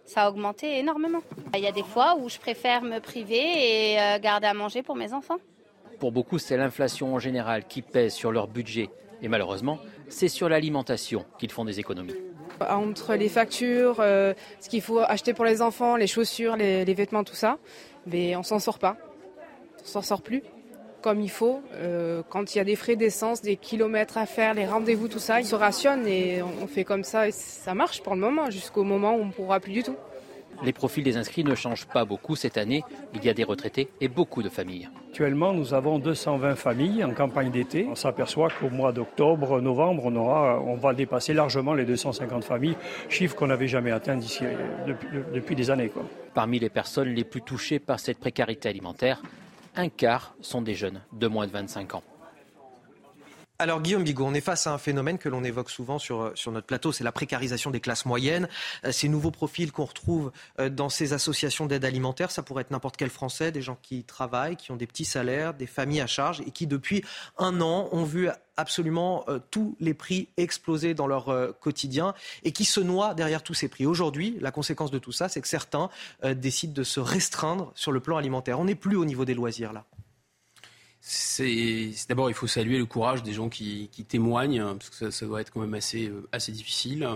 ça a augmenté énormément. Il y a des fois où je préfère me priver et euh, garder à manger pour mes enfants. Pour beaucoup, c'est l'inflation en général qui pèse sur leur budget. Et malheureusement, c'est sur l'alimentation qu'ils font des économies. Entre les factures, euh, ce qu'il faut acheter pour les enfants, les chaussures, les, les vêtements, tout ça, mais on s'en sort pas. On s'en sort plus comme il faut. Euh, quand il y a des frais d'essence, des kilomètres à faire, les rendez-vous, tout ça, ils se rationnent et on fait comme ça et ça marche pour le moment, jusqu'au moment où on ne pourra plus du tout. Les profils des inscrits ne changent pas beaucoup cette année. Il y a des retraités et beaucoup de familles. Actuellement, nous avons 220 familles en campagne d'été. On s'aperçoit qu'au mois d'octobre, novembre, on, aura, on va dépasser largement les 250 familles, chiffre qu'on n'avait jamais atteint d'ici, depuis, depuis, des années. Quoi. Parmi les personnes les plus touchées par cette précarité alimentaire, un quart sont des jeunes de moins de 25 ans. Alors Guillaume Bigot, on est face à un phénomène que l'on évoque souvent sur, sur notre plateau, c'est la précarisation des classes moyennes. Euh, ces nouveaux profils qu'on retrouve euh, dans ces associations d'aide alimentaire, ça pourrait être n'importe quel Français, des gens qui travaillent, qui ont des petits salaires, des familles à charge et qui depuis un an ont vu absolument euh, tous les prix exploser dans leur quotidien et qui se noient derrière tous ces prix. Aujourd'hui, la conséquence de tout ça, c'est que certains décident de se restreindre sur le plan alimentaire. On n'est plus au niveau des loisirs là c'est d'abord il faut saluer le courage des gens qui, témoignent parce que ça, doit être quand même assez euh, difficile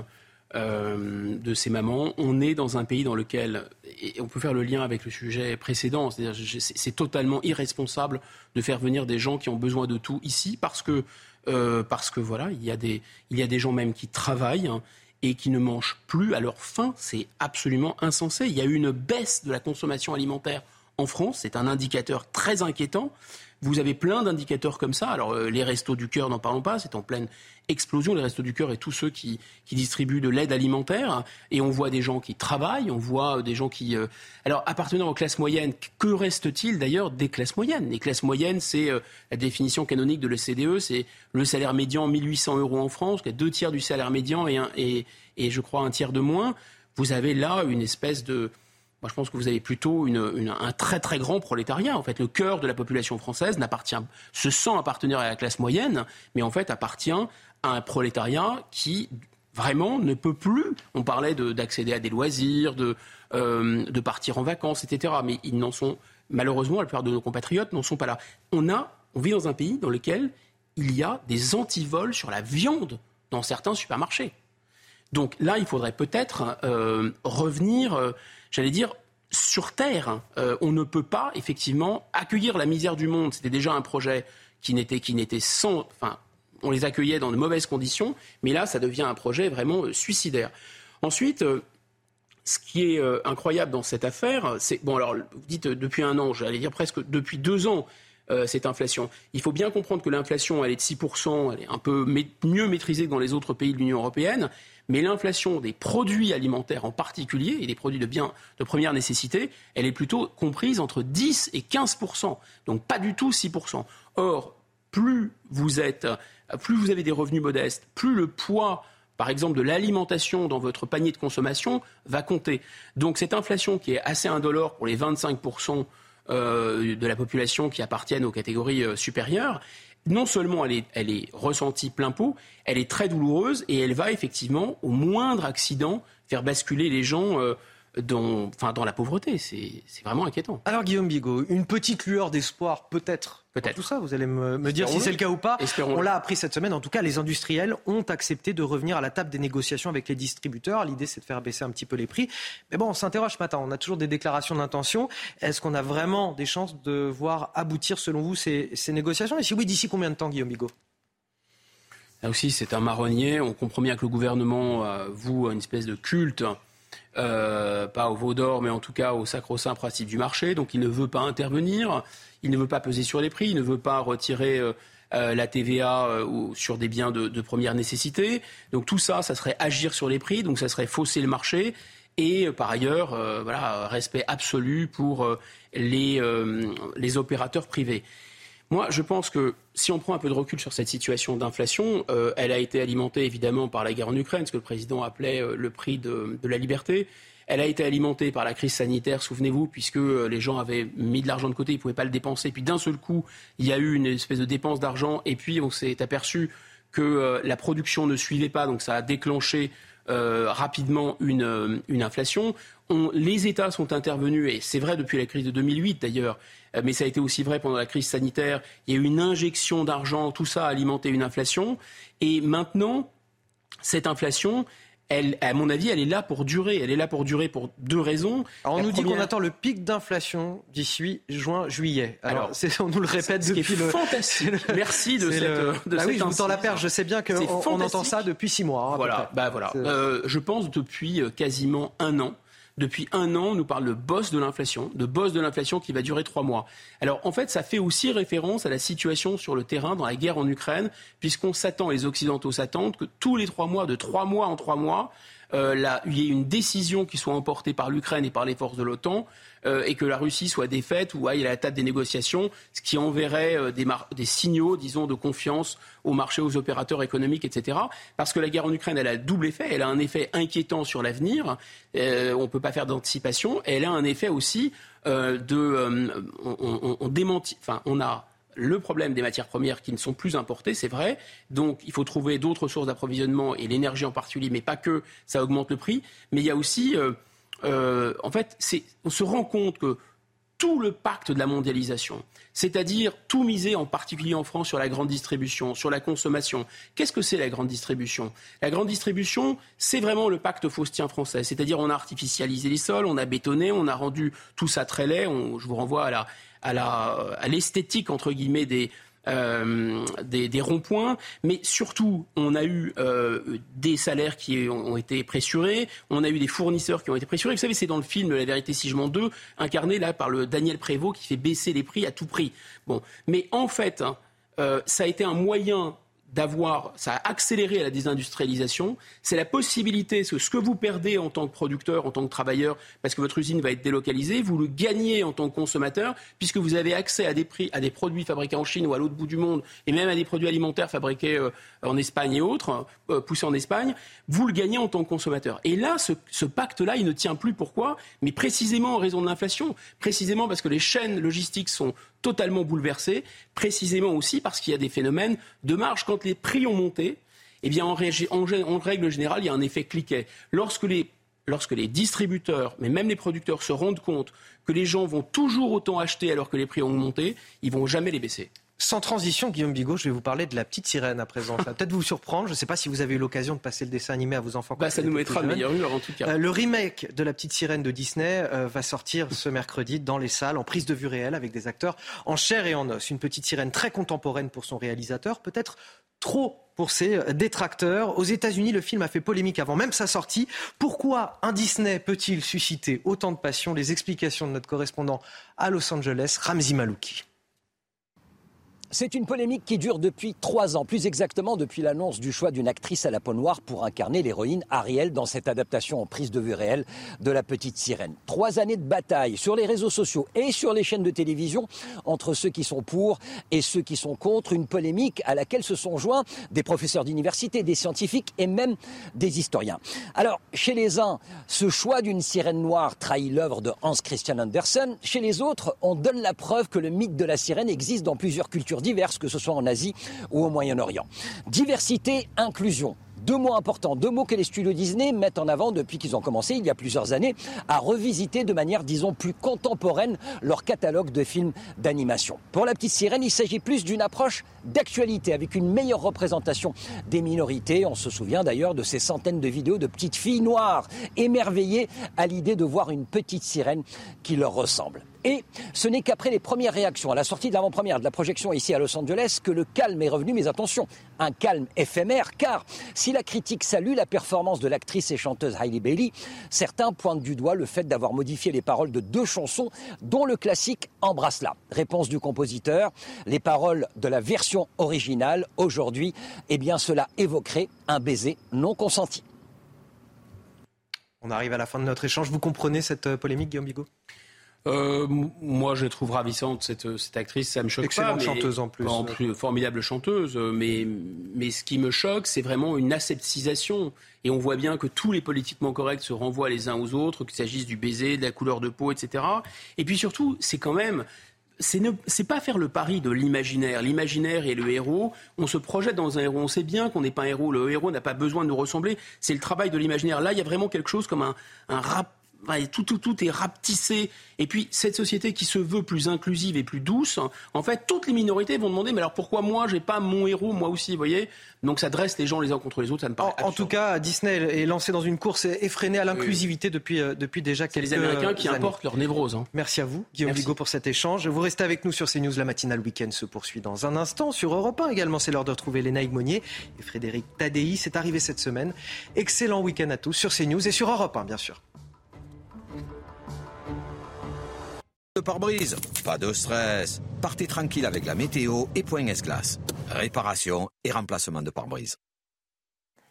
euh, de ces mamans. On est dans un pays dans lequel et on peut faire le lien avec le sujet précédent, c'est-à-dire c'est totalement irresponsable de faire venir des gens qui ont besoin de tout ici parce que euh, parce que voilà il y a des il y a des gens même qui travaillent. et qui ne mangent plus à leur faim, c'est absolument insensé. Il y a eu une baisse de la consommation alimentaire en France, c'est un indicateur très inquiétant. Vous avez plein d'indicateurs comme ça. Alors, euh, les restos du cœur, n'en parlons pas, c'est en pleine explosion, les restos du cœur et tous ceux qui, distribuent de l'aide alimentaire. Et on voit des gens qui travaillent, on voit des gens qui... Euh, alors, appartenant aux classes moyennes, que reste-t-il d'ailleurs des classes moyennes? Les classes moyennes, c'est euh, la définition canonique de l'OCDE, c'est le salaire médian 1800 euros en France, qui est deux tiers du salaire médian et, et, et je crois un tiers de moins. Vous avez là une espèce de moi, je pense que vous avez plutôt un très très grand prolétariat. En fait, le cœur de la population française n'appartient, se sent appartenir à la classe moyenne, mais en fait appartient à un prolétariat qui vraiment ne peut plus. On parlait d'accéder à des loisirs, de, euh, partir en vacances, etc. Mais ils n'en sont malheureusement, la plupart de nos compatriotes n'en sont pas là. On a, on vit dans un pays dans lequel il y a des antivols sur la viande dans certains supermarchés. Donc là, il faudrait peut-être euh, revenir. Euh, j'allais dire, sur Terre. Euh, on ne peut pas, effectivement, accueillir la misère du monde. C'était déjà un projet qui n'était, qui n'était sans. Enfin, on les accueillait dans de mauvaises conditions, mais là, ça devient un projet vraiment euh, suicidaire. Ensuite, euh, ce qui est incroyable dans cette affaire, c'est. Bon, alors, vous dites depuis un an, j'allais dire presque depuis deux ans, cette inflation. Il faut bien comprendre que l'inflation, elle est de 6%, elle est un peu mieux maîtrisée que dans les autres pays de l'Union européenne, mais l'inflation des produits alimentaires en particulier, et des produits de biens de première nécessité, elle est plutôt comprise entre 10 et 15 donc pas du tout 6% Or, plus vous êtes, plus vous avez des revenus modestes, plus le poids par exemple, de l'alimentation dans votre panier de consommation va compter. Donc cette inflation qui est assez indolore pour les 25% euh, de la population qui appartiennent aux catégories euh, supérieures, non seulement elle est, ressentie plein pot, elle est très douloureuse et elle va effectivement, au moindre accident, faire basculer les gens euh, dans, dans la pauvreté. C'est vraiment inquiétant. Alors Guillaume Bigot, une petite lueur d'espoir peut-être Peut-être. Tout ça, vous allez me, dire si c'est le cas ou pas. On l'a appris cette semaine. En tout cas, les industriels ont accepté de revenir à la table des négociations avec les distributeurs. L'idée, c'est de faire baisser un petit peu les prix. Mais bon, on s'interroge ce matin. On a toujours des déclarations d'intention. Est-ce qu'on a vraiment des chances de voir aboutir, selon vous, ces, négociations? Et si oui, d'ici combien de temps, Guillaume Bigot? Là aussi, c'est un marronnier. On comprend bien que le gouvernement euh, voue une espèce de culte euh, pas au veau d'or, mais en tout cas au sacro-saint principe du marché. Donc il ne veut pas intervenir, il ne veut pas peser sur les prix, il ne veut pas retirer euh, euh, la TVA sur des biens de, première nécessité. Donc tout ça, ça serait agir sur les prix, donc ça serait fausser le marché. et par ailleurs, voilà, respect absolu pour les, les opérateurs privés. Moi, je pense que si on prend un peu de recul sur cette situation d'inflation, elle a été alimentée évidemment par la guerre en Ukraine, ce que le président appelait le prix de, la liberté. Elle a été alimentée par la crise sanitaire, souvenez-vous, puisque euh, les gens avaient mis de l'argent de côté, ils ne pouvaient pas le dépenser. Puis d'un seul coup, il y a eu une espèce de dépense d'argent, et puis on s'est aperçu que euh, la production ne suivait pas, donc ça a déclenché euh, rapidement une, inflation. Les États sont intervenus, et c'est vrai depuis la crise de 2008 d'ailleurs, mais ça a été aussi vrai pendant la crise sanitaire. Il y a eu une injection d'argent, tout ça a alimenté une inflation. Et maintenant, cette inflation, elle, à mon avis, elle est là pour durer. Elle est là pour durer pour deux raisons. on nous dit qu'on attend le pic d'inflation d'ici juin, juillet. Alors, on nous le répète depuis le. Fantastique. *laughs* Merci de cette. De bah oui, je vous tends la perche. Je sais bien qu'on on entend ça depuis six mois. Hein, voilà. Bah voilà. Euh, je pense depuis euh, quasiment un an depuis un an, nous parle de boss de l'inflation, de boss de l'inflation qui va durer trois mois. Alors en fait, ça fait aussi référence à la situation sur le terrain dans la guerre en Ukraine, puisqu'on s'attend, les Occidentaux s'attendent que tous les trois mois, de trois mois en trois mois, euh, il y ait une décision qui soit emportée par l'Ukraine et par les forces de l'OTAN euh, et que la Russie soit défaite ou aille à la table des négociations, ce qui enverrait euh, des, signaux, disons, de confiance au marché, aux opérateurs économiques, etc. Parce que la guerre en Ukraine, elle a double effet. Elle a un effet inquiétant sur l'avenir. On ne peut pas faire d'anticipation. Elle a un effet aussi de... on, on démentit... Enfin, on a le problème des matières premières qui ne sont plus importées, c'est vrai. Donc il faut trouver d'autres sources d'approvisionnement et l'énergie en particulier, mais pas que, ça augmente le prix. Mais il y a aussi euh, en fait, on se rend compte que tout le pacte de la mondialisation, c'est-à-dire tout miser en particulier en France sur la grande distribution, sur la consommation. Qu'est-ce que c'est la grande distribution? La grande distribution, c'est vraiment le pacte faustien français, c'est-à-dire on a artificialisé les sols, on a bétonné, on a rendu tout ça très laid. je vous renvoie à l'esthétique entre guillemets des, euh, des, ronds-points, mais surtout, on a eu euh, des salaires qui ont été pressurés, on a eu des fournisseurs qui ont été pressurés. Vous savez, c'est dans le film La vérité si je m'en deux, incarné là par le Daniel Prévost qui fait baisser les prix à tout prix. Bon, mais en fait, hein, euh, ça a été un moyen d'avoir, ça a accéléré la désindustrialisation, c'est la possibilité, ce que vous perdez en tant que producteur, en tant que travailleur, parce que votre usine va être délocalisée, vous le gagnez en tant que consommateur, puisque vous avez accès à des prix, à des produits fabriqués en Chine ou à l'autre bout du monde, et même à des produits alimentaires fabriqués euh, en Espagne et autres, euh, poussés en Espagne, vous le gagnez en tant que consommateur. Et là, ce, ce pacte-là, il ne tient plus. Pourquoi? Mais précisément en raison de l'inflation, précisément parce que les chaînes logistiques sont totalement bouleversé, précisément aussi parce qu'il y a des phénomènes de marge. Quand les prix ont monté, eh bien, en, règle générale, il y a un effet cliquet. Lorsque les, distributeurs, mais même les producteurs, se rendent compte que les gens vont toujours autant acheter alors que les prix ont monté, ils vont jamais les baisser. Sans transition, Guillaume Bigot, je vais vous parler de la petite sirène à présent. Ça va peut-être vous surprendre. Je ne sais pas si vous avez eu l'occasion de passer le dessin animé à vos enfants. Bah, ça nous mettra le meilleur humeur en tout cas. Euh, le remake de la petite sirène de Disney euh, va sortir ce mercredi dans les salles en prise de vue réelle avec des acteurs en chair et en os. Une petite sirène très contemporaine pour son réalisateur, peut-être trop pour ses euh, détracteurs. Aux États-Unis, le film a fait polémique avant même sa sortie. Pourquoi un Disney peut-il susciter autant de passion? Les explications de notre correspondant à Los Angeles, Ramzi Malouki. C'est une polémique qui dure depuis trois ans, plus exactement depuis l'annonce du choix d'une actrice à la peau noire pour incarner l'héroïne Ariel dans cette adaptation en prise de vue réelle de La Petite Sirène. Trois années de bataille sur les réseaux sociaux et sur les chaînes de télévision entre ceux qui sont pour et ceux qui sont contre, une polémique à laquelle se sont joints des professeurs d'université, des scientifiques et même des historiens. Alors, chez les uns, ce choix d'une sirène noire trahit l'œuvre de Hans Christian Andersen. Chez les autres, on donne la preuve que le mythe de la sirène existe dans plusieurs cultures diverses, que ce soit en Asie ou au Moyen-Orient. Diversité, inclusion. Deux mots importants, deux mots que les studios Disney mettent en avant depuis qu'ils ont commencé il y a plusieurs années à revisiter de manière, disons, plus contemporaine leur catalogue de films d'animation. Pour La Petite Sirène, il s'agit plus d'une approche d'actualité avec une meilleure représentation des minorités. On se souvient d'ailleurs de ces centaines de vidéos de petites filles noires émerveillées à l'idée de voir une petite sirène qui leur ressemble. Et ce n'est qu'après les premières réactions à la sortie de l'avant-première de la projection ici à Los Angeles que le calme est revenu. Mais attention, un calme éphémère, car si la critique salue la performance de l'actrice et chanteuse Hailey Bailey, certains pointent du doigt le fait d'avoir modifié les paroles de deux chansons, dont le classique Embrasse-la. Réponse du compositeur, les paroles de la version originale, aujourd'hui, eh bien cela évoquerait un baiser non consenti. On arrive à la fin de notre échange. Vous comprenez cette polémique, Guillaume Bigot? Euh, moi, je trouve ravissante cette, cette actrice. Ça me choque Excellente pas. chanteuse en plus. En plus. Formidable chanteuse. Mais, mais ce qui me choque, c'est vraiment une aseptisation. Et on voit bien que tous les politiquement corrects se renvoient les uns aux autres, qu'il s'agisse du baiser, de la couleur de peau, etc. Et puis surtout, c'est quand même c'est ne pas faire le pari de l'imaginaire. L'imaginaire et le héros, on se projette dans un héros. On sait bien qu'on n'est pas un héros. Le héros n'a pas besoin de nous ressembler. C'est le travail de l'imaginaire. Là, il y a vraiment quelque chose comme un, un rap tout, tout, tout est rapetissé. Et puis, cette société qui se veut plus inclusive et plus douce, en fait, toutes les minorités vont demander, mais alors pourquoi moi, j'ai pas mon héros, moi aussi, vous voyez? Donc, ça dresse les gens les uns contre les autres, ça me paraît En, tout cas, Disney est lancé dans une course effrénée à l'inclusivité depuis, euh, depuis déjà quelques années. les Américains qui importent leur névrose. Hein. Merci à vous, Guillaume Bigot, pour cet échange. Vous restez avec nous sur CNews. La matinale week-end se poursuit dans un instant. Sur Europe 1 également, c'est l'heure de retrouver Léna Monnier et Frédéric Tadei. C'est arrivé cette semaine. Excellent week-end à tous sur CNews et sur Europe 1, bien sûr. De pare-brise, pas de stress. Partez tranquille avec la météo et point S-Glace. Réparation et remplacement de pare-brise.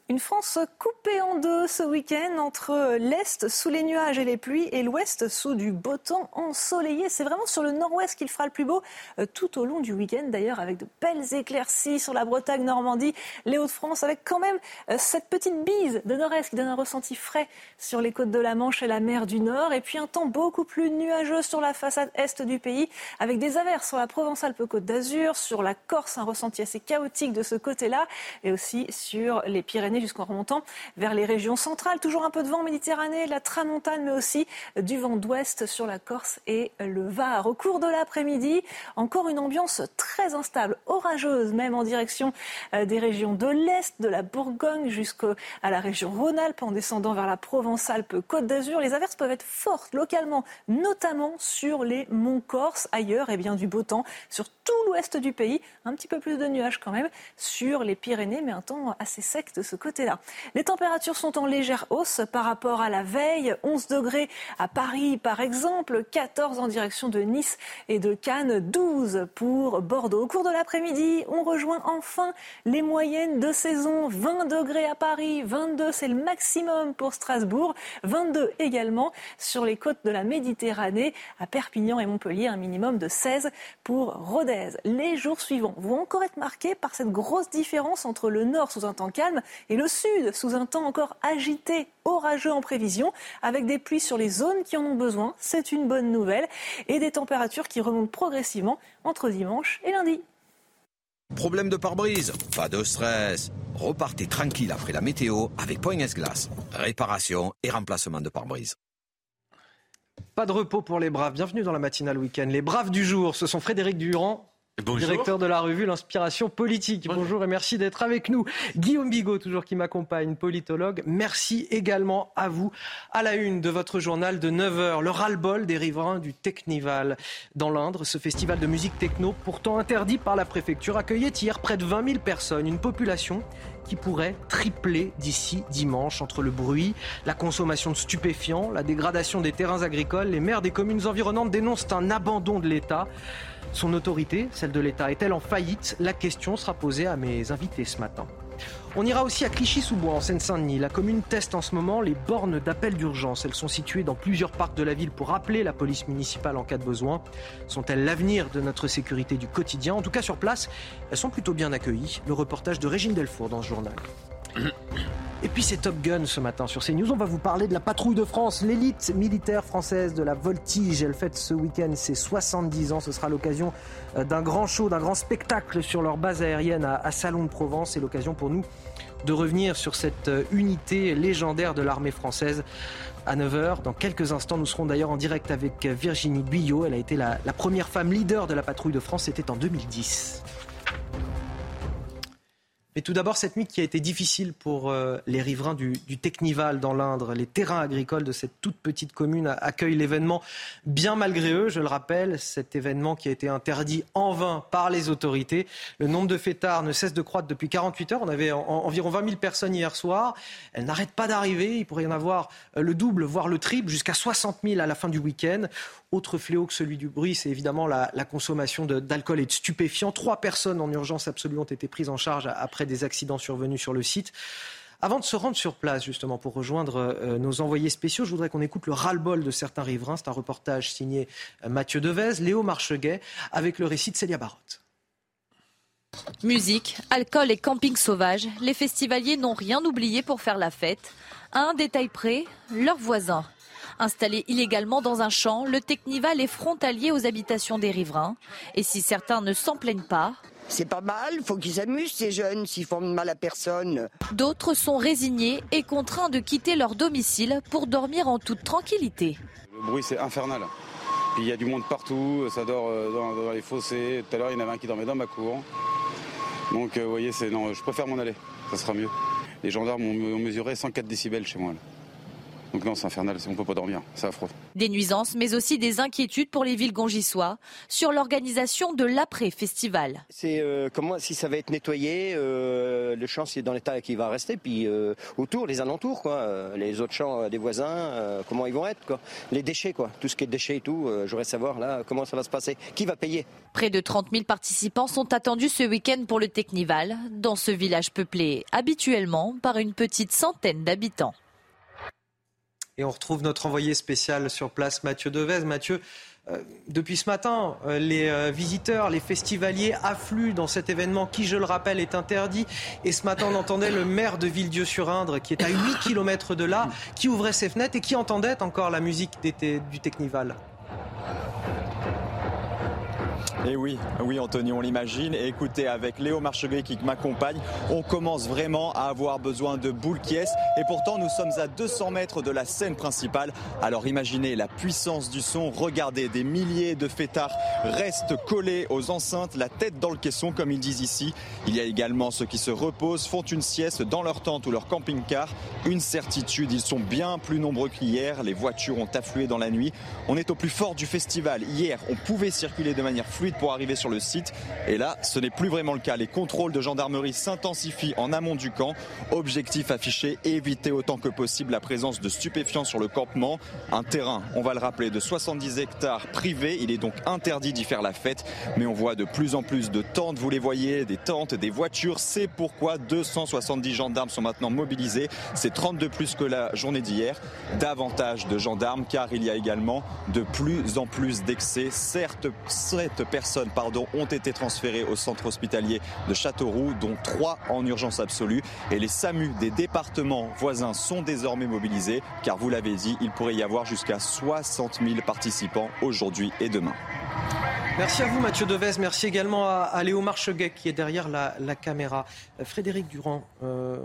Une France coupée en deux ce week-end entre l'Est sous les nuages et les pluies et l'Ouest sous du beau temps ensoleillé. C'est vraiment sur le nord-ouest qu'il fera le plus beau euh, tout au long du week-end. D'ailleurs avec de belles éclaircies sur la Bretagne, Normandie, les Hauts-de-France avec quand même euh, cette petite bise de nord-est qui donne un ressenti frais sur les côtes de la Manche et la mer du Nord. Et puis un temps beaucoup plus nuageux sur la façade est du pays avec des averses sur la Provence-Alpes-Côte d'Azur, sur la Corse, un ressenti assez chaotique de ce côté-là et aussi sur les Pyrénées jusqu'en remontant vers les régions centrales. Toujours un peu de vent Méditerranée, la tramontane, mais aussi du vent d'ouest sur la Corse et le Var. Au cours de l'après-midi, encore une ambiance très instable, orageuse même en direction euh, des régions de l'Est, de la Bourgogne jusqu'à la région Rhône-Alpes en descendant vers la Provence-Alpes-Côte d'Azur. Les averses peuvent être fortes localement, notamment sur les monts Corse. Ailleurs, et eh bien, du beau temps sur tout l'ouest du pays. Un petit peu plus de nuages quand même sur les Pyrénées, mais un temps assez sec de ce côté-là. Les températures sont en légère hausse par rapport à la veille. 11 degrés à Paris, par exemple, 14 en direction de Nice et de Cannes, 12 pour Bordeaux. Au cours de l'après-midi, on rejoint enfin les moyennes de saison. 20 degrés à Paris, 22 c'est le maximum pour Strasbourg, 22 également sur les côtes de la Méditerranée, à Perpignan et Montpellier, un minimum de 16 pour Rodez. Les jours suivants vont encore être marqués par cette grosse différence entre le nord sous un temps calme et le sud sous un temps encore agité, orageux en prévision, avec des pluies sur les zones qui en ont besoin. C'est une bonne nouvelle. Et des températures qui remontent progressivement entre dimanche et lundi. Problème de pare-brise Pas de stress. Repartez tranquille après la météo avec Point S-Glace. Réparation et remplacement de pare-brise. Pas de repos pour les braves. Bienvenue dans la matinale week-end. Les braves du jour, ce sont Frédéric Durand Directeur de la revue L'Inspiration Politique. Bonjour. et merci d'être avec nous. Guillaume Bigot, toujours qui m'accompagne, politologue. Merci également à vous. À la une de votre journal de 9h, le ras-le-bol des riverains du Technival dans l'Indre. Ce festival de musique techno, pourtant interdit par la préfecture, accueillait hier près de 20 000 personnes. Une population qui pourrait tripler d'ici dimanche entre le bruit, la consommation de stupéfiants, la dégradation des terrains agricoles. Les maires des communes environnantes dénoncent un abandon de l'État. Son autorité, celle de l'État, est-elle en faillite? La question sera posée à mes invités ce matin. On ira aussi à Clichy-sous-Bois, en Seine-Saint-Denis. La commune teste en ce moment les bornes d'appel d'urgence. Elles sont situées dans plusieurs parcs de la ville pour appeler la police municipale en cas de besoin. Sont-elles l'avenir de notre sécurité du quotidien? En tout cas, sur place, elles sont plutôt bien accueillies. Le reportage de Régine Delfour dans ce journal. Et puis c'est Top Gun ce matin sur CNews. On va vous parler de la patrouille de France, l'élite militaire française de la Voltige. Elle fête ce week-end ses 70 ans. Ce sera l'occasion euh, d'un grand show, d'un grand spectacle sur leur base aérienne à Salon de Provence. C'est l'occasion pour nous de revenir sur cette euh, unité légendaire de l'armée française à 9h. Dans quelques instants, nous serons d'ailleurs en direct avec Virginie Guyot. Elle a été la première femme leader de la patrouille de France. C'était en 2010. Mais tout d'abord, cette nuit qui a été difficile pour euh, les riverains du, Technival dans l'Indre. Les terrains agricoles de cette toute petite commune accueillent l'événement bien malgré eux. Je le rappelle, cet événement qui a été interdit en vain par les autorités. Le nombre de fêtards ne cesse de croître depuis 48 heures. On avait environ 20 000 personnes hier soir. Elles n'arrêtent pas d'arriver. Il pourrait y en avoir euh, le double, voire le triple, jusqu'à 60 000 à la fin du week-end. Autre fléau que celui du bruit, c'est évidemment la, consommation d'alcool et de stupéfiants. Trois personnes en urgence absolue ont été prises en charge après des accidents survenus sur le site. Avant de se rendre sur place, justement, pour rejoindre euh, nos envoyés spéciaux, je voudrais qu'on écoute le ras-le-bol de certains riverains. C'est un reportage signé euh, Mathieu Devez, Léo Marcheguet, avec le récit de Célia Barotte. Musique, alcool et camping sauvage, les festivaliers n'ont rien oublié pour faire la fête. À un détail près, leurs voisins. Installé illégalement dans un champ, le Technival est frontalier aux habitations des riverains. Et si certains ne s'en plaignent pas, c'est pas mal, faut qu'ils s'amusent ces jeunes s'ils font mal à personne. D'autres sont résignés et contraints de quitter leur domicile pour dormir en toute tranquillité. Le bruit c'est infernal. Puis il y a du monde partout, ça dort euh, dans, les fossés. Tout à l'heure il y en avait un qui dormait dans ma cour. Donc euh, vous voyez, c'est non, je préfère m'en aller, ça sera mieux. Les gendarmes ont mesuré 104 décibels chez moi. Donc non, c'est infernal, on ne peut pas dormir, c'est affreux. Des nuisances, mais aussi des inquiétudes pour les villes gongissois sur l'organisation de l'après-festival. C'est euh, comment, si ça va être nettoyé, euh, le champ c'est dans l'état qui va rester, puis euh, autour, les alentours, quoi, les autres champs des voisins, comment ils vont être, quoi. Les déchets, quoi, tout ce qui est déchets et tout, j'aurais savoir là comment ça va se passer, qui va payer? Près de 30 000 participants sont attendus ce week-end pour le Technival, dans ce village peuplé habituellement par une petite centaine d'habitants. Et on retrouve notre envoyé spécial sur place, Mathieu Devez. Mathieu, euh, depuis ce matin, euh, les euh, visiteurs, les festivaliers affluent dans cet événement qui, je le rappelle, est interdit. Et ce matin, on entendait le maire de Villedieu-sur-Indre, qui est à 8 km de là, qui ouvrait ses fenêtres et qui entendait encore la musique du Technival. Et oui, oui Anthony, on l'imagine. Et écoutez, avec Léo Marcheguet qui m'accompagne, on commence vraiment à avoir besoin de boules qui Et pourtant, nous sommes à 200 mètres de la scène principale. Alors imaginez la puissance du son. Regardez, des milliers de fêtards restent collés aux enceintes, la tête dans le caisson, comme ils disent ici. Il y a également ceux qui se reposent, font une sieste dans leur tente ou leur camping-car. Une certitude, ils sont bien plus nombreux qu'hier. Les voitures ont afflué dans la nuit. On est au plus fort du festival. Hier, on pouvait circuler de manière fluide pour arriver sur le site. Et là, ce n'est plus vraiment le cas. Les contrôles de gendarmerie s'intensifient en amont du camp. Objectif affiché, éviter autant que possible la présence de stupéfiants sur le campement. Un terrain, on va le rappeler, de 70 hectares privé. Il est donc interdit d'y faire la fête. Mais on voit de plus en plus de tentes, vous les voyez, des tentes, des voitures. C'est pourquoi 270 gendarmes sont maintenant mobilisés. C'est 32 plus que la journée d'hier. Davantage de gendarmes car il y a également de plus en plus d'excès. Certes, cette personnes pardon, ont été transférées au centre hospitalier de Châteauroux, dont trois en urgence absolue. Et les SAMU des départements voisins sont désormais mobilisés, car vous l'avez dit, il pourrait y avoir jusqu'à 60 000 participants aujourd'hui et demain. Merci à vous Mathieu Devez, merci également à, Léo Marcheguet qui est derrière la, caméra. Euh, Frédéric Durand, euh,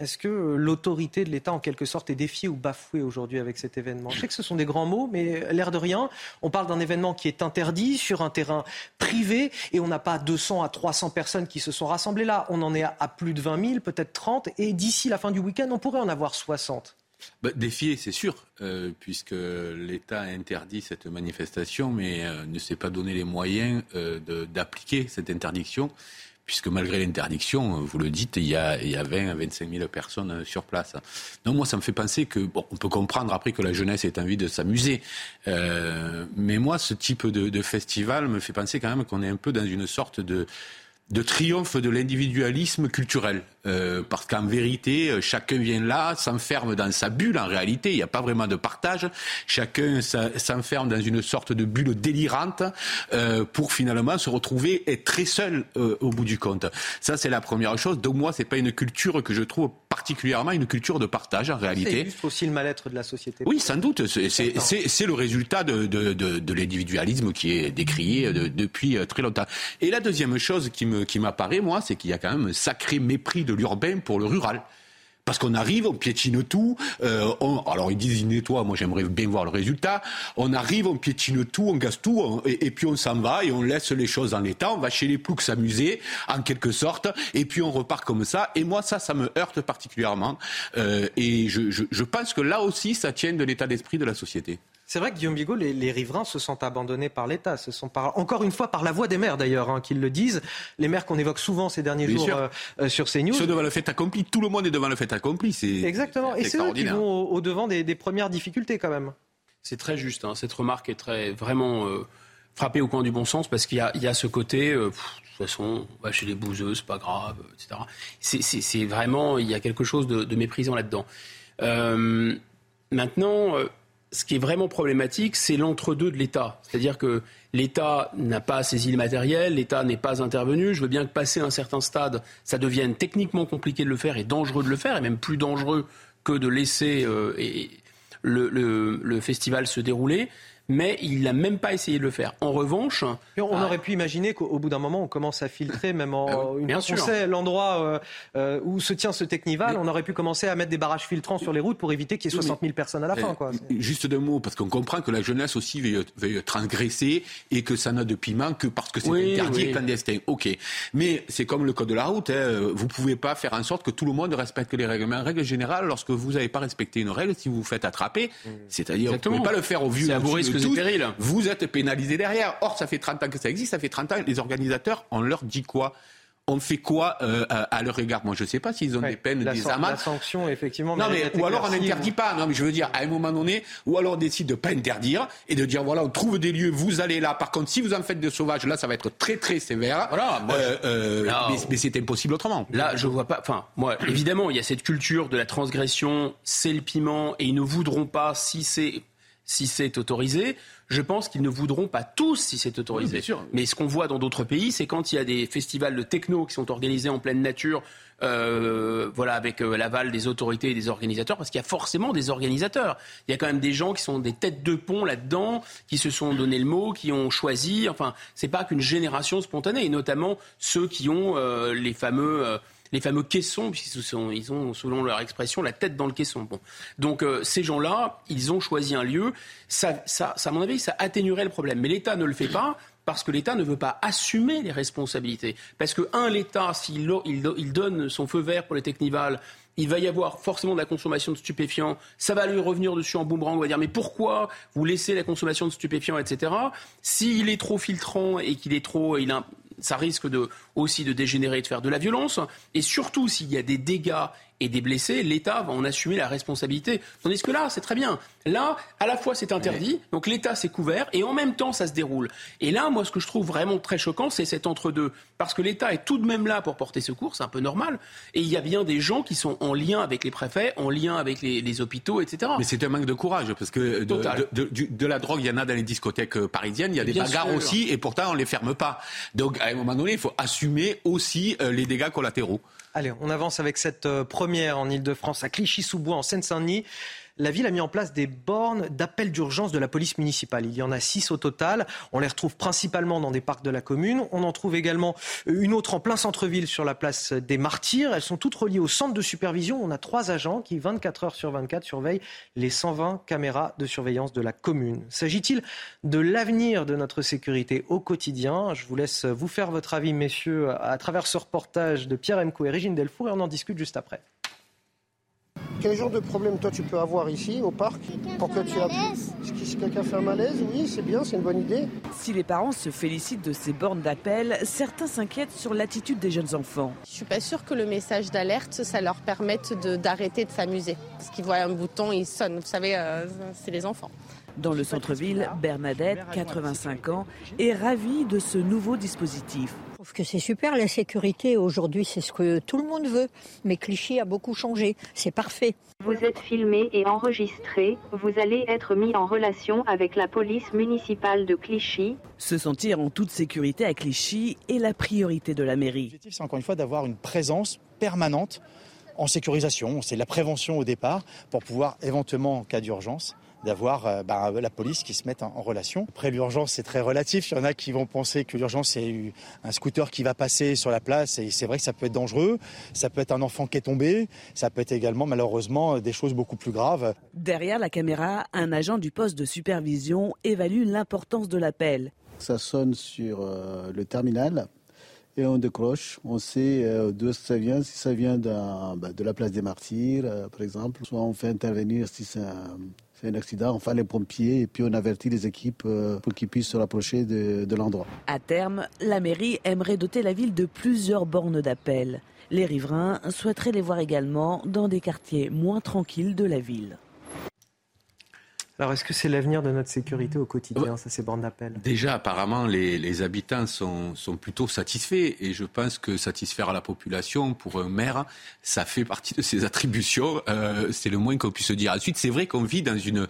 est-ce que euh, l'autorité de l'État, en quelque sorte, est défiée ou bafouée aujourd'hui avec cet événement? Je sais que ce sont des grands mots, mais l'air de rien, on parle d'un événement qui est interdit sur un terrain privé et on n'a pas 200 à 300 personnes qui se sont rassemblées là. On en est à plus de 20 000, peut-être 30, et d'ici la fin du week-end, on pourrait en avoir 60. Bah, c'est sûr, euh, puisque l'État a interdit cette manifestation, mais euh, ne s'est pas donné les moyens d'appliquer cette interdiction puisque malgré l'interdiction, vous le dites, il y, a, il y a 20 à 25 000 personnes sur place. Non, moi, ça me fait penser que, bon, on peut comprendre après que la jeunesse ait envie de s'amuser, euh, mais moi, ce type de, de, festival me fait penser quand même qu'on est un peu dans une sorte de, de triomphe de l'individualisme culturel. Euh, parce qu'en vérité, euh, chacun vient là, s'enferme dans sa bulle. En réalité, il n'y a pas vraiment de partage. Chacun s'enferme dans une sorte de bulle délirante euh, pour finalement se retrouver être très seul euh, au bout du compte. Ça, c'est la première chose. Donc moi, c'est pas une culture que je trouve particulièrement une culture de partage en réalité. C'est juste aussi le mal-être de la société. Oui, sans doute. C'est le résultat de, de, de, de l'individualisme qui est décrié depuis très longtemps. Et la deuxième chose qui me qui m'apparaît, moi, c'est qu'il y a quand même un sacré mépris de l'urbain pour le rural. Parce qu'on arrive, on piétine tout. Euh, alors ils disent ils nettoient, moi j'aimerais bien voir le résultat. On arrive, on piétine tout, on gasse tout, et, puis on s'en va et on laisse les choses en l'état. On va chez les ploucs s'amuser, en quelque sorte, et puis on repart comme ça. Et moi ça, ça me heurte particulièrement. Euh, et je pense que là aussi, ça tient de l'état d'esprit de la société. C'est vrai que Guillaume Bigot, les, riverains se sont abandonnés par l'État. Ce sont encore une fois par la voix des maires d'ailleurs hein, qu'ils le disent. Les maires qu'on évoque souvent ces derniers jours euh, euh, sur CNews. Ceux devant le fait accompli. Tout le monde est devant le fait accompli. C'est exactement. Et c'est eux qui vont au, devant des, premières difficultés quand même. C'est très juste. Hein. Cette remarque est très vraiment. Euh, frappé au coin du bon sens parce qu'il y, a ce côté, de toute façon, on va chez les bouseux, c'est pas grave, etc. C'est vraiment, il y a quelque chose de, de méprisant là-dedans. maintenant, ce qui est vraiment problématique, c'est l'entre-deux de l'État. C'est-à-dire que l'État n'a pas saisi le matériel, l'État n'est pas intervenu. Je veux bien que passer un certain stade, ça devienne techniquement compliqué de le faire et dangereux de le faire, et même plus dangereux que de laisser euh, le, festival se dérouler mais il n'a même pas essayé de le faire. En revanche... on ah, aurait pu imaginer qu'au bout d'un moment, on commence à filtrer, même en, ah une fois qu'on sait l'endroit euh, euh, où se tient ce technival, on aurait pu commencer à mettre des barrages filtrants sur les routes pour éviter qu'il y ait 60 000 personnes à la fin. Quoi. Juste deux mots, parce qu'on comprend que la jeunesse aussi veut, transgresser et que ça n'a de piment que parce que c'est interdit et clandestin. Ok. Mais c'est comme le code de la route, hein. vous ne pouvez pas faire en sorte que tout le monde respecte les règles. Mais en règle générale, lorsque vous n'avez pas respecté une règle, si vous vous faites attraper, mmh. c'est-à-dire vous ne pouvez pas le faire au vieux vous êtes pénalisé derrière. Or, ça fait 30 ans que ça existe, ça fait 30 ans. Les organisateurs, on leur dit quoi? On fait quoi euh, à leur égard? Moi, je ne sais pas s'ils ont des peines, des amendes. La sanction, effectivement. Non, mais, ou alors on n'interdit pas. Non, mais je veux dire, à un moment donné, ou alors on décide de pas interdire et de dire voilà, on trouve des lieux, vous allez là. Par contre, si vous en faites des sauvages, là, ça va être très très sévère. Voilà. Euh, euh, mais, c'est impossible autrement. Là, je vois pas. Enfin, moi, évidemment, il y a cette culture de la transgression, c'est le piment, et ils ne voudront pas si c'est si c'est autorisé. Je pense qu'ils ne voudront pas tous si c'est autorisé. Mais ce qu'on voit dans d'autres pays, c'est quand il y a des festivals de techno qui sont organisés en pleine nature, euh, voilà, avec euh, l'aval des autorités et des organisateurs, parce qu'il y a forcément des organisateurs. Il y a quand même des gens qui sont des têtes de pont là-dedans, qui se sont donné le mot, qui ont choisi. Enfin, c'est pas qu'une génération spontanée, et notamment ceux qui ont euh, les fameux les fameux caissons, puisqu'ils sont, ils ont, selon leur expression, la tête dans le caisson. Bon. Donc euh, ces gens-là, ils ont choisi un lieu. Ça, ça, ça, à mon avis, ça atténuerait le problème. Mais l'État ne le fait pas parce que l'État ne veut pas assumer les responsabilités. Parce que, un, l'État, s'il il, il donne son feu vert pour les technivals, il va y avoir forcément de la consommation de stupéfiants, ça va lui revenir dessus en boomerang, on va dire mais pourquoi vous laissez la consommation de stupéfiants, etc. S'il est trop filtrant et qu'il est trop, il a, ça risque aussi de dégénérer et de faire de la violence. Et surtout, s'il y a des dégâts et des blessés, l'État va en assumer la responsabilité. Tandis que là, c'est très bien. Là, à la fois, c'est interdit, donc l'État s'est couvert, et en même temps, ça se déroule. Et là, moi, ce que je trouve vraiment très choquant, c'est cet entre-deux. Parce que l'État est tout de même là pour porter secours, c'est un peu normal. Et il y a bien des gens qui sont en lien avec les préfets, en lien avec les, hôpitaux, etc. Mais c'est un manque de courage, parce que de, la drogue, il y en a dans les discothèques euh, parisiennes, il y a des bagarres aussi, et pourtant, on ne les ferme pas. Donc, à un moment donné, il faut assumer aussi euh, les dégâts collatéraux. Allez, on avance avec cette euh, première en Ile-de-France, à Clichy-sous-Bois, en Seine-Saint-Denis la ville a mis en place des bornes d'appel d'urgence de la police municipale. Il y en a six au total. On les retrouve principalement dans des parcs de la commune. On en trouve également une autre en plein centre-ville sur la place des Martyrs. Elles sont toutes reliées au centre de supervision. On a trois agents qui, 24 heures sur 24, surveillent les 120 caméras de surveillance de la commune. S'agit-il de l'avenir de notre sécurité au quotidien? Je vous laisse vous faire votre avis, messieurs, à travers ce reportage de Pierre Emco et Régine Delfour et on en discute juste après. Quel genre de problème toi tu peux avoir ici au parc pour que tu Si quelqu'un fait un malaise, oui, c'est bien, c'est une bonne idée. Si les parents se félicitent de ces bornes d'appel, certains s'inquiètent sur l'attitude des jeunes enfants. Je suis pas sûre que le message d'alerte, ça leur permette d'arrêter de, s'amuser. Parce qu'ils voient un bouton, ils sonnent. Vous savez, euh, c'est les enfants. Dans le centre-ville, Bernadette, 85 ans, est ravie de ce nouveau dispositif. Je trouve que c'est super, la sécurité aujourd'hui, c'est ce que tout le monde veut. Mais Clichy a beaucoup changé, c'est parfait. Vous êtes filmé et enregistré, vous allez être mis en relation avec la police municipale de Clichy. Se sentir en toute sécurité à Clichy est la priorité de la mairie. L'objectif, c'est encore une fois d'avoir une présence permanente en sécurisation. C'est la prévention au départ pour pouvoir éventuellement, en cas d'urgence, d'avoir euh, bah, la police qui se mette en, relation. Après l'urgence, c'est très relatif. Il y en a qui vont penser que l'urgence, c'est un scooter qui va passer sur la place et c'est vrai que ça peut être dangereux. Ça peut être un enfant qui est tombé. Ça peut être également malheureusement des choses beaucoup plus graves. Derrière la caméra, un agent du poste de supervision évalue l'importance de l'appel. Ça sonne sur euh, le terminal et on décroche. On sait euh, d'où ça vient, si ça vient bah, de la place des martyrs, par exemple. Soit on fait intervenir si c'est c'est un accident, enfin les pompiers, et puis on avertit les équipes euh, pour qu'ils puissent se rapprocher de, de l'endroit. À terme, la mairie aimerait doter la ville de plusieurs bornes d'appel. Les riverains souhaiteraient les voir également dans des quartiers moins tranquilles de la ville. Alors, est-ce que c'est l'avenir de notre sécurité au quotidien, ça, ces bornes d'appel? Déjà, apparemment, les, habitants sont, sont, plutôt satisfaits. Et je pense que satisfaire la population, pour un maire, ça fait partie de ses *laughs* attributions. Euh, c'est le moins qu'on puisse dire. Ensuite, c'est vrai qu'on vit dans une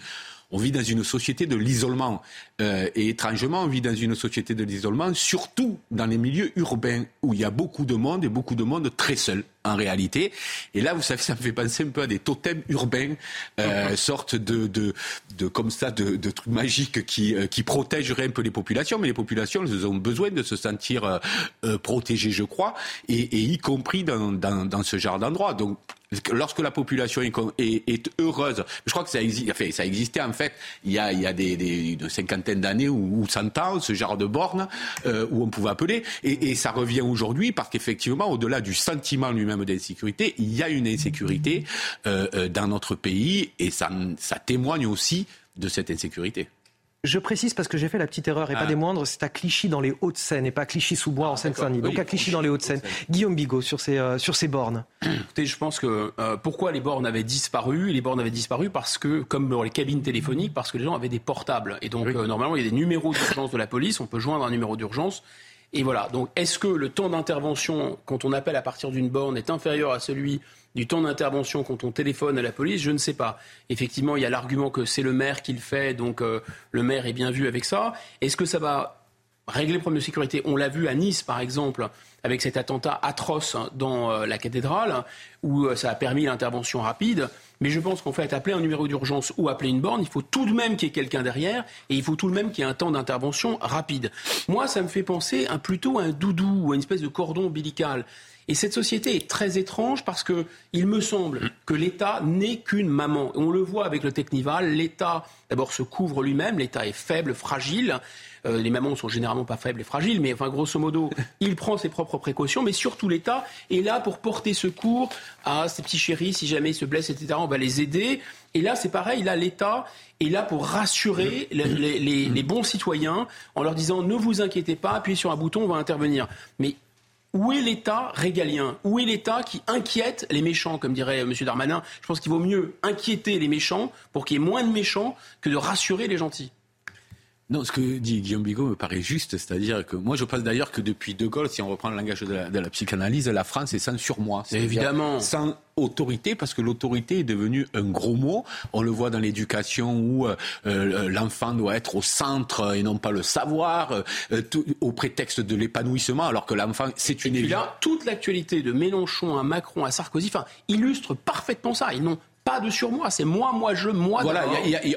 on vit dans une société de l'isolement. Euh, et étrangement, on vit dans une société de l'isolement, surtout dans les milieux urbains, où il y a beaucoup de monde et beaucoup de monde très seul, en réalité. Et là, vous savez, ça me fait penser un peu à des totems urbains, euh, sorte de, de, de, comme ça, de, de trucs magiques qui, euh, qui protégeraient un peu les populations. Mais les populations, elles ont besoin de se sentir euh, euh protégées, je crois, et, et y compris dans, dans, dans ce genre d'endroit. Donc, lorsque la population est, heureuse, je crois que ça, existe, enfin, ça existait en fait il y a, il y a des, des une cinquantaine d'années ou, ou 100 ans, ce genre de borne euh, où on pouvait appeler, et, et ça revient aujourd'hui parce qu'effectivement, au-delà du sentiment lui-même d'insécurité, il y a une insécurité euh, euh, dans notre pays et ça, ça témoigne aussi de cette insécurité. Je précise parce que j'ai fait la petite erreur et pas ah. des moindres, c'est à Clichy dans les Hauts-de-Seine et pas Clichy-sous-Bois en ah, Seine-Saint-Denis. Donc à Clichy dans les Hauts-de-Seine. Guillaume Bigot sur ces, euh, sur ces bornes. Écoutez, je pense que euh, pourquoi les bornes avaient disparu? Les bornes avaient disparu parce que, comme dans les cabines téléphoniques, parce que les gens avaient des portables. Et donc euh, normalement, il y a des numéros d'urgence de la police, on peut joindre un numéro d'urgence. Et voilà, donc est-ce que le temps d'intervention quand on appelle à partir d'une borne est inférieur à celui du temps d'intervention quand on téléphone à la police, je ne sais pas. Effectivement, il y a l'argument que c'est le maire qui le fait, donc euh, le maire est bien vu avec ça. Est-ce que ça va régler le problème de sécurité On l'a vu à Nice, par exemple, avec cet attentat atroce dans euh, la cathédrale, où euh, ça a permis l'intervention rapide. Mais je pense qu'en fait, appeler un numéro d'urgence ou appeler une borne, il faut tout de même qu'il y ait quelqu'un derrière et il faut tout de même qu'il y ait un temps d'intervention rapide. Moi, ça me fait penser un, plutôt à un doudou ou à une espèce de cordon ombilical. Et cette société est très étrange parce que il me semble que l'État n'est qu'une maman. On le voit avec le Technival, l'État d'abord se couvre lui-même, l'État est faible, fragile. Euh, les mamans sont généralement pas faibles et fragiles, mais enfin grosso modo, *laughs* il prend ses propres précautions, mais surtout l'État est là pour porter secours à ses petits chéris si jamais ils se blessent, etc. On va les aider. Et là, c'est pareil, là, l'État est là pour rassurer les, les, bons citoyens en leur disant ne vous inquiétez pas, appuyez sur un bouton, on va intervenir. Mais où est l'État régalien Où est l'État qui inquiète les méchants, comme dirait M. Darmanin? Je pense qu'il vaut mieux inquiéter les méchants pour qu'il y ait moins de méchants que de rassurer les gentils. Non, ce que dit Guillaume Bigot me paraît juste, c'est-à-dire que moi je pense d'ailleurs que depuis De Gaulle, si on reprend le langage de la, psychanalyse, la France est sans surmoi. Évidemment. Sans autorité, parce que l'autorité est devenue un gros mot. On le voit dans l'éducation où euh, euh, l'enfant doit être au centre et non pas le savoir, euh, au prétexte de l'épanouissement, alors que l'enfant, c'est une évidence. toute l'actualité de Mélenchon à Macron à Sarkozy, enfin, illustre parfaitement ça. Ils n'ont pas de surmoi, c'est moi, moi, je, moi. Voilà,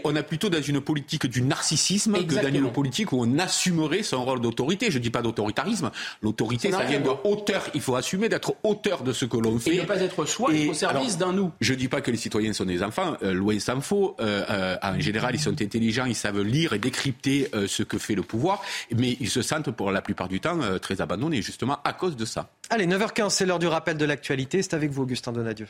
on a plutôt dans une politique du narcissisme que dans une politique où on assumerait son rôle d'autorité. Je ne dis pas d'autoritarisme. L'autorité, ça, vient de hauteur. Il faut assumer d'être auteur de ce que l'on fait. Et ne pas être soi, au service d'un nous. Je ne dis pas que les citoyens sont des enfants, euh, loin s'en faut. Euh, euh, en général, ils sont intelligents, ils savent lire et décrypter ce que fait le pouvoir, mais ils se sentent pour la plupart du temps très abandonnés, justement à cause de ça. Allez, 9h15, c'est l'heure du rappel de l'actualité. C'est avec vous, Augustin Donadieu.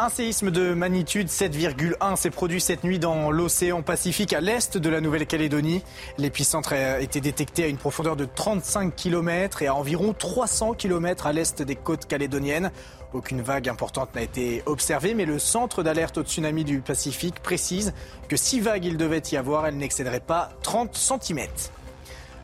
Un séisme de magnitude 7,1 s'est produit cette nuit dans l'océan Pacifique à l'est de la Nouvelle-Calédonie. L'épicentre a été détecté à une profondeur de 35 km et à environ 300 km à l'est des côtes calédoniennes. Aucune vague importante n'a été observée, mais le centre d'alerte au tsunami du Pacifique précise que si vagues il devait y avoir, elles n'excéderaient pas 30 cm.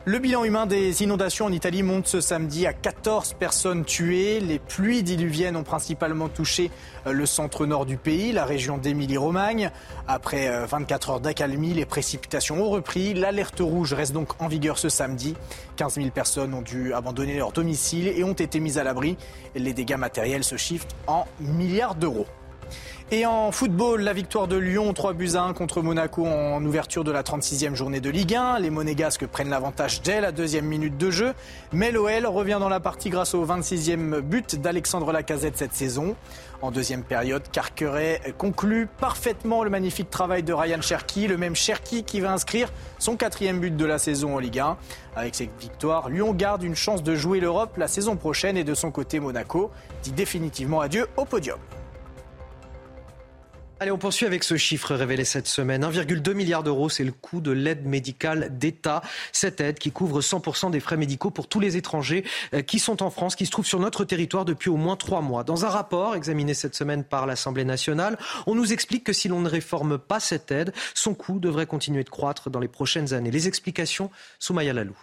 Le bilan humain des inondations en Italie monte ce samedi à 14 personnes tuées. Les pluies diluviennes ont principalement touché euh, le centre-nord du pays, la région d'Émilie-Romagne. Après 24 euh, heures d'accalmie, les précipitations ont repris. L'alerte rouge reste donc en vigueur ce samedi. 15 000 personnes ont dû abandonner leur domicile et ont été mises à l'abri. Les dégâts matériels se chiffrent en milliards d'euros. Et en football, la victoire de Lyon, 3 buts à 1 contre Monaco en ouverture de la 36e journée de Ligue 1. Les Monégasques prennent l'avantage dès la deuxième minute de jeu. Mais l'OL revient dans la partie grâce au 26e but d'Alexandre Lacazette cette saison. En deuxième période, Carqueret conclut parfaitement le magnifique travail de Ryan Cherki, le même Cherki qui va inscrire son quatrième but de la saison en Ligue 1. Avec cette victoire, Lyon garde une chance de jouer l'Europe la saison prochaine et de son côté Monaco dit définitivement adieu au podium. Allez, on poursuit avec ce chiffre révélé cette semaine. 1,2 milliard d'euros, c'est le coût de l'aide médicale d'État. Cette aide qui couvre 100% des frais médicaux pour tous les étrangers euh, qui sont en France, qui se trouvent sur notre territoire depuis au moins trois mois. Dans un rapport examiné cette semaine par l'Assemblée nationale, on nous explique que si l'on ne réforme pas cette aide, son coût devrait continuer de croître dans les prochaines années. Les explications, Soumaya Lalou.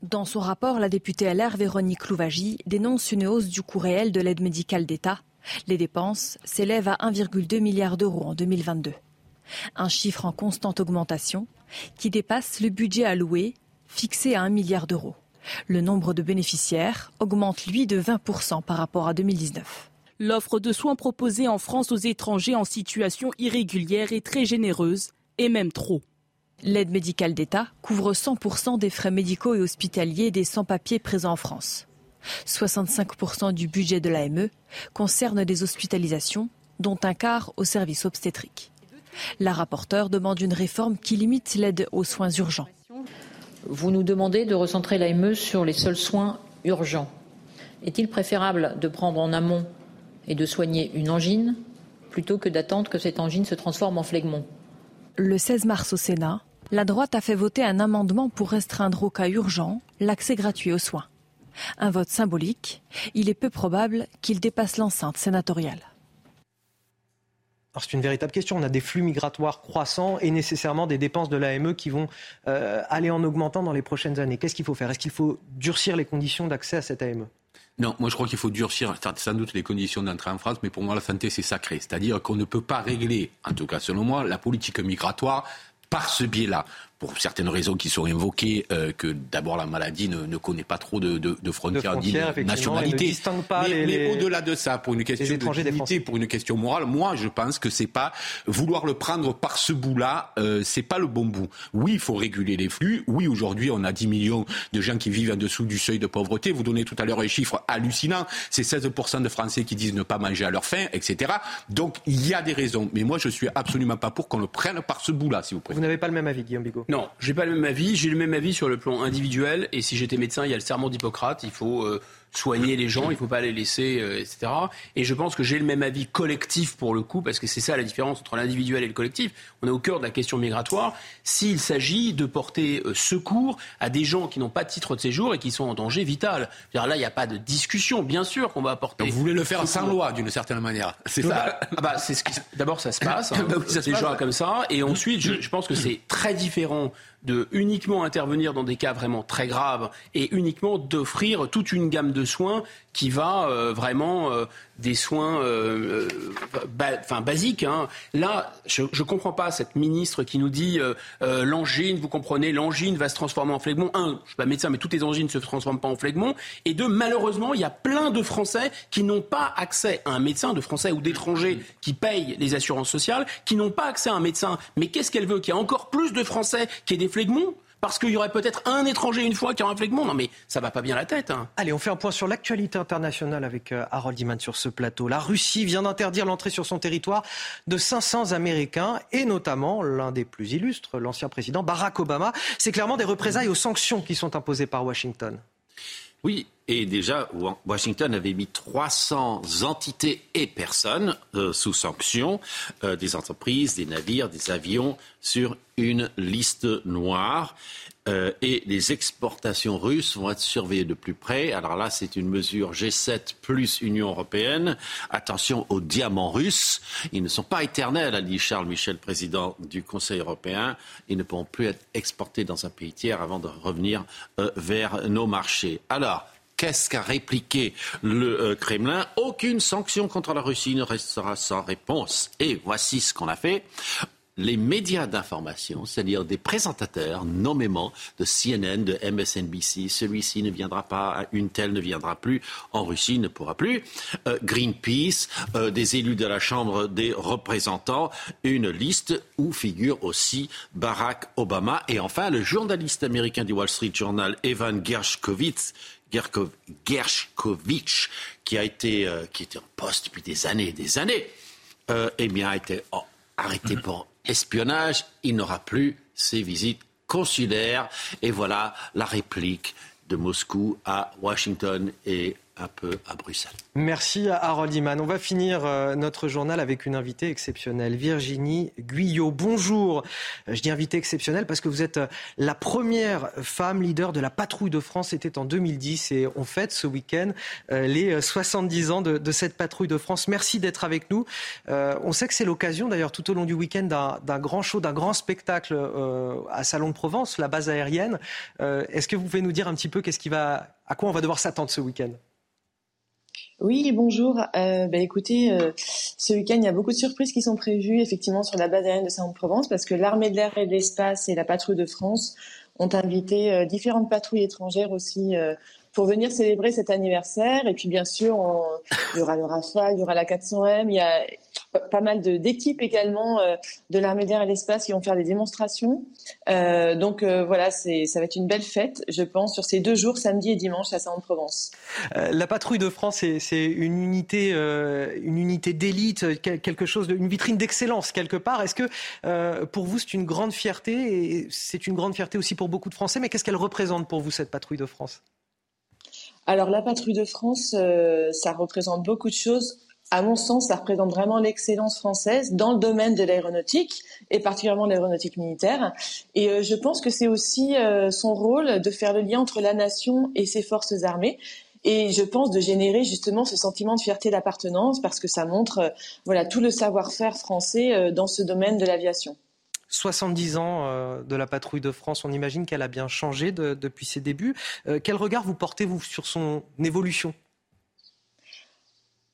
Dans son rapport, la députée LR Véronique Louvagie dénonce une hausse du coût réel de l'aide médicale d'État les dépenses s'élèvent à 1,2 milliard d'euros en 2022. Un chiffre en constante augmentation qui dépasse le budget alloué, fixé à 1 milliard d'euros. Le nombre de bénéficiaires augmente, lui, de 20% par rapport à 2019. L'offre de soins proposée en France aux étrangers en situation irrégulière est très généreuse, et même trop. L'aide médicale d'État couvre 100% des frais médicaux et hospitaliers des sans-papiers présents en France. 65% du budget de l'AME concerne des hospitalisations, dont un quart au service obstétrique. La rapporteure demande une réforme qui limite l'aide aux soins urgents. Vous nous demandez de recentrer l'AME sur les seuls soins urgents. Est-il préférable de prendre en amont et de soigner une angine plutôt que d'attendre que cette angine se transforme en phlegmon Le 16 mars au Sénat, la droite a fait voter un amendement pour restreindre au cas urgent l'accès gratuit aux soins. Un vote symbolique. Il est peu probable qu'il dépasse l'enceinte sénatoriale. C'est une véritable question. On a des flux migratoires croissants et nécessairement des dépenses de l'AME qui vont euh, aller en augmentant dans les prochaines années. Qu'est-ce qu'il faut faire? Est-ce qu'il faut durcir les conditions d'accès à cette AME non, moi je crois qu'il faut durcir sans doute les conditions d'entrée en France, mais pour moi la santé c'est sacré. C'est-à-dire qu'on ne peut pas régler, en tout cas selon moi, la politique migratoire par ce biais-là pour certaines raisons qui sont invoquées, euh, que d'abord la maladie ne, ne, connaît pas trop de, de, de frontières, ni de nationalité. mais, mais au-delà de ça, pour une question de dignité, pour une question morale, moi je pense que c'est pas vouloir le prendre par ce bout-là, euh, c'est pas le bon bout. Oui, il faut réguler les flux. Oui, aujourd'hui on a 10 millions de gens qui vivent en dessous du seuil de pauvreté. Vous donnez tout à l'heure un chiffre hallucinant, c'est 16% de Français qui disent ne pas manger à leur faim, etc. Donc il y a des raisons, mais moi je suis absolument pas pour qu'on le prenne par ce bout-là, si vous préférez. Vous n'avez pas le même avis, Guillaume Bigot? Non, j'ai pas le même avis. J'ai le même avis sur le plan individuel. Et si j'étais médecin, il y a le serment d'Hippocrate. Il faut euh, soigner les gens, il ne faut pas les laisser, euh, etc. Et je pense que j'ai le même avis collectif pour le coup, parce que c'est ça la différence entre l'individuel et le collectif. On est au cœur de la question migratoire. S'il s'agit de porter euh, secours à des gens qui n'ont pas de titre de séjour et qui sont en danger vital. Là, il n'y a pas de discussion, bien sûr qu'on va apporter. vous voulez le faire sans loi, d'une certaine manière. C'est ça. Ah bah, c'est ce qui... D'abord, ça se passe. Hein, *laughs* bah ça se passe. comme ça. Et ensuite, je, je pense que c'est très différent de uniquement intervenir dans des cas vraiment très graves et uniquement d'offrir toute une gamme de soins qui va euh, vraiment euh, des soins euh, enfin, basiques. Hein. Là, je ne comprends pas cette ministre qui nous dit l'angine, vous comprenez, l'angine va se transformer en phlegmon. Un, je suis pas médecin, mais toutes les angines ne se transforment pas en phlegmon. Et deux, malheureusement, il y a plein de Français qui n'ont pas accès à un médecin, de Français ou d'étrangers qui payent les assurances sociales, qui n'ont pas accès à un médecin. Mais qu'est-ce qu'elle veut? Qu'il y ait encore plus de Français qui aient des phlegmons parce qu'il y aurait peut-être un étranger une fois qui aura un phlegmon. Non, mais ça va pas bien la tête. Hein. Allez, on fait un point sur l'actualité internationale avec euh, Harold Iman sur ce plateau. La Russie vient d'interdire l'entrée sur son territoire de 500 Américains et notamment l'un des plus illustres, l'ancien président Barack Obama. C'est clairement des représailles aux sanctions qui sont imposées par Washington. Oui, et déjà, Washington avait mis 300 entités et personnes euh, sous sanction, euh, des entreprises, des navires, des avions, sur une liste noire. Euh, et les exportations russes vont être surveillées de plus près. Alors là, c'est une mesure G7 plus Union européenne. Attention aux diamants russes. Ils ne sont pas éternels, a dit Charles Michel, président du Conseil européen. Ils ne pourront plus être exportés dans un pays tiers avant de revenir vers nos marchés. Alors, Qu'est-ce qu'a répliqué le euh, Kremlin? Aucune sanction contre la Russie ne restera sans réponse. Et voici ce qu'on a fait les médias d'information, c'est-à-dire des présentateurs, nommément de CNN, de MSNBC, celui-ci ne viendra pas, une telle ne viendra plus, en Russie ne pourra plus, euh, Greenpeace, euh, des élus de la Chambre des représentants, une liste où figure aussi Barack Obama. Et enfin le journaliste américain du Wall Street Journal, Evan Gershkovitz, Gershkovitch, qui a été, euh, qui était en poste depuis des années et des années, eh bien, a été arrêté pour *laughs* espionnage. Il n'aura plus ses visites consulaires. Et voilà la réplique de Moscou à Washington et un peu à Bruxelles. Merci à Harold Iman. On va finir euh, notre journal avec une invitée exceptionnelle, Virginie Guyot. Bonjour. Euh, je dis invitée exceptionnelle parce que vous êtes euh, la première femme leader de la patrouille de France. C'était en 2010 et on fête ce week-end les 70 ans de, cette patrouille de France. Merci d'être avec nous. on sait que c'est l'occasion d'ailleurs tout au long du week-end d'un grand show, d'un grand spectacle à Salon de Provence, la base aérienne. Est-ce que vous pouvez nous dire un petit peu qu'est-ce qui va, à quoi on va devoir s'attendre ce week-end? Oui, bonjour. Euh, bah, écoutez, euh, ce week-end, il y a beaucoup de surprises qui sont prévues effectivement sur la base aérienne de Saint-Provence parce que l'armée de l'air et de l'espace et la patrouille de France ont invité euh, différentes patrouilles étrangères aussi euh, pour venir célébrer cet anniversaire. Et puis bien sûr, il y aura le Rafale, il y aura la 400M, il y a pas mal d'équipes également euh, de l'armée d'air et l'espace qui vont faire des démonstrations. Euh, donc euh, voilà, ça va être une belle fête, je pense, sur ces deux jours, samedi et dimanche à Saint-Provence. la patrouille de France, c'est une unité, une unité d'élite, quelque chose, une vitrine d'excellence quelque part. Est-ce que pour vous c'est une grande fierté? Et c'est une grande fierté aussi pour beaucoup de Français, mais qu'est-ce qu'elle représente pour vous cette patrouille de France? Alors la patrouille de France, ça représente beaucoup de choses à mon sens, ça représente vraiment l'excellence française dans le domaine de l'aéronautique et particulièrement l'aéronautique militaire. Et euh, je pense que c'est aussi euh, son rôle de faire le lien entre la nation et ses forces armées. Et je pense de générer justement ce sentiment de fierté d'appartenance parce que ça montre euh, voilà tout le savoir-faire français dans ce domaine de l'aviation. 70 ans de la patrouille de France, on imagine qu'elle a bien changé depuis ses débuts. quel regard vous portez-vous sur son évolution?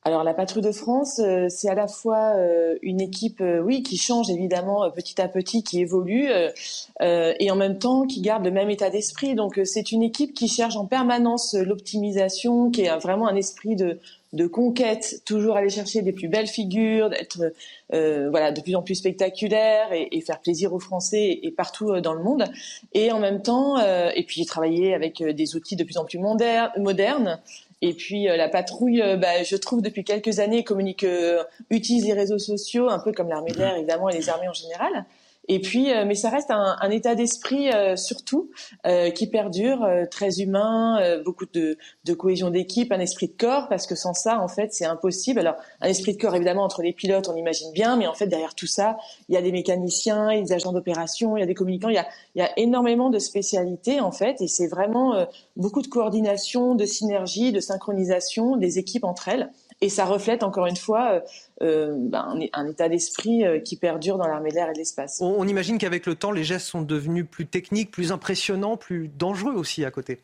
Alors la patrouille de France, euh, c'est à la fois euh, une équipe, euh, oui, qui change évidemment petit à petit, qui évolue, et en même temps qui garde le même état d'esprit. Donc c'est une équipe qui cherche en permanence l'optimisation, qui est vraiment un esprit de, de conquête, toujours aller chercher des plus belles figures, d'être voilà de plus en plus spectaculaire et, faire plaisir aux Français et, partout dans le monde. Et en même temps, et puis travailler avec des outils de plus en plus modernes et puis euh, la patrouille, euh, bah, je trouve depuis quelques années communique, euh, utilise les réseaux sociaux, un peu comme l'armée d'air mhm. évidemment et les armées en général. Et puis, euh, mais ça reste un, un état d'esprit euh, surtout euh, qui perdure, très humain, beaucoup de, de cohésion d'équipe, un esprit de corps, parce que sans ça, en fait, c'est impossible. Alors, un esprit de corps, évidemment, entre les pilotes, on imagine bien, mais en fait, derrière tout ça, il y a des mécaniciens, il y a des agents d'opération, il y a des communicants, il y a, il y a énormément de spécialités, en fait, et c'est vraiment beaucoup de coordination, de synergie, de synchronisation des équipes entre elles. Et ça reflète encore une fois euh, ben, un, état d'esprit euh, qui perdure dans l'armée de l'air et de l'espace. On, imagine qu'avec le temps, les gestes sont devenus plus techniques, plus impressionnants, plus dangereux aussi à côté.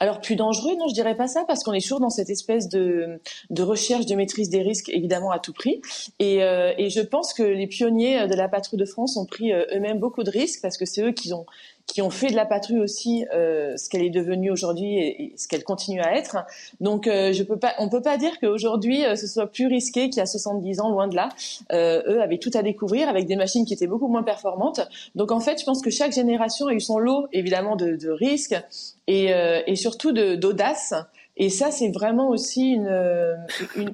Alors plus dangereux, non, je dirais pas ça, parce qu'on est toujours dans cette espèce de, de, recherche de maîtrise des risques, évidemment à tout prix. Et, euh, et, je pense que les pionniers de la patrouille de France ont pris eux-mêmes beaucoup de risques, parce que c'est eux qui ont qui ont fait de la patrouille aussi euh, ce qu'elle est devenue aujourd'hui et, ce qu'elle continue à être. Donc, euh, je peux pas, on peut pas dire qu'aujourd'hui euh, ce soit plus risqué qu'il y a 70 ans, loin de là. Euh, eux avaient tout à découvrir avec des machines qui étaient beaucoup moins performantes. Donc, en fait, je pense que chaque génération a eu son lot, évidemment, de, de risques et, euh, et surtout d'audace. Et ça, c'est vraiment aussi une, une,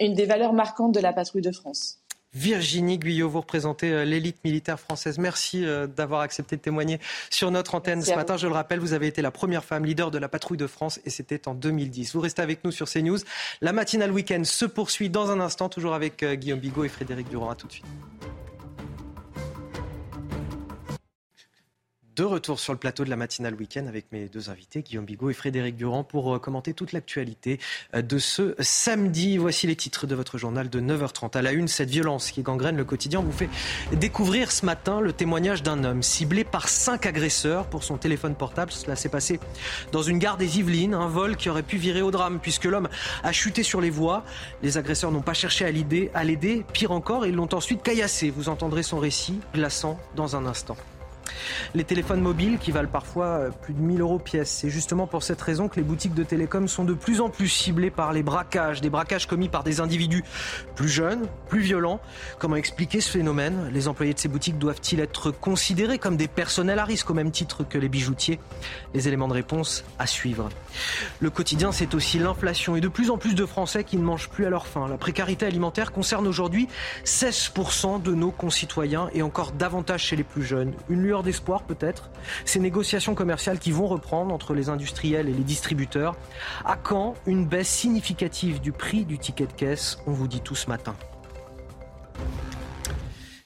une des valeurs marquantes de la patrouille de France. Virginie Guyot, vous représentez euh, l'élite militaire française. Merci euh, d'avoir accepté de témoigner sur notre antenne ce matin. Je le rappelle, vous avez été la première femme leader de la patrouille de France et c'était en 2010. Vous restez avec nous sur CNews. La matinale week-end se poursuit dans un instant, toujours avec euh, Guillaume Bigot et Frédéric Durand. À tout de suite. De retour sur le plateau de la matinale week-end avec mes deux invités, Guillaume Bigot et Frédéric Durand, pour euh, commenter toute l'actualité euh, de ce samedi. Voici les titres de votre journal de 9h30. À la une, cette violence qui gangrène le quotidien vous fait découvrir ce matin le témoignage d'un homme ciblé par cinq agresseurs pour son téléphone portable. Cela s'est passé dans une gare des Yvelines, un vol qui aurait pu virer au drame puisque l'homme a chuté sur les voies. Les agresseurs n'ont pas cherché à l'aider, pire encore, ils l'ont ensuite caillassé. Vous entendrez son récit glaçant dans un instant. Les téléphones mobiles qui valent parfois euh, plus de 1000 euros pièce. C'est justement pour cette raison que les boutiques de télécom sont de plus en plus ciblées par les braquages, des braquages commis par des individus plus jeunes, plus violents. Comment expliquer ce phénomène? Les employés de ces boutiques doivent-ils être considérés comme des personnels à risque au même titre que les bijoutiers? Les éléments de réponse à suivre. Le quotidien, c'est aussi l'inflation et de plus en plus de Français qui ne mangent plus à leur faim. La précarité alimentaire concerne aujourd'hui 16% de nos concitoyens et encore davantage chez les plus jeunes. Une lueur d'espoir peut-être, ces négociations commerciales qui vont reprendre entre les industriels et les distributeurs. À quand une baisse significative du prix du ticket de caisse? On vous dit tout ce matin.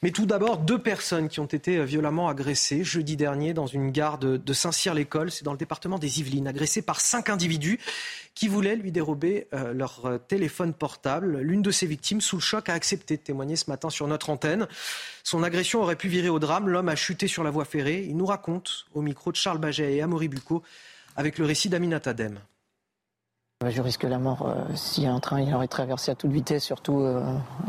Mais tout d'abord, deux personnes qui ont été violemment agressées jeudi dernier dans une gare de, Saint-Cyr-l'École, c'est dans le département des Yvelines, agressées par cinq individus qui voulaient lui dérober euh, leur euh, téléphone portable. L'une de ces victimes, sous le choc, a accepté de témoigner ce matin sur notre antenne. Son agression aurait pu virer au drame. L'homme a chuté sur la voie ferrée. Il nous raconte au micro de Charles Baget et Amaury Bucco avec le récit d'Aminata Dem. Je risque la mort euh, si un train il aurait traversé à toute vitesse, surtout euh,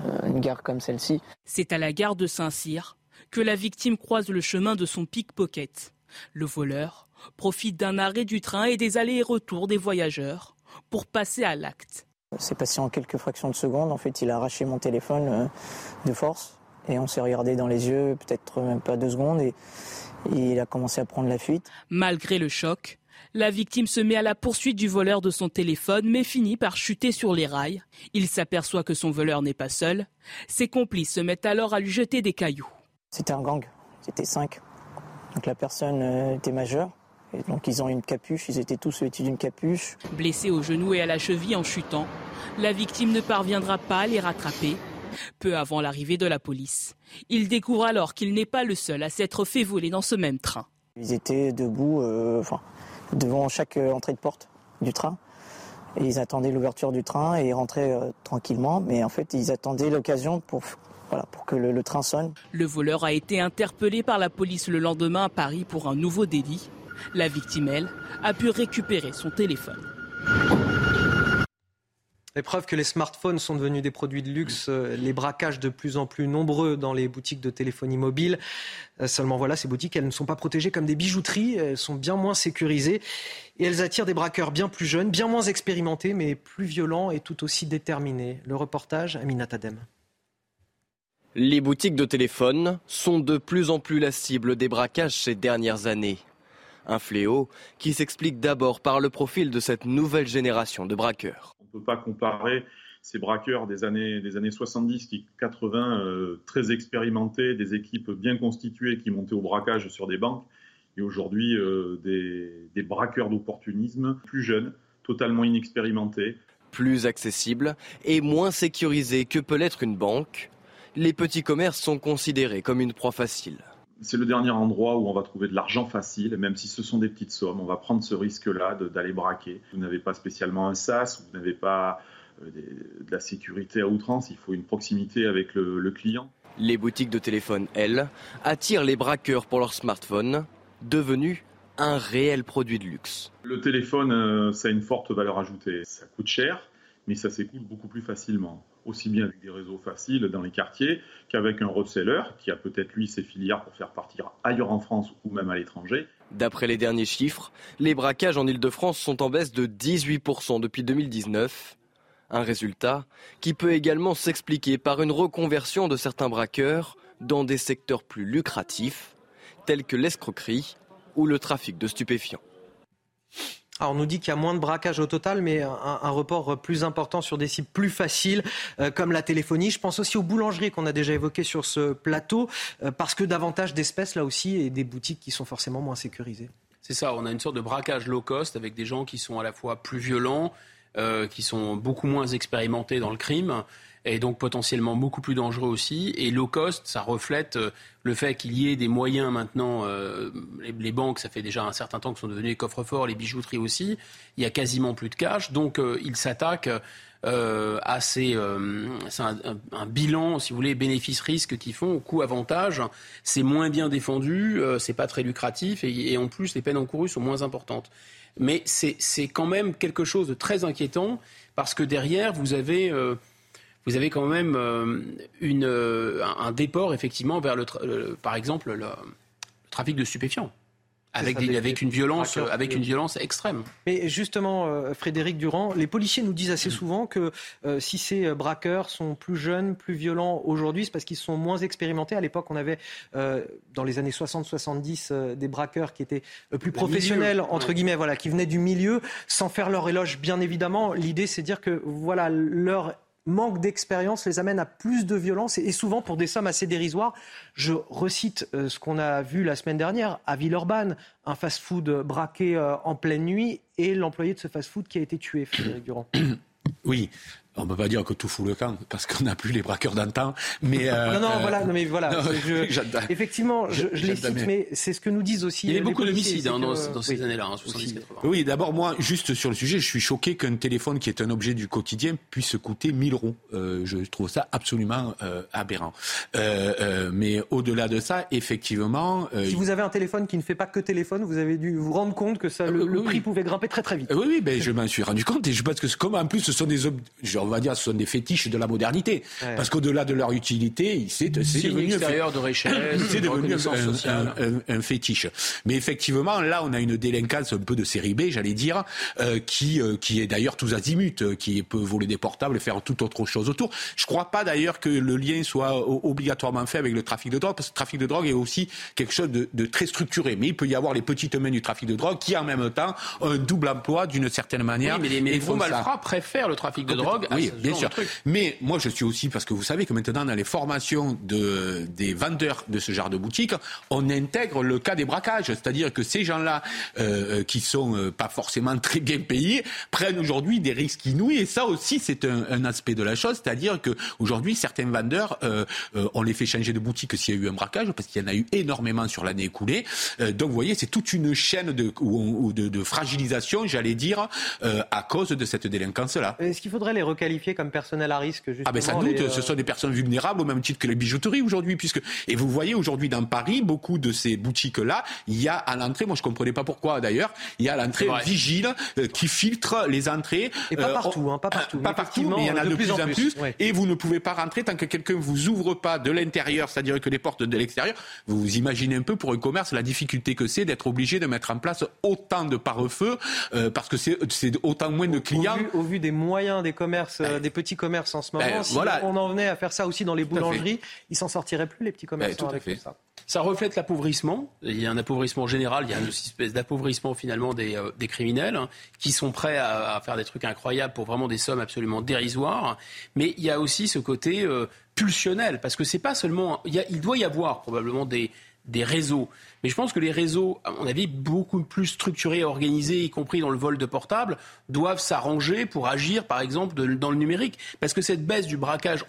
euh, une gare comme celle-ci. C'est à la gare de Saint-Cyr que la victime croise le chemin de son pickpocket. Le voleur profite d'un arrêt du train et des allers et retours des voyageurs pour passer à l'acte. C'est passé en quelques fractions de secondes. En fait, il a arraché mon téléphone de force et on s'est regardé dans les yeux, peut-être même pas deux secondes, et il a commencé à prendre la fuite. Malgré le choc, la victime se met à la poursuite du voleur de son téléphone, mais finit par chuter sur les rails. Il s'aperçoit que son voleur n'est pas seul. Ses complices se mettent alors à lui jeter des cailloux. C'était un gang, c'était cinq. Donc la personne euh, était majeure. Et donc ils ont une capuche, ils étaient tous vêtus d'une capuche. Blessé au genou et à la cheville en chutant, la victime ne parviendra pas à les rattraper. Peu avant l'arrivée de la police, il découvre alors qu'il n'est pas le seul à s'être fait voler dans ce même train. Ils étaient debout, euh, enfin, devant chaque euh, entrée de porte du train. Ils attendaient l'ouverture du train et rentraient euh, tranquillement. Mais en fait, ils attendaient l'occasion pour, voilà, pour que le train sonne. Le voleur a été interpellé par la police le lendemain à Paris pour un nouveau délit. La victime, elle, a pu récupérer son téléphone. Preuve que les smartphones sont devenus des produits de luxe, euh, les braquages de plus en plus nombreux dans les boutiques de téléphonie mobile. Euh, seulement voilà, ces boutiques, elles ne sont pas protégées comme des bijouteries, elles sont bien moins sécurisées et elles attirent des braqueurs bien plus jeunes, bien moins expérimentés, mais plus violents et tout aussi déterminés. Le reportage, Aminat Adem. Les boutiques de téléphone sont de plus en plus la cible des braquages ces dernières années. Un fléau qui s'explique d'abord par le profil de cette nouvelle génération de braqueurs peut pas comparer ces braqueurs des années, des années 70, qui 80, euh, très expérimentés, des équipes bien constituées qui montaient au braquage sur des banques, et aujourd'hui euh, des, des braqueurs d'opportunisme plus jeunes, totalement inexpérimentés. Plus accessibles et moins sécurisés que peut l'être une banque, les petits commerces sont considérés comme une proie facile c'est le dernier endroit où on va trouver de l'argent facile, même si ce sont des petites sommes. On va prendre ce risque-là d'aller braquer. Vous n'avez pas spécialement un SAS, vous n'avez pas euh, de la sécurité à outrance, il faut une proximité avec le, client. Les boutiques de téléphone, elles, attirent les braqueurs pour leur smartphone, devenu un réel produit de luxe. Le téléphone, euh, ça a une forte valeur ajoutée. Ça coûte cher, mais ça s'écoule beaucoup plus facilement aussi bien avec des réseaux faciles dans les quartiers qu'avec un reseller qui a peut-être lui ses filières pour faire partir ailleurs en France ou même à l'étranger. D'après les derniers chiffres, les braquages en Ile-de-France sont en baisse de 18% depuis 2019. Un résultat qui peut également s'expliquer par une reconversion de certains braqueurs dans des secteurs plus lucratifs, tels que l'escroquerie ou le trafic de stupéfiants. On nous dit qu'il y a moins de braquages au total, mais un, report plus important sur des cibles plus faciles, euh, comme la téléphonie. Je pense aussi aux boulangeries qu'on a déjà évoquées sur ce plateau, euh, parce que davantage d'espèces là aussi et des boutiques qui sont forcément moins sécurisées. C'est ça, on a une sorte de braquage low cost avec des gens qui sont à la fois plus violents, euh, qui sont beaucoup moins expérimentés dans le crime et donc potentiellement beaucoup plus dangereux aussi. Et low cost, ça reflète euh, le fait qu'il y ait des moyens maintenant. Euh, les, banques, ça fait déjà un certain temps que sont devenus les coffres-forts, les bijouteries aussi. Il y a quasiment plus de cash, donc euh, ils s'attaquent. à ces, c'est un, bilan, si vous voulez, bénéfice-risque qu'ils font, coût-avantage. C'est moins bien défendu, c'est pas très lucratif et, et, en plus les peines encourues sont moins importantes. Mais c'est quand même quelque chose de très inquiétant parce que derrière vous avez vous avez quand même euh, une, euh, un déport effectivement vers le, par exemple le, trafic de stupéfiants. Avec, avec, une violence, avec une violence extrême. Mais justement, euh, Frédéric Durand, les policiers nous disent assez souvent que si ces braqueurs sont plus jeunes, plus violents aujourd'hui, c'est parce qu'ils sont moins expérimentés. À l'époque, on avait, dans les années 60-70, des braqueurs qui étaient plus professionnels, entre guillemets, voilà, qui venaient du milieu, sans faire leur éloge, bien évidemment. L'idée, c'est de dire que voilà, leur manque d'expérience les amène à plus de violence et souvent pour des sommes assez dérisoires. Je recite euh, ce qu'on a vu la semaine dernière à Villeurbanne, un fast-food braqué euh, en pleine nuit et l'employé de ce fast-food qui a été tué, Frédéric Durand. *coughs* Oui, on ne peut pas dire que tout fout le camp parce qu'on n'a plus les braqueurs d'antan. Mais euh, non, non, voilà, non, mais voilà. *laughs* effectivement, je, je les cite, mais c'est ce que nous disent aussi. Il y a beaucoup d'homicides hein, dans, ces années-là, hein, 70-80. Oui, d'abord moi, juste sur le sujet, je suis choqué qu'un téléphone qui est un objet du quotidien puisse coûter 1000 euros. Euh, je trouve ça absolument euh, aberrant. Euh, euh, mais au-delà de ça, effectivement, si vous avez un téléphone qui ne fait pas que téléphone, vous avez dû vous rendre compte que ça, le, prix pouvait grimper très très vite. oui, oui, ben je m'en suis rendu compte et je pense que comme en plus ce sont des objets on va dire, ce sont des fétiches de la modernité. Parce qu'au-delà de leur utilité, c'est devenu, extérieur de c'est *coughs* devenu un, fétiche. Mais effectivement, là, on a une délinquance un peu de série B, j'allais dire, euh, qui, euh, qui est d'ailleurs tous azimuts, euh, qui peut voler des portables, faire toute autre chose autour. Je ne crois pas d'ailleurs que le lien soit obligatoirement fait avec le trafic de drogue, parce que le trafic de drogue est aussi quelque chose de, de très structuré. Mais il peut y avoir les petites mains du trafic de drogue qui, en même temps, ont un double emploi d'une certaine manière. Oui, mais les, mais les gros malfrats préfèrent le trafic de drogue oui, bien sûr. Mais moi, je suis aussi, parce que vous savez que maintenant, dans les formations de, des vendeurs de ce genre de boutique, on intègre le cas des braquages. C'est-à-dire que ces gens-là, euh, qui sont euh, pas forcément très bien payés, prennent aujourd'hui des risques inouïs. Et ça aussi, c'est un, un, aspect de la chose. C'est-à-dire qu'aujourd'hui, certains vendeurs, euh, euh, on les fait changer de boutique s'il y a eu un braquage, parce qu'il y en a eu énormément sur l'année écoulée. Euh, donc, vous voyez, c'est toute une chaîne de, ou, de, de fragilisation, j'allais dire, à cause de cette délinquance-là. Est-ce qu'il faudrait les comme personnel à risque justement, Ah ben sans doute, ce euh, sont des personnes vulnérables au même titre que les bijouteries aujourd'hui, puisque et vous voyez aujourd'hui dans Paris beaucoup de ces boutiques là, il y a à l'entrée, moi je comprenais pas pourquoi d'ailleurs, il y a à l'entrée un vigile euh, qui filtre les entrées. Et pas euh, partout, hein, pas partout, pas partout, mais il y en a de, plus, en plus. Et vous ne pouvez pas rentrer tant que quelqu'un vous ouvre pas de l'intérieur, c'est-à-dire que les portes de l'extérieur. Vous imaginez un peu pour un commerce la difficulté que c'est d'être obligé de mettre en place autant de pare-feu parce que c'est autant moins de clients. Au vu, des moyens des commerces, ben, des petits commerces en ce moment. Ben, si on en venait à faire ça aussi dans les boulangeries, ils s'en sortiraient plus, les petits commerçants. Ben, ça. ça reflète l'appauvrissement. Il y a un appauvrissement général, il y a une espèce d'appauvrissement finalement des, euh, des criminels hein, qui sont prêts à, faire des trucs incroyables pour vraiment des sommes absolument dérisoires. Mais il y a aussi ce côté euh, pulsionnel, parce que c'est pas seulement. Il, il doit y avoir probablement des, des réseaux. Mais je pense que les réseaux, à mon avis, beaucoup plus structurés et organisés, y compris dans le vol de portables, doivent s'arranger pour agir, par exemple, dans le numérique. Parce que cette baisse du braquage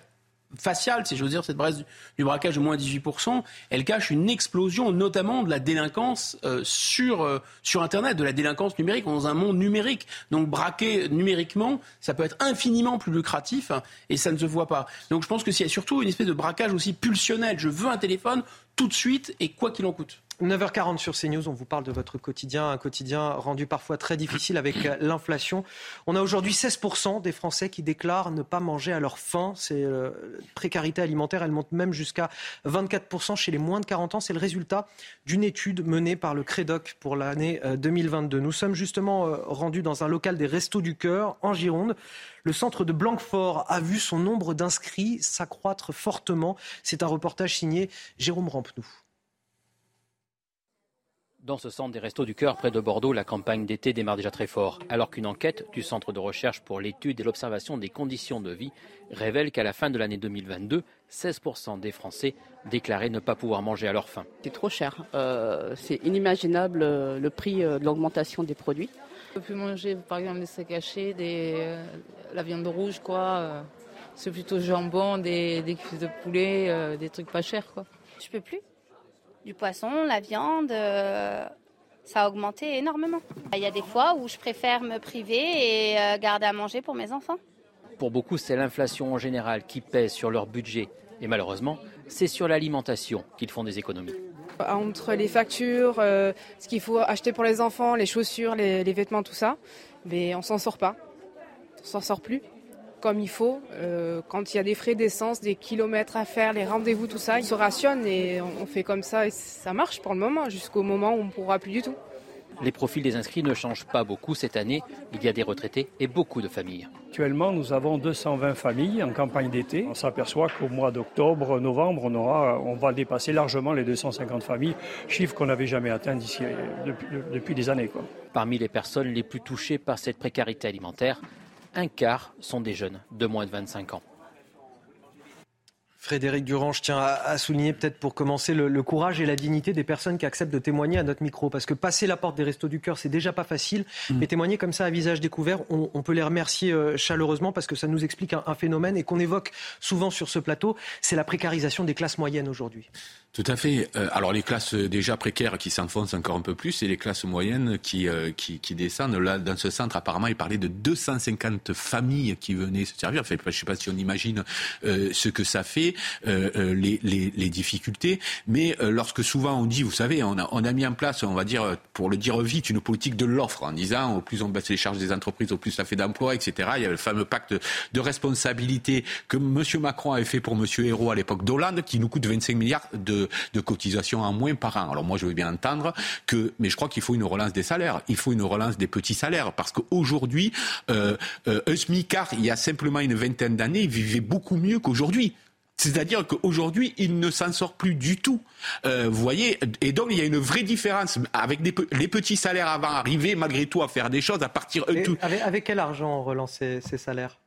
faciale, si veux dire, cette baisse du braquage de moins 18%, elle cache une explosion, notamment de la délinquance euh, sur, euh, sur Internet, de la délinquance numérique, dans un monde numérique. Donc braquer numériquement, ça peut être infiniment plus lucratif hein, et ça ne se voit pas. Donc je pense que s'il y a surtout une espèce de braquage aussi pulsionnel, je veux un téléphone tout de suite et quoi qu'il en coûte. 9h40 sur CNews, on vous parle de votre quotidien, un quotidien rendu parfois très difficile avec l'inflation. On a aujourd'hui 16% des Français qui déclarent ne pas manger à leur faim. C'est euh, précarité alimentaire, elle monte même jusqu'à 24% chez les moins de 40 ans. C'est le résultat d'une étude menée par le Crédoc pour l'année 2022. Euh, Nous sommes justement euh, rendus dans un local des Restos du Cœur en Gironde. Le centre de Blanquefort a vu son nombre d'inscrits s'accroître fortement. C'est un reportage signé Jérôme Rampenou. Dans ce centre des Restos du Cœur près de Bordeaux, la campagne d'été démarre déjà très fort, alors qu'une enquête du Centre de recherche pour l'étude et l'observation des conditions de vie révèle qu'à la fin de l'année 2022, 16% des Français déclaraient ne pas pouvoir manger à leur faim. C'est trop cher. Euh, c'est inimaginable euh, le prix euh, de l'augmentation des produits. On peut plus manger par exemple des steaks hachés, des, la viande rouge, quoi. c'est plutôt jambon, des, des cuisses de poulet, des trucs pas chers, quoi. Je peux plus? Du poisson, la viande, euh, ça a augmenté énormément. Il y a des fois où je préfère me priver et euh, garder à manger pour mes enfants. Pour beaucoup, c'est l'inflation en général qui pèse sur leur budget. Et malheureusement, c'est sur l'alimentation qu'ils font des économies. Entre les factures, euh, ce qu'il faut acheter pour les enfants, les chaussures, les, les vêtements, tout ça, mais on s'en sort pas. On s'en sort plus comme il faut. Euh, quand il y a des frais d'essence, des kilomètres à faire, les rendez-vous, tout ça, ils se rationnent et on fait comme ça et ça marche pour le moment, jusqu'au moment où on ne pourra plus du tout. Les profils des inscrits ne changent pas beaucoup cette année. Il y a des retraités et beaucoup de familles. Actuellement, nous avons 220 familles en campagne d'été. On s'aperçoit qu'au mois d'octobre, novembre, on, aura, on va dépasser largement les 250 familles, chiffre qu'on n'avait jamais atteint d'ici, depuis, depuis, des années. Quoi. Parmi les personnes les plus touchées par cette précarité alimentaire, un quart sont des jeunes de moins de 25 ans. Frédéric Durand, je tiens à, souligner peut-être pour commencer le, courage et la dignité des personnes qui acceptent de témoigner à notre micro. Parce que passer la porte des restos du cœur, c'est déjà pas facile. Mm. Mais témoigner comme ça à visage découvert, on, peut les remercier euh, chaleureusement parce que ça nous explique un phénomène et qu'on évoque souvent sur ce plateau, c'est la précarisation des classes moyennes aujourd'hui. Tout à fait. Euh, alors les classes déjà précaires qui s'enfoncent encore un peu plus et les classes moyennes qui, euh, qui, qui, descendent. Là, dans ce centre, apparemment, il parlait de 250 familles qui venaient se servir. Enfin, je ne sais pas si on imagine euh, ce que ça fait, les, les, les, difficultés. Mais lorsque souvent on dit, vous savez, on a, on a mis en place, on va dire, pour le dire vite, une politique de l'offre en disant au plus on baisse les charges des entreprises, au plus ça fait d'emplois, etc. Il y a le fameux pacte de responsabilité que M. Macron avait fait pour M. Hérault à l'époque d'Hollande, qui nous coûte 25 milliards de de, cotisations en moins par an. Alors moi, je veux bien entendre que, mais je crois qu'il faut une relance des salaires. Il faut une relance des petits salaires parce qu'aujourd'hui, euh, euh, un smicard, il y a simplement une vingtaine d'années, il vivait beaucoup mieux qu'aujourd'hui. C'est-à-dire qu'aujourd'hui, il ne s'en sort plus du tout. Euh, vous voyez, et donc il y a une vraie différence avec les petits salaires avant, arriver malgré tout à faire des choses à partir. Euh, tout... avec, avec, quel argent on relance ces salaires?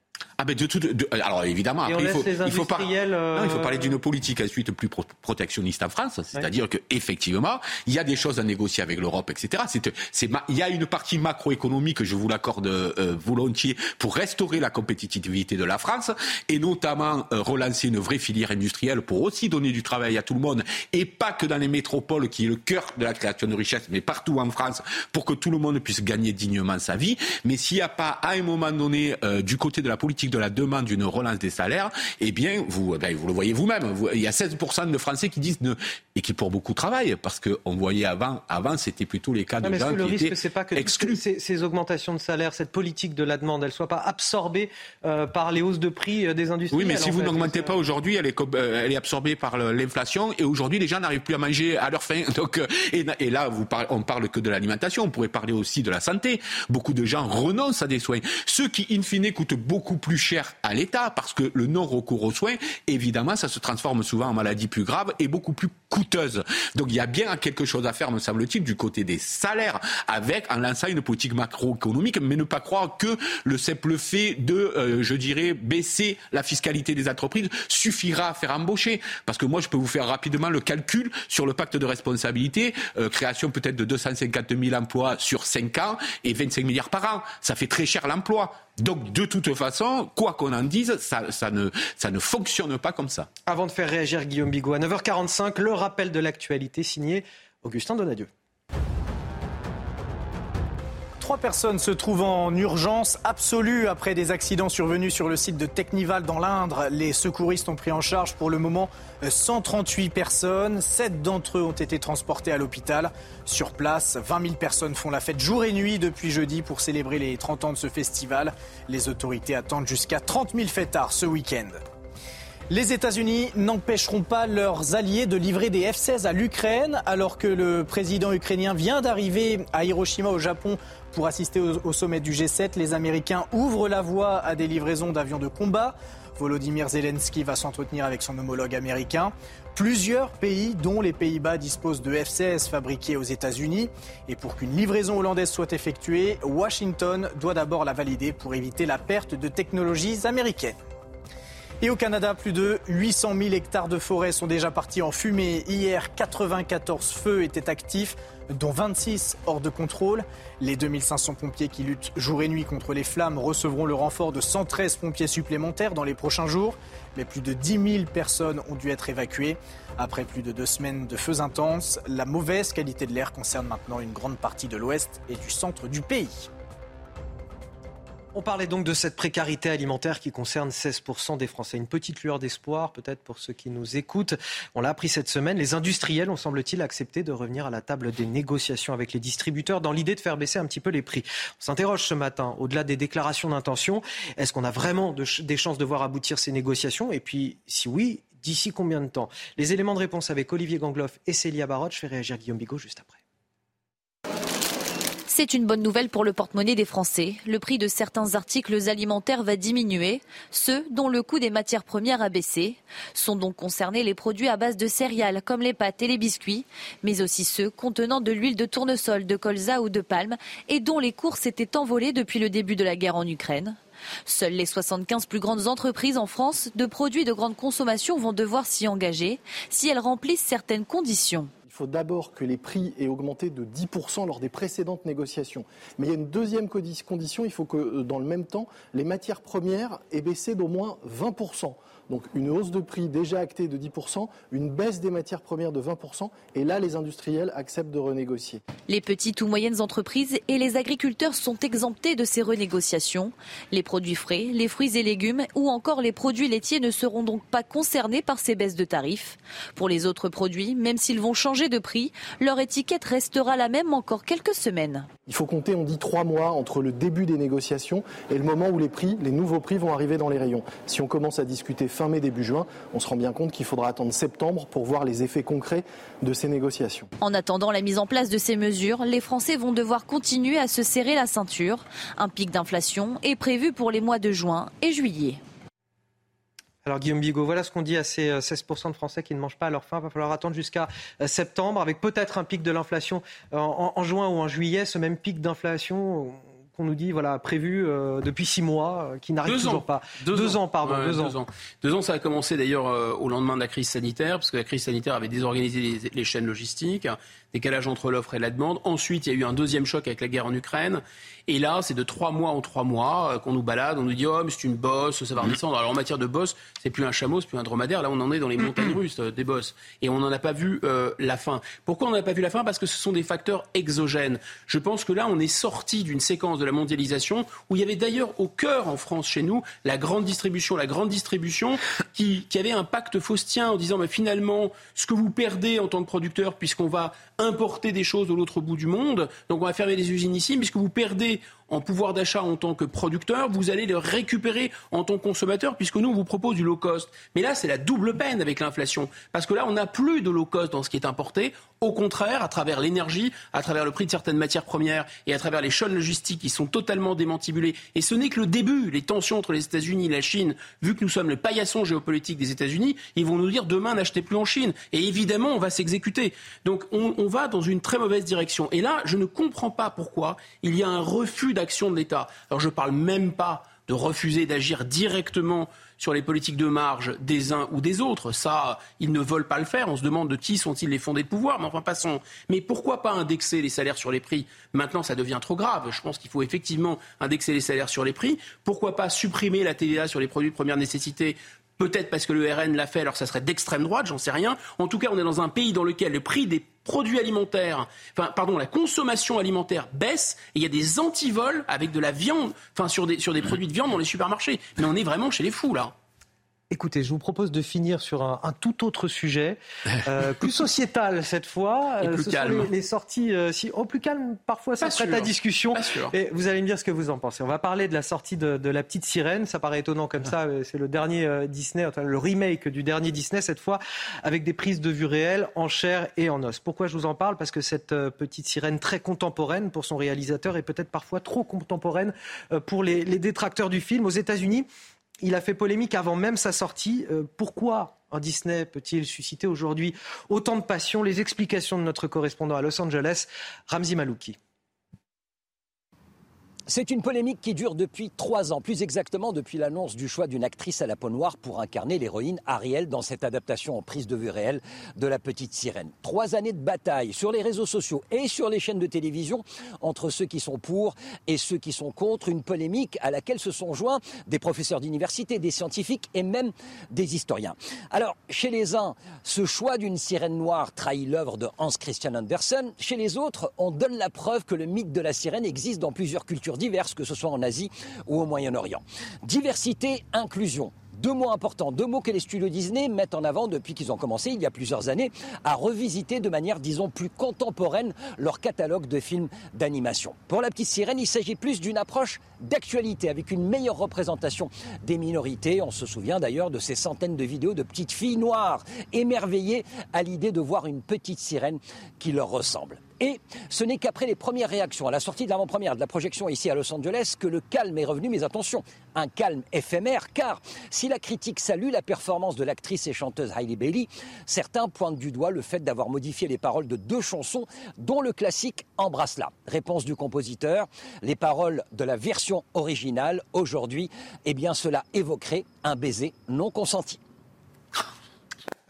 Ah ben de tout. alors évidemment, après, il faut, il faut, pas, non, il faut parler d'une politique ensuite plus protectionniste en France, c'est-à-dire qu'effectivement, que effectivement, il y a des choses à négocier avec l'Europe, etc. C'est, c'est, il y a une partie macroéconomique, je vous l'accorde euh, volontiers, pour restaurer la compétitivité de la France et notamment euh, relancer une vraie filière industrielle pour aussi donner du travail à tout le monde et pas que dans les métropoles qui est le cœur de la création de richesse, mais partout en France pour que tout le monde puisse gagner dignement sa vie. Mais s'il n'y a pas à un moment donné euh, du côté de la politique de la demande d'une relance des salaires, eh bien, vous, ben, vous le voyez vous-même. il y a 16% de Français qui disent ne, et qui pour beaucoup travaillent, parce qu'on voyait avant, avant c'était plutôt les cas de gens le qui risque, c'est pas que exclus. Ces, augmentations de salaire, cette politique de la demande, elle soit pas absorbée euh, par les hausses de prix euh, des industries. Oui, mais si vous n'augmentez pas aujourd'hui, elle est, euh, elle est absorbée par l'inflation, et aujourd'hui, les gens n'arrivent plus à manger à leur faim. *laughs* Donc, et, là, vous parlez, on parle que de l'alimentation, on pourrait parler aussi de la santé. Beaucoup de gens renoncent à des soins. Ceux qui, in fine, coûtent beaucoup plus cher à l'État parce que le non-recours aux soins, évidemment, ça se transforme souvent en maladie plus grave et beaucoup plus coûteuse. Donc il y a bien quelque chose à faire, me semble-t-il, du côté des salaires, avec en lançant une politique macroéconomique, mais ne pas croire que le simple fait de, euh, je dirais, baisser la fiscalité des entreprises suffira à faire embaucher. Parce que moi, je peux vous faire rapidement le calcul sur le pacte de responsabilité, euh, création peut-être de 250 000 emplois sur 5 ans et 25 milliards par an. Ça fait très cher l'emploi. Donc, de toute façon, quoi qu'on en dise, ça, ne, ne fonctionne pas comme ça. Avant de faire réagir Guillaume Bigot, à 9h45, le rappel de l'actualité signé Augustin Donadieu. Trois personnes se trouvent en urgence absolue après des accidents survenus sur le site de Technival dans l'Indre. Les secouristes ont pris en charge pour le moment 138 personnes. Sept d'entre eux ont été transportés à l'hôpital. Sur place, 20 000 personnes font la fête jour et nuit depuis jeudi pour célébrer les 30 ans de ce festival. Les autorités attendent jusqu'à 30 000 fêtards ce week-end. Les États-Unis n'empêcheront pas leurs alliés de livrer des F-16 à l'Ukraine alors que le président ukrainien vient d'arriver à Hiroshima au Japon pour assister au, sommet du G7. Les Américains ouvrent la voie à des livraisons d'avions de combat. Volodymyr Zelensky va s'entretenir avec son homologue américain. Plusieurs pays, dont les Pays-Bas, disposent de F-16 fabriqués aux États-Unis. Et pour qu'une livraison hollandaise soit effectuée, Washington doit d'abord la valider pour éviter la perte de technologies américaines. Et au Canada, plus de 800 000 hectares de forêt sont déjà partis en fumée. Hier, 94 feux étaient actifs, dont 26 hors de contrôle. Les 2500 pompiers qui luttent jour et nuit contre les flammes recevront le renfort de 113 pompiers supplémentaires dans les prochains jours. Mais plus de 10 000 personnes ont dû être évacuées. Après plus de deux semaines de feux intenses, la mauvaise qualité de l'air concerne maintenant une grande partie de l'ouest et du centre du pays. On parlait donc de cette précarité alimentaire qui concerne 16% des Français. Une petite lueur d'espoir, peut-être pour ceux qui nous écoutent. On l'a appris cette semaine. Les industriels ont, semble-t-il, accepté de revenir à la table des négociations avec les distributeurs dans l'idée de faire baisser un petit peu les prix. On s'interroge ce matin, au-delà des déclarations d'intention, est-ce qu'on a vraiment des chances de voir aboutir ces négociations? Et puis, si oui, d'ici combien de temps? Les éléments de réponse avec Olivier Gangloff et Célia Barotte. Je fais réagir Guillaume Bigot juste après. C'est une bonne nouvelle pour le porte-monnaie des Français. Le prix de certains articles alimentaires va diminuer. Ceux dont le coût des matières premières a baissé sont donc concernés les produits à base de céréales comme les pâtes et les biscuits, mais aussi ceux contenant de l'huile de tournesol, de colza ou de palme et dont les cours s'étaient envolés depuis le début de la guerre en Ukraine. Seules les 75 plus grandes entreprises en France de produits de grande consommation vont devoir s'y engager si elles remplissent certaines conditions. Il faut d'abord que les prix aient augmenté de 10% lors des précédentes négociations. Mais il y a une deuxième condition, il faut que euh, dans le même temps, les matières premières aient baissé d'au moins 20%. Donc une hausse de prix déjà actée de 10%, une baisse des matières premières de 20%, et là les industriels acceptent de renégocier. Les petites ou moyennes entreprises et les agriculteurs sont exemptés de ces renégociations. Les produits frais, les fruits et légumes ou encore les produits laitiers ne seront donc pas concernés par ces baisses de tarifs. Pour les autres produits, même s'ils vont changer de prix, leur étiquette restera la même encore quelques semaines. Il faut compter, on dit, trois mois entre le début des négociations et le moment où les prix, les nouveaux prix vont arriver dans les rayons. Si on commence à discuter fin mai, début juin, on se rend bien compte qu'il faudra attendre septembre pour voir les effets concrets de ces négociations. En attendant la mise en place de ces mesures, les Français vont devoir continuer à se serrer la ceinture. Un pic d'inflation est prévu pour les mois de juin et juillet. Alors Guillaume Bigot, voilà ce qu'on dit à ces 16% euh, de Français qui ne mangent pas à leur faim. Il va falloir attendre jusqu'à euh, septembre avec peut-être un pic de l'inflation en, juin ou en juillet. Ce même pic d'inflation, qu'on nous dit voilà prévu euh, depuis six mois, euh, qui n'arrive toujours pas. Deux, ans. pardon. deux, ans. deux, ans. ça a commencé d'ailleurs euh, au lendemain de la crise sanitaire, parce que la crise sanitaire avait désorganisé les, chaînes logistiques, décalage entre l'offre et la demande. Ensuite, il y a eu un deuxième choc avec la guerre en Ukraine. Et là, c'est de trois mois en trois mois qu'on nous balade. On nous dit, oh, mais c'est une bosse, ça va redescendre. Alors, en matière de bosse, c'est plus un chameau, c'est plus un dromadaire. Là, on en est dans les montagnes *clears throat* russes des bosses. Et on n'en a pas vu la fin. Pourquoi on n'a pas vu la fin? Parce que ce sont des facteurs exogènes. Je pense que là, on est sorti d'une séquence de la mondialisation, où il y avait d'ailleurs au cœur en France, chez nous, la grande distribution, la grande distribution qui, avait un pacte faustien en disant mais finalement, ce que vous perdez en tant que producteur, puisqu'on va importer des choses de l'autre bout du monde, donc on va fermer les usines ici, puisque vous perdez en pouvoir d'achat en tant que producteur, vous allez le récupérer en tant que consommateur, puisque nous, on vous propose du low cost. Mais là, c'est la double peine avec l'inflation, parce que là, on n'a plus de low cost dans ce qui est importé. Au contraire, à travers l'énergie, à travers le prix de certaines matières premières et à travers les chaînes logistiques qui sont totalement démantibulées. Et ce n'est que le début. Les tensions entre les États-Unis et la Chine, vu que nous sommes le paillasson géopolitique des États-Unis, ils vont nous dire demain n'achetez plus en Chine. Et évidemment, on va s'exécuter. Donc, on, on va dans une très mauvaise direction. Et là, je ne comprends pas pourquoi il y a un refus d'action de l'État. Alors je ne parle même pas de refuser d'agir directement sur les politiques de marge des uns ou des autres. Ça, ils ne veulent pas le faire. On se demande de qui sont-ils les fondés de pouvoir. Mais enfin, passons. Mais pourquoi pas indexer les salaires sur les prix? Maintenant, ça devient trop grave. Je pense qu'il faut effectivement indexer les salaires sur les prix. Pourquoi pas supprimer la TVA sur les produits de première nécessité? Peut-être parce que le RN l'a fait, alors ça serait d'extrême droite, j'en sais rien. En tout cas, on est dans un pays dans lequel le prix des produits alimentaires, pardon, la consommation alimentaire baisse et il y a des antivols avec de la viande, enfin, sur des, sur des produits de viande dans les supermarchés. Mais on est vraiment chez les fous, là. Écoutez, je vous propose de finir sur un, tout autre sujet, euh, *laughs* plus sociétal cette fois. Et plus Ce calme. Sont les, sorties, euh, si, oh, plus calme, parfois ça prête à discussion. Et vous allez me dire ce que vous en pensez. On va parler de la sortie de, La Petite Sirène. Ça paraît étonnant comme ça. Euh, c'est le dernier Disney, enfin, le remake du dernier Disney, cette fois avec des prises de vue réelles en chair et en os. Pourquoi je vous en parle? Parce que cette Petite Sirène très contemporaine pour son réalisateur est peut-être parfois trop contemporaine pour les, les détracteurs du film. Aux États-Unis, il a fait polémique avant même sa sortie. Euh, pourquoi un Disney peut-il susciter aujourd'hui autant de passion? Les explications de notre correspondant à Los Angeles, Ramzi Malouki. C'est une polémique qui dure depuis trois ans, plus exactement depuis l'annonce du choix d'une actrice à la peau noire pour incarner l'héroïne Ariel dans cette adaptation en prise de vue réelle de La Petite Sirène. Trois années de bataille sur les réseaux sociaux et sur les chaînes de télévision entre ceux qui sont pour et ceux qui sont contre, une polémique à laquelle se sont joints des professeurs d'université, des scientifiques et même des historiens. Alors, chez les uns, ce choix d'une sirène noire trahit l'œuvre de Hans Christian Andersen. Chez les autres, on donne la preuve que le mythe de la sirène existe dans plusieurs cultures diverses, que ce soit en Asie ou au Moyen-Orient. Diversité, inclusion. Deux mots importants, deux mots que les studios Disney mettent en avant depuis qu'ils ont commencé il y a plusieurs années à revisiter de manière, disons, plus contemporaine leur catalogue de films d'animation. Pour La Petite Sirène, il s'agit plus d'une approche d'actualité avec une meilleure représentation des minorités. On se souvient d'ailleurs de ces centaines de vidéos de petites filles noires émerveillées à l'idée de voir une petite sirène qui leur ressemble. Et ce n'est qu'après les premières réactions, à la sortie de l'avant-première de la projection ici à Los Angeles, que le calme est revenu. Mais attention, un calme éphémère, car si la critique salue la performance de l'actrice et chanteuse Hailey Bailey, certains pointent du doigt le fait d'avoir modifié les paroles de deux chansons, dont le classique Embrasse-la. Réponse du compositeur, les paroles de la version originale, aujourd'hui, eh bien cela évoquerait un baiser non consenti.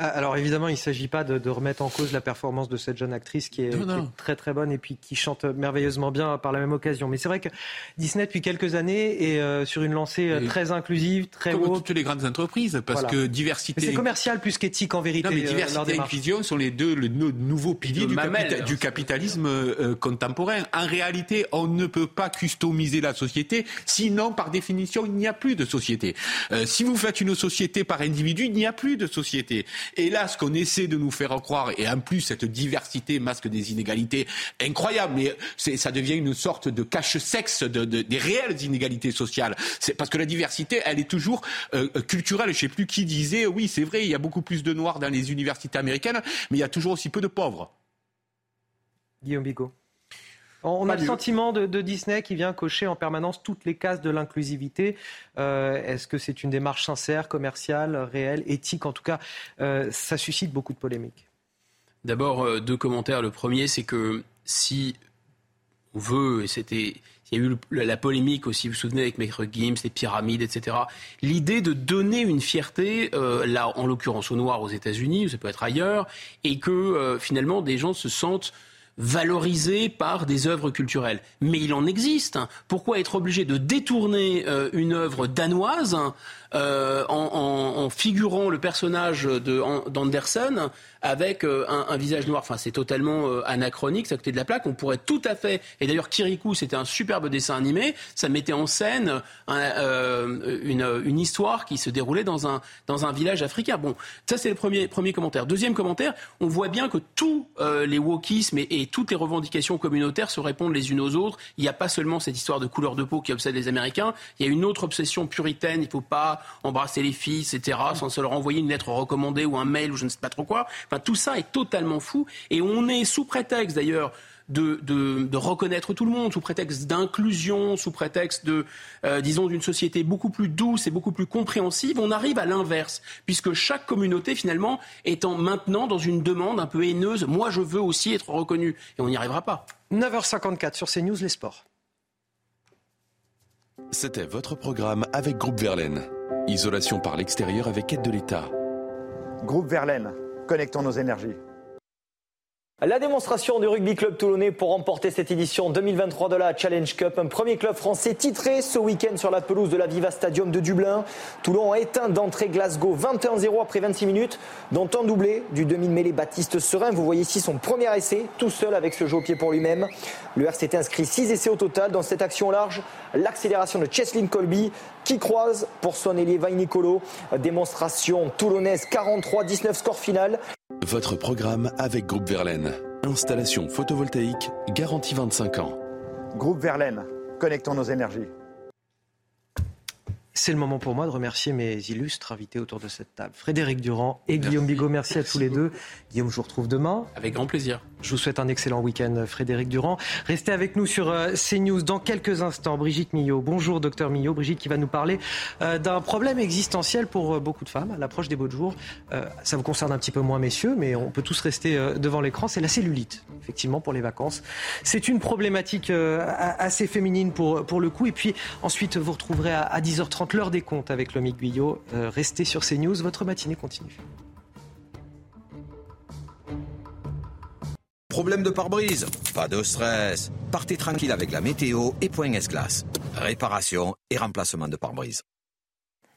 Ah, alors évidemment, il ne s'agit pas de, remettre en cause la performance de cette jeune actrice qui est, très très bonne et puis qui chante merveilleusement bien par la même occasion. Mais c'est vrai que Disney depuis quelques années est euh, sur une lancée euh, très inclusive, très Comme toutes les grandes entreprises, parce que diversité. C'est commercial plus qu'éthique en vérité. Non, mais euh, diversité et inclusion sont les deux nouveaux piliers du, du, capitalisme contemporain. En réalité, on ne peut pas customiser la société, sinon par définition, il n'y a plus de société. si vous faites une société par individu, il n'y a plus de société. Et là, ce qu'on essaie de nous faire croire, et en plus cette diversité masque des inégalités incroyables, mais ça devient une sorte de cache-sexe de, des réelles inégalités sociales. Parce que la diversité, elle est toujours euh, culturelle. Je sais plus qui disait, oui, c'est vrai, il y a beaucoup plus de noirs dans les universités américaines, mais il y a toujours aussi peu de pauvres. Guillaume Bigot. On a le sentiment de, Disney qui vient cocher en permanence toutes les cases de l'inclusivité. Euh, est-ce que c'est une démarche sincère, commerciale, réelle, éthique? En tout cas, euh, ça suscite beaucoup de polémiques. D'abord, euh, deux commentaires. Le premier, c'est que si on veut, et c'était, il y a eu la polémique aussi, vous vous souvenez, avec Maître Gims, les pyramides, etc. L'idée de donner une fierté, là, en l'occurrence aux Noirs aux États-Unis, ça peut être ailleurs, et que finalement des gens se sentent valorisé par des œuvres culturelles. Mais il en existe. Pourquoi être obligé de détourner euh, une œuvre danoise euh, en, figurant le personnage d'Anderson avec euh, un, visage noir. Enfin, c'est totalement euh, anachronique, c'est à côté de la plaque. On pourrait tout à fait. Et d'ailleurs, Kirikou, c'était un superbe dessin animé. Ça mettait en scène une, histoire qui se déroulait dans un, dans un village africain. Bon, ça, c'est le premier, premier commentaire. Deuxième commentaire, on voit bien que tous les wokismes et, et, toutes les revendications communautaires se répondent les unes aux autres. Il n'y a pas seulement cette histoire de couleur de peau qui obsède les Américains. Il y a une autre obsession puritaine. Il ne faut pas embrasser les filles, etc., sans se leur envoyer une lettre recommandée ou un mail ou je ne sais pas trop quoi. Enfin, tout ça est totalement fou. Et on est sous prétexte d'ailleurs de, de, reconnaître tout le monde, sous prétexte d'inclusion, sous prétexte de, euh, disons, d'une société beaucoup plus douce et beaucoup plus compréhensive, on arrive à l'inverse, puisque chaque communauté, finalement, étant maintenant dans une demande un peu haineuse, moi je veux aussi être reconnu, et on n'y arrivera pas. 9h54 sur CNews, les sports. C'était votre programme avec Groupe Verlaine. Isolation par l'extérieur avec aide de l'État. Groupe Verlaine, connectons nos énergies. La démonstration du rugby club toulonnais pour remporter cette édition 2023 de la Challenge Cup, un premier club français titré ce week-end sur la pelouse de la Viva Stadium de Dublin. Toulon a éteint d'entrée Glasgow 21-0 après 26 minutes, dont un doublé du demi-mêlée Baptiste Serein. Vous voyez ici son premier essai, tout seul avec ce jeu au pied pour lui-même. Le RCT inscrit 6 essais au total dans cette action large. L'accélération de Cheslin Colby qui croise pour son ailier Vainicolo. Démonstration toulonnaise 43-19 score final. Votre programme avec Groupe Verlaine. Installation photovoltaïque garantie 25 ans. Groupe Verlaine, connectons nos énergies. C'est le moment pour moi de remercier mes illustres invités autour de cette table. Frédéric Durand et Guillaume Bigot, merci à tous les deux. Guillaume, je vous retrouve demain. Avec grand plaisir. Je vous souhaite un excellent week-end, Frédéric Durand. Restez avec nous sur euh, CNews dans quelques instants. Brigitte Millot. Bonjour, docteur Millot. Brigitte qui va nous parler euh, d'un problème existentiel pour euh, beaucoup de femmes à l'approche des beaux jours. ça vous concerne un petit peu moins, messieurs, mais on peut tous rester devant l'écran. C'est la cellulite, effectivement, pour les vacances. C'est une problématique assez féminine pour, pour le coup. Et puis ensuite, vous retrouverez à 10h30 l'heure des comptes avec Lomic Guyot. Restez sur CNews, votre matinée continue. Problème de pare-brise Pas de stress. Partez tranquille avec la météo et Point S-Glace. Réparation et remplacement de pare-brise.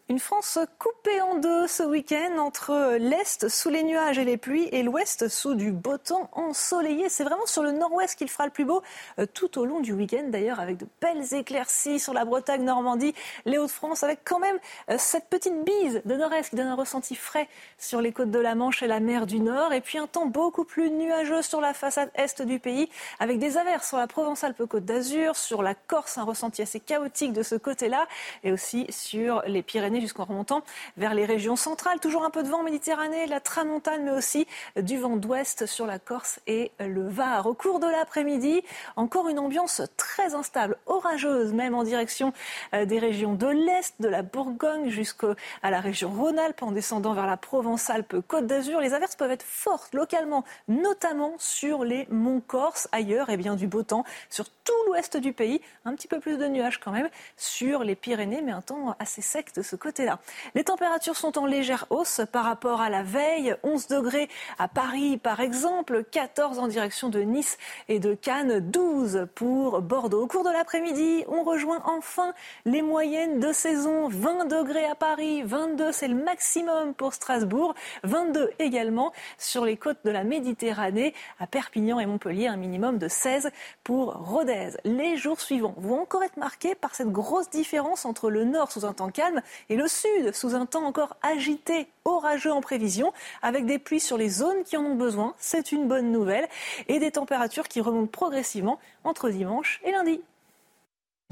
Une France coupée en deux ce week-end entre l'Est sous les nuages et les pluies et l'Ouest sous du beau temps ensoleillé. C'est vraiment sur le nord-ouest qu'il fera le plus beau euh, tout au long du week-end d'ailleurs avec de belles éclaircies sur la Bretagne, Normandie, les Hauts-de-France avec quand même euh, cette petite bise de nord-est qui donne un ressenti frais sur les côtes de la Manche et la mer du Nord et puis un temps beaucoup plus nuageux sur la façade est du pays avec des averses sur la Provence-Alpes-Côte d'Azur, sur la Corse, un ressenti assez chaotique de ce côté-là et aussi sur les Pyrénées jusqu'en remontant vers les régions centrales. Toujours un peu de vent Méditerranée, la tramontane, mais aussi du vent d'ouest sur la Corse et le Var. Au cours de l'après-midi, encore une ambiance très instable, orageuse même en direction euh, des régions de l'Est, de la Bourgogne jusqu'à la région Rhône-Alpes, en descendant vers la Provence-Alpes-Côte d'Azur. Les averses peuvent être fortes localement, notamment sur les monts Corse. Ailleurs, eh bien, du beau temps sur tout l'ouest du pays. Un petit peu plus de nuages quand même sur les Pyrénées, mais un temps assez sec de ce côté-là. Les températures sont en légère hausse par rapport à la veille. 11 degrés à Paris, par exemple, 14 en direction de Nice et de Cannes, 12 pour Bordeaux. Au cours de l'après-midi, on rejoint enfin les moyennes de saison. 20 degrés à Paris, 22 c'est le maximum pour Strasbourg, 22 également sur les côtes de la Méditerranée, à Perpignan et Montpellier, un minimum de 16 pour Rodez. Les jours suivants vont encore être marqués par cette grosse différence entre le nord sous un temps calme et le sud sous un temps encore agité, orageux en prévision, avec des pluies sur les zones qui en ont besoin. C'est une bonne nouvelle. Et des températures qui remontent progressivement entre dimanche et lundi.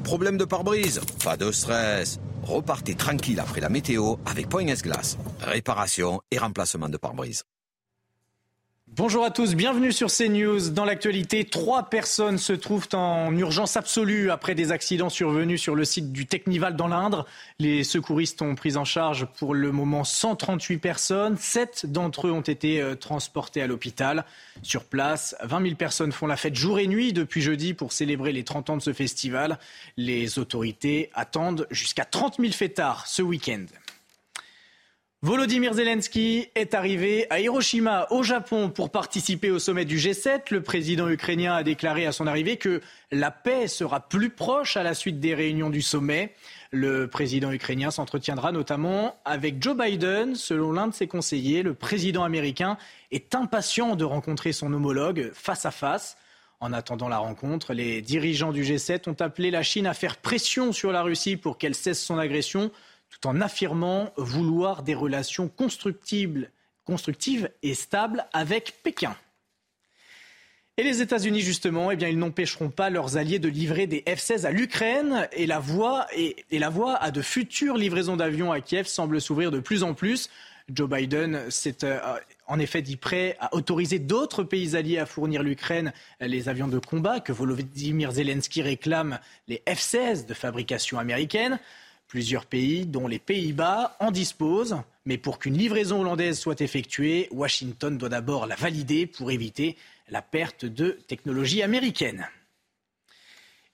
Problème de pare-brise Pas de stress. Repartez tranquille après la météo avec Point S-Glace. Réparation et remplacement de pare-brise. Bonjour à tous, bienvenue sur CNews. Dans l'actualité, trois personnes se trouvent en urgence absolue après des accidents survenus sur le site du Technival dans l'Indre. Les secouristes ont pris en charge pour le moment 138 personnes. Sept d'entre eux ont été euh, transportés à l'hôpital. Sur place, 20 000 personnes font la fête jour et nuit depuis jeudi pour célébrer les 30 ans de ce festival. Les autorités attendent jusqu'à 30 000 fêtards ce week-end. Volodymyr Zelensky est arrivé à Hiroshima, au Japon, pour participer au sommet du G7. Le président ukrainien a déclaré à son arrivée que la paix sera plus proche à la suite des réunions du sommet. Le président ukrainien s'entretiendra notamment avec Joe Biden. Selon l'un de ses conseillers, le président américain est impatient de rencontrer son homologue face à face. En attendant la rencontre, les dirigeants du G7 ont appelé la Chine à faire pression sur la Russie pour qu'elle cesse son agression tout en affirmant vouloir des relations constructives, et stables avec Pékin. Et les États-Unis, justement, eh ils n'empêcheront pas leurs alliés de livrer des F-16 à l'Ukraine. Et, la voie, et, la voie à de futures livraisons d'avions à Kiev semble s'ouvrir de plus en plus. Joe Biden s'est euh, en effet dit prêt à autoriser d'autres pays alliés à fournir l'Ukraine les avions de combat que Volodymyr Zelensky réclame, les F-16 de fabrication américaine. Plusieurs pays, dont les Pays-Bas, en disposent, mais pour qu'une livraison hollandaise soit effectuée, Washington doit d'abord la valider pour éviter la perte de technologie américaine.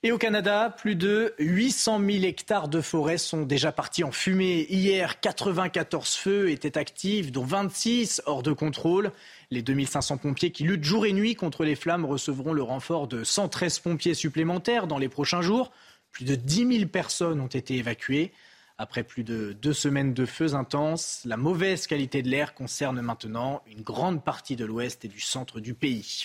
Et au Canada, plus de 800 000 hectares de forêt sont déjà partis en fumée. Hier, 94 feux étaient actifs, dont 26 hors de contrôle. Les 2500 pompiers qui luttent jour et nuit contre les flammes recevront le renfort de 113 pompiers supplémentaires dans les prochains jours. Plus de 10 000 personnes ont été évacuées. Après plus de deux semaines de feux intenses, la mauvaise qualité de l'air concerne maintenant une grande partie de l'ouest et du centre du pays.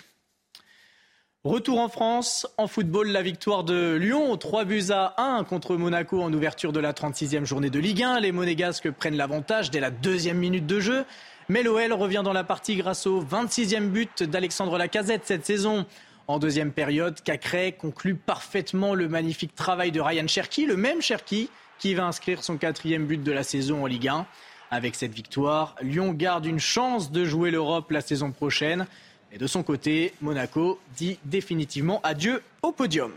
Retour en France, en football, la victoire de Lyon, 3 buts à 1 contre Monaco en ouverture de la 36e journée de Ligue 1. Les Monégasques prennent l'avantage dès la deuxième minute de jeu. Mais l'OL revient dans la partie grâce au 26e but d'Alexandre Lacazette cette saison. En deuxième période, Cacré conclut parfaitement le magnifique travail de Ryan Cherky, le même Cherky qui va inscrire son quatrième but de la saison en Ligue 1. Avec cette victoire, Lyon garde une chance de jouer l'Europe la saison prochaine. Et de son côté, Monaco dit définitivement adieu au podium.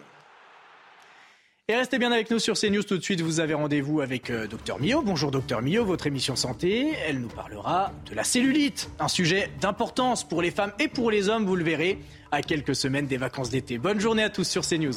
Et restez bien avec nous sur CNews. Tout de suite, vous avez rendez-vous avec euh, Docteur Mio. Bonjour Docteur Mio, votre émission santé. Elle nous parlera de la cellulite, un sujet d'importance pour les femmes et pour les hommes, vous le verrez, à quelques semaines des vacances d'été. Bonne journée à tous sur CNews.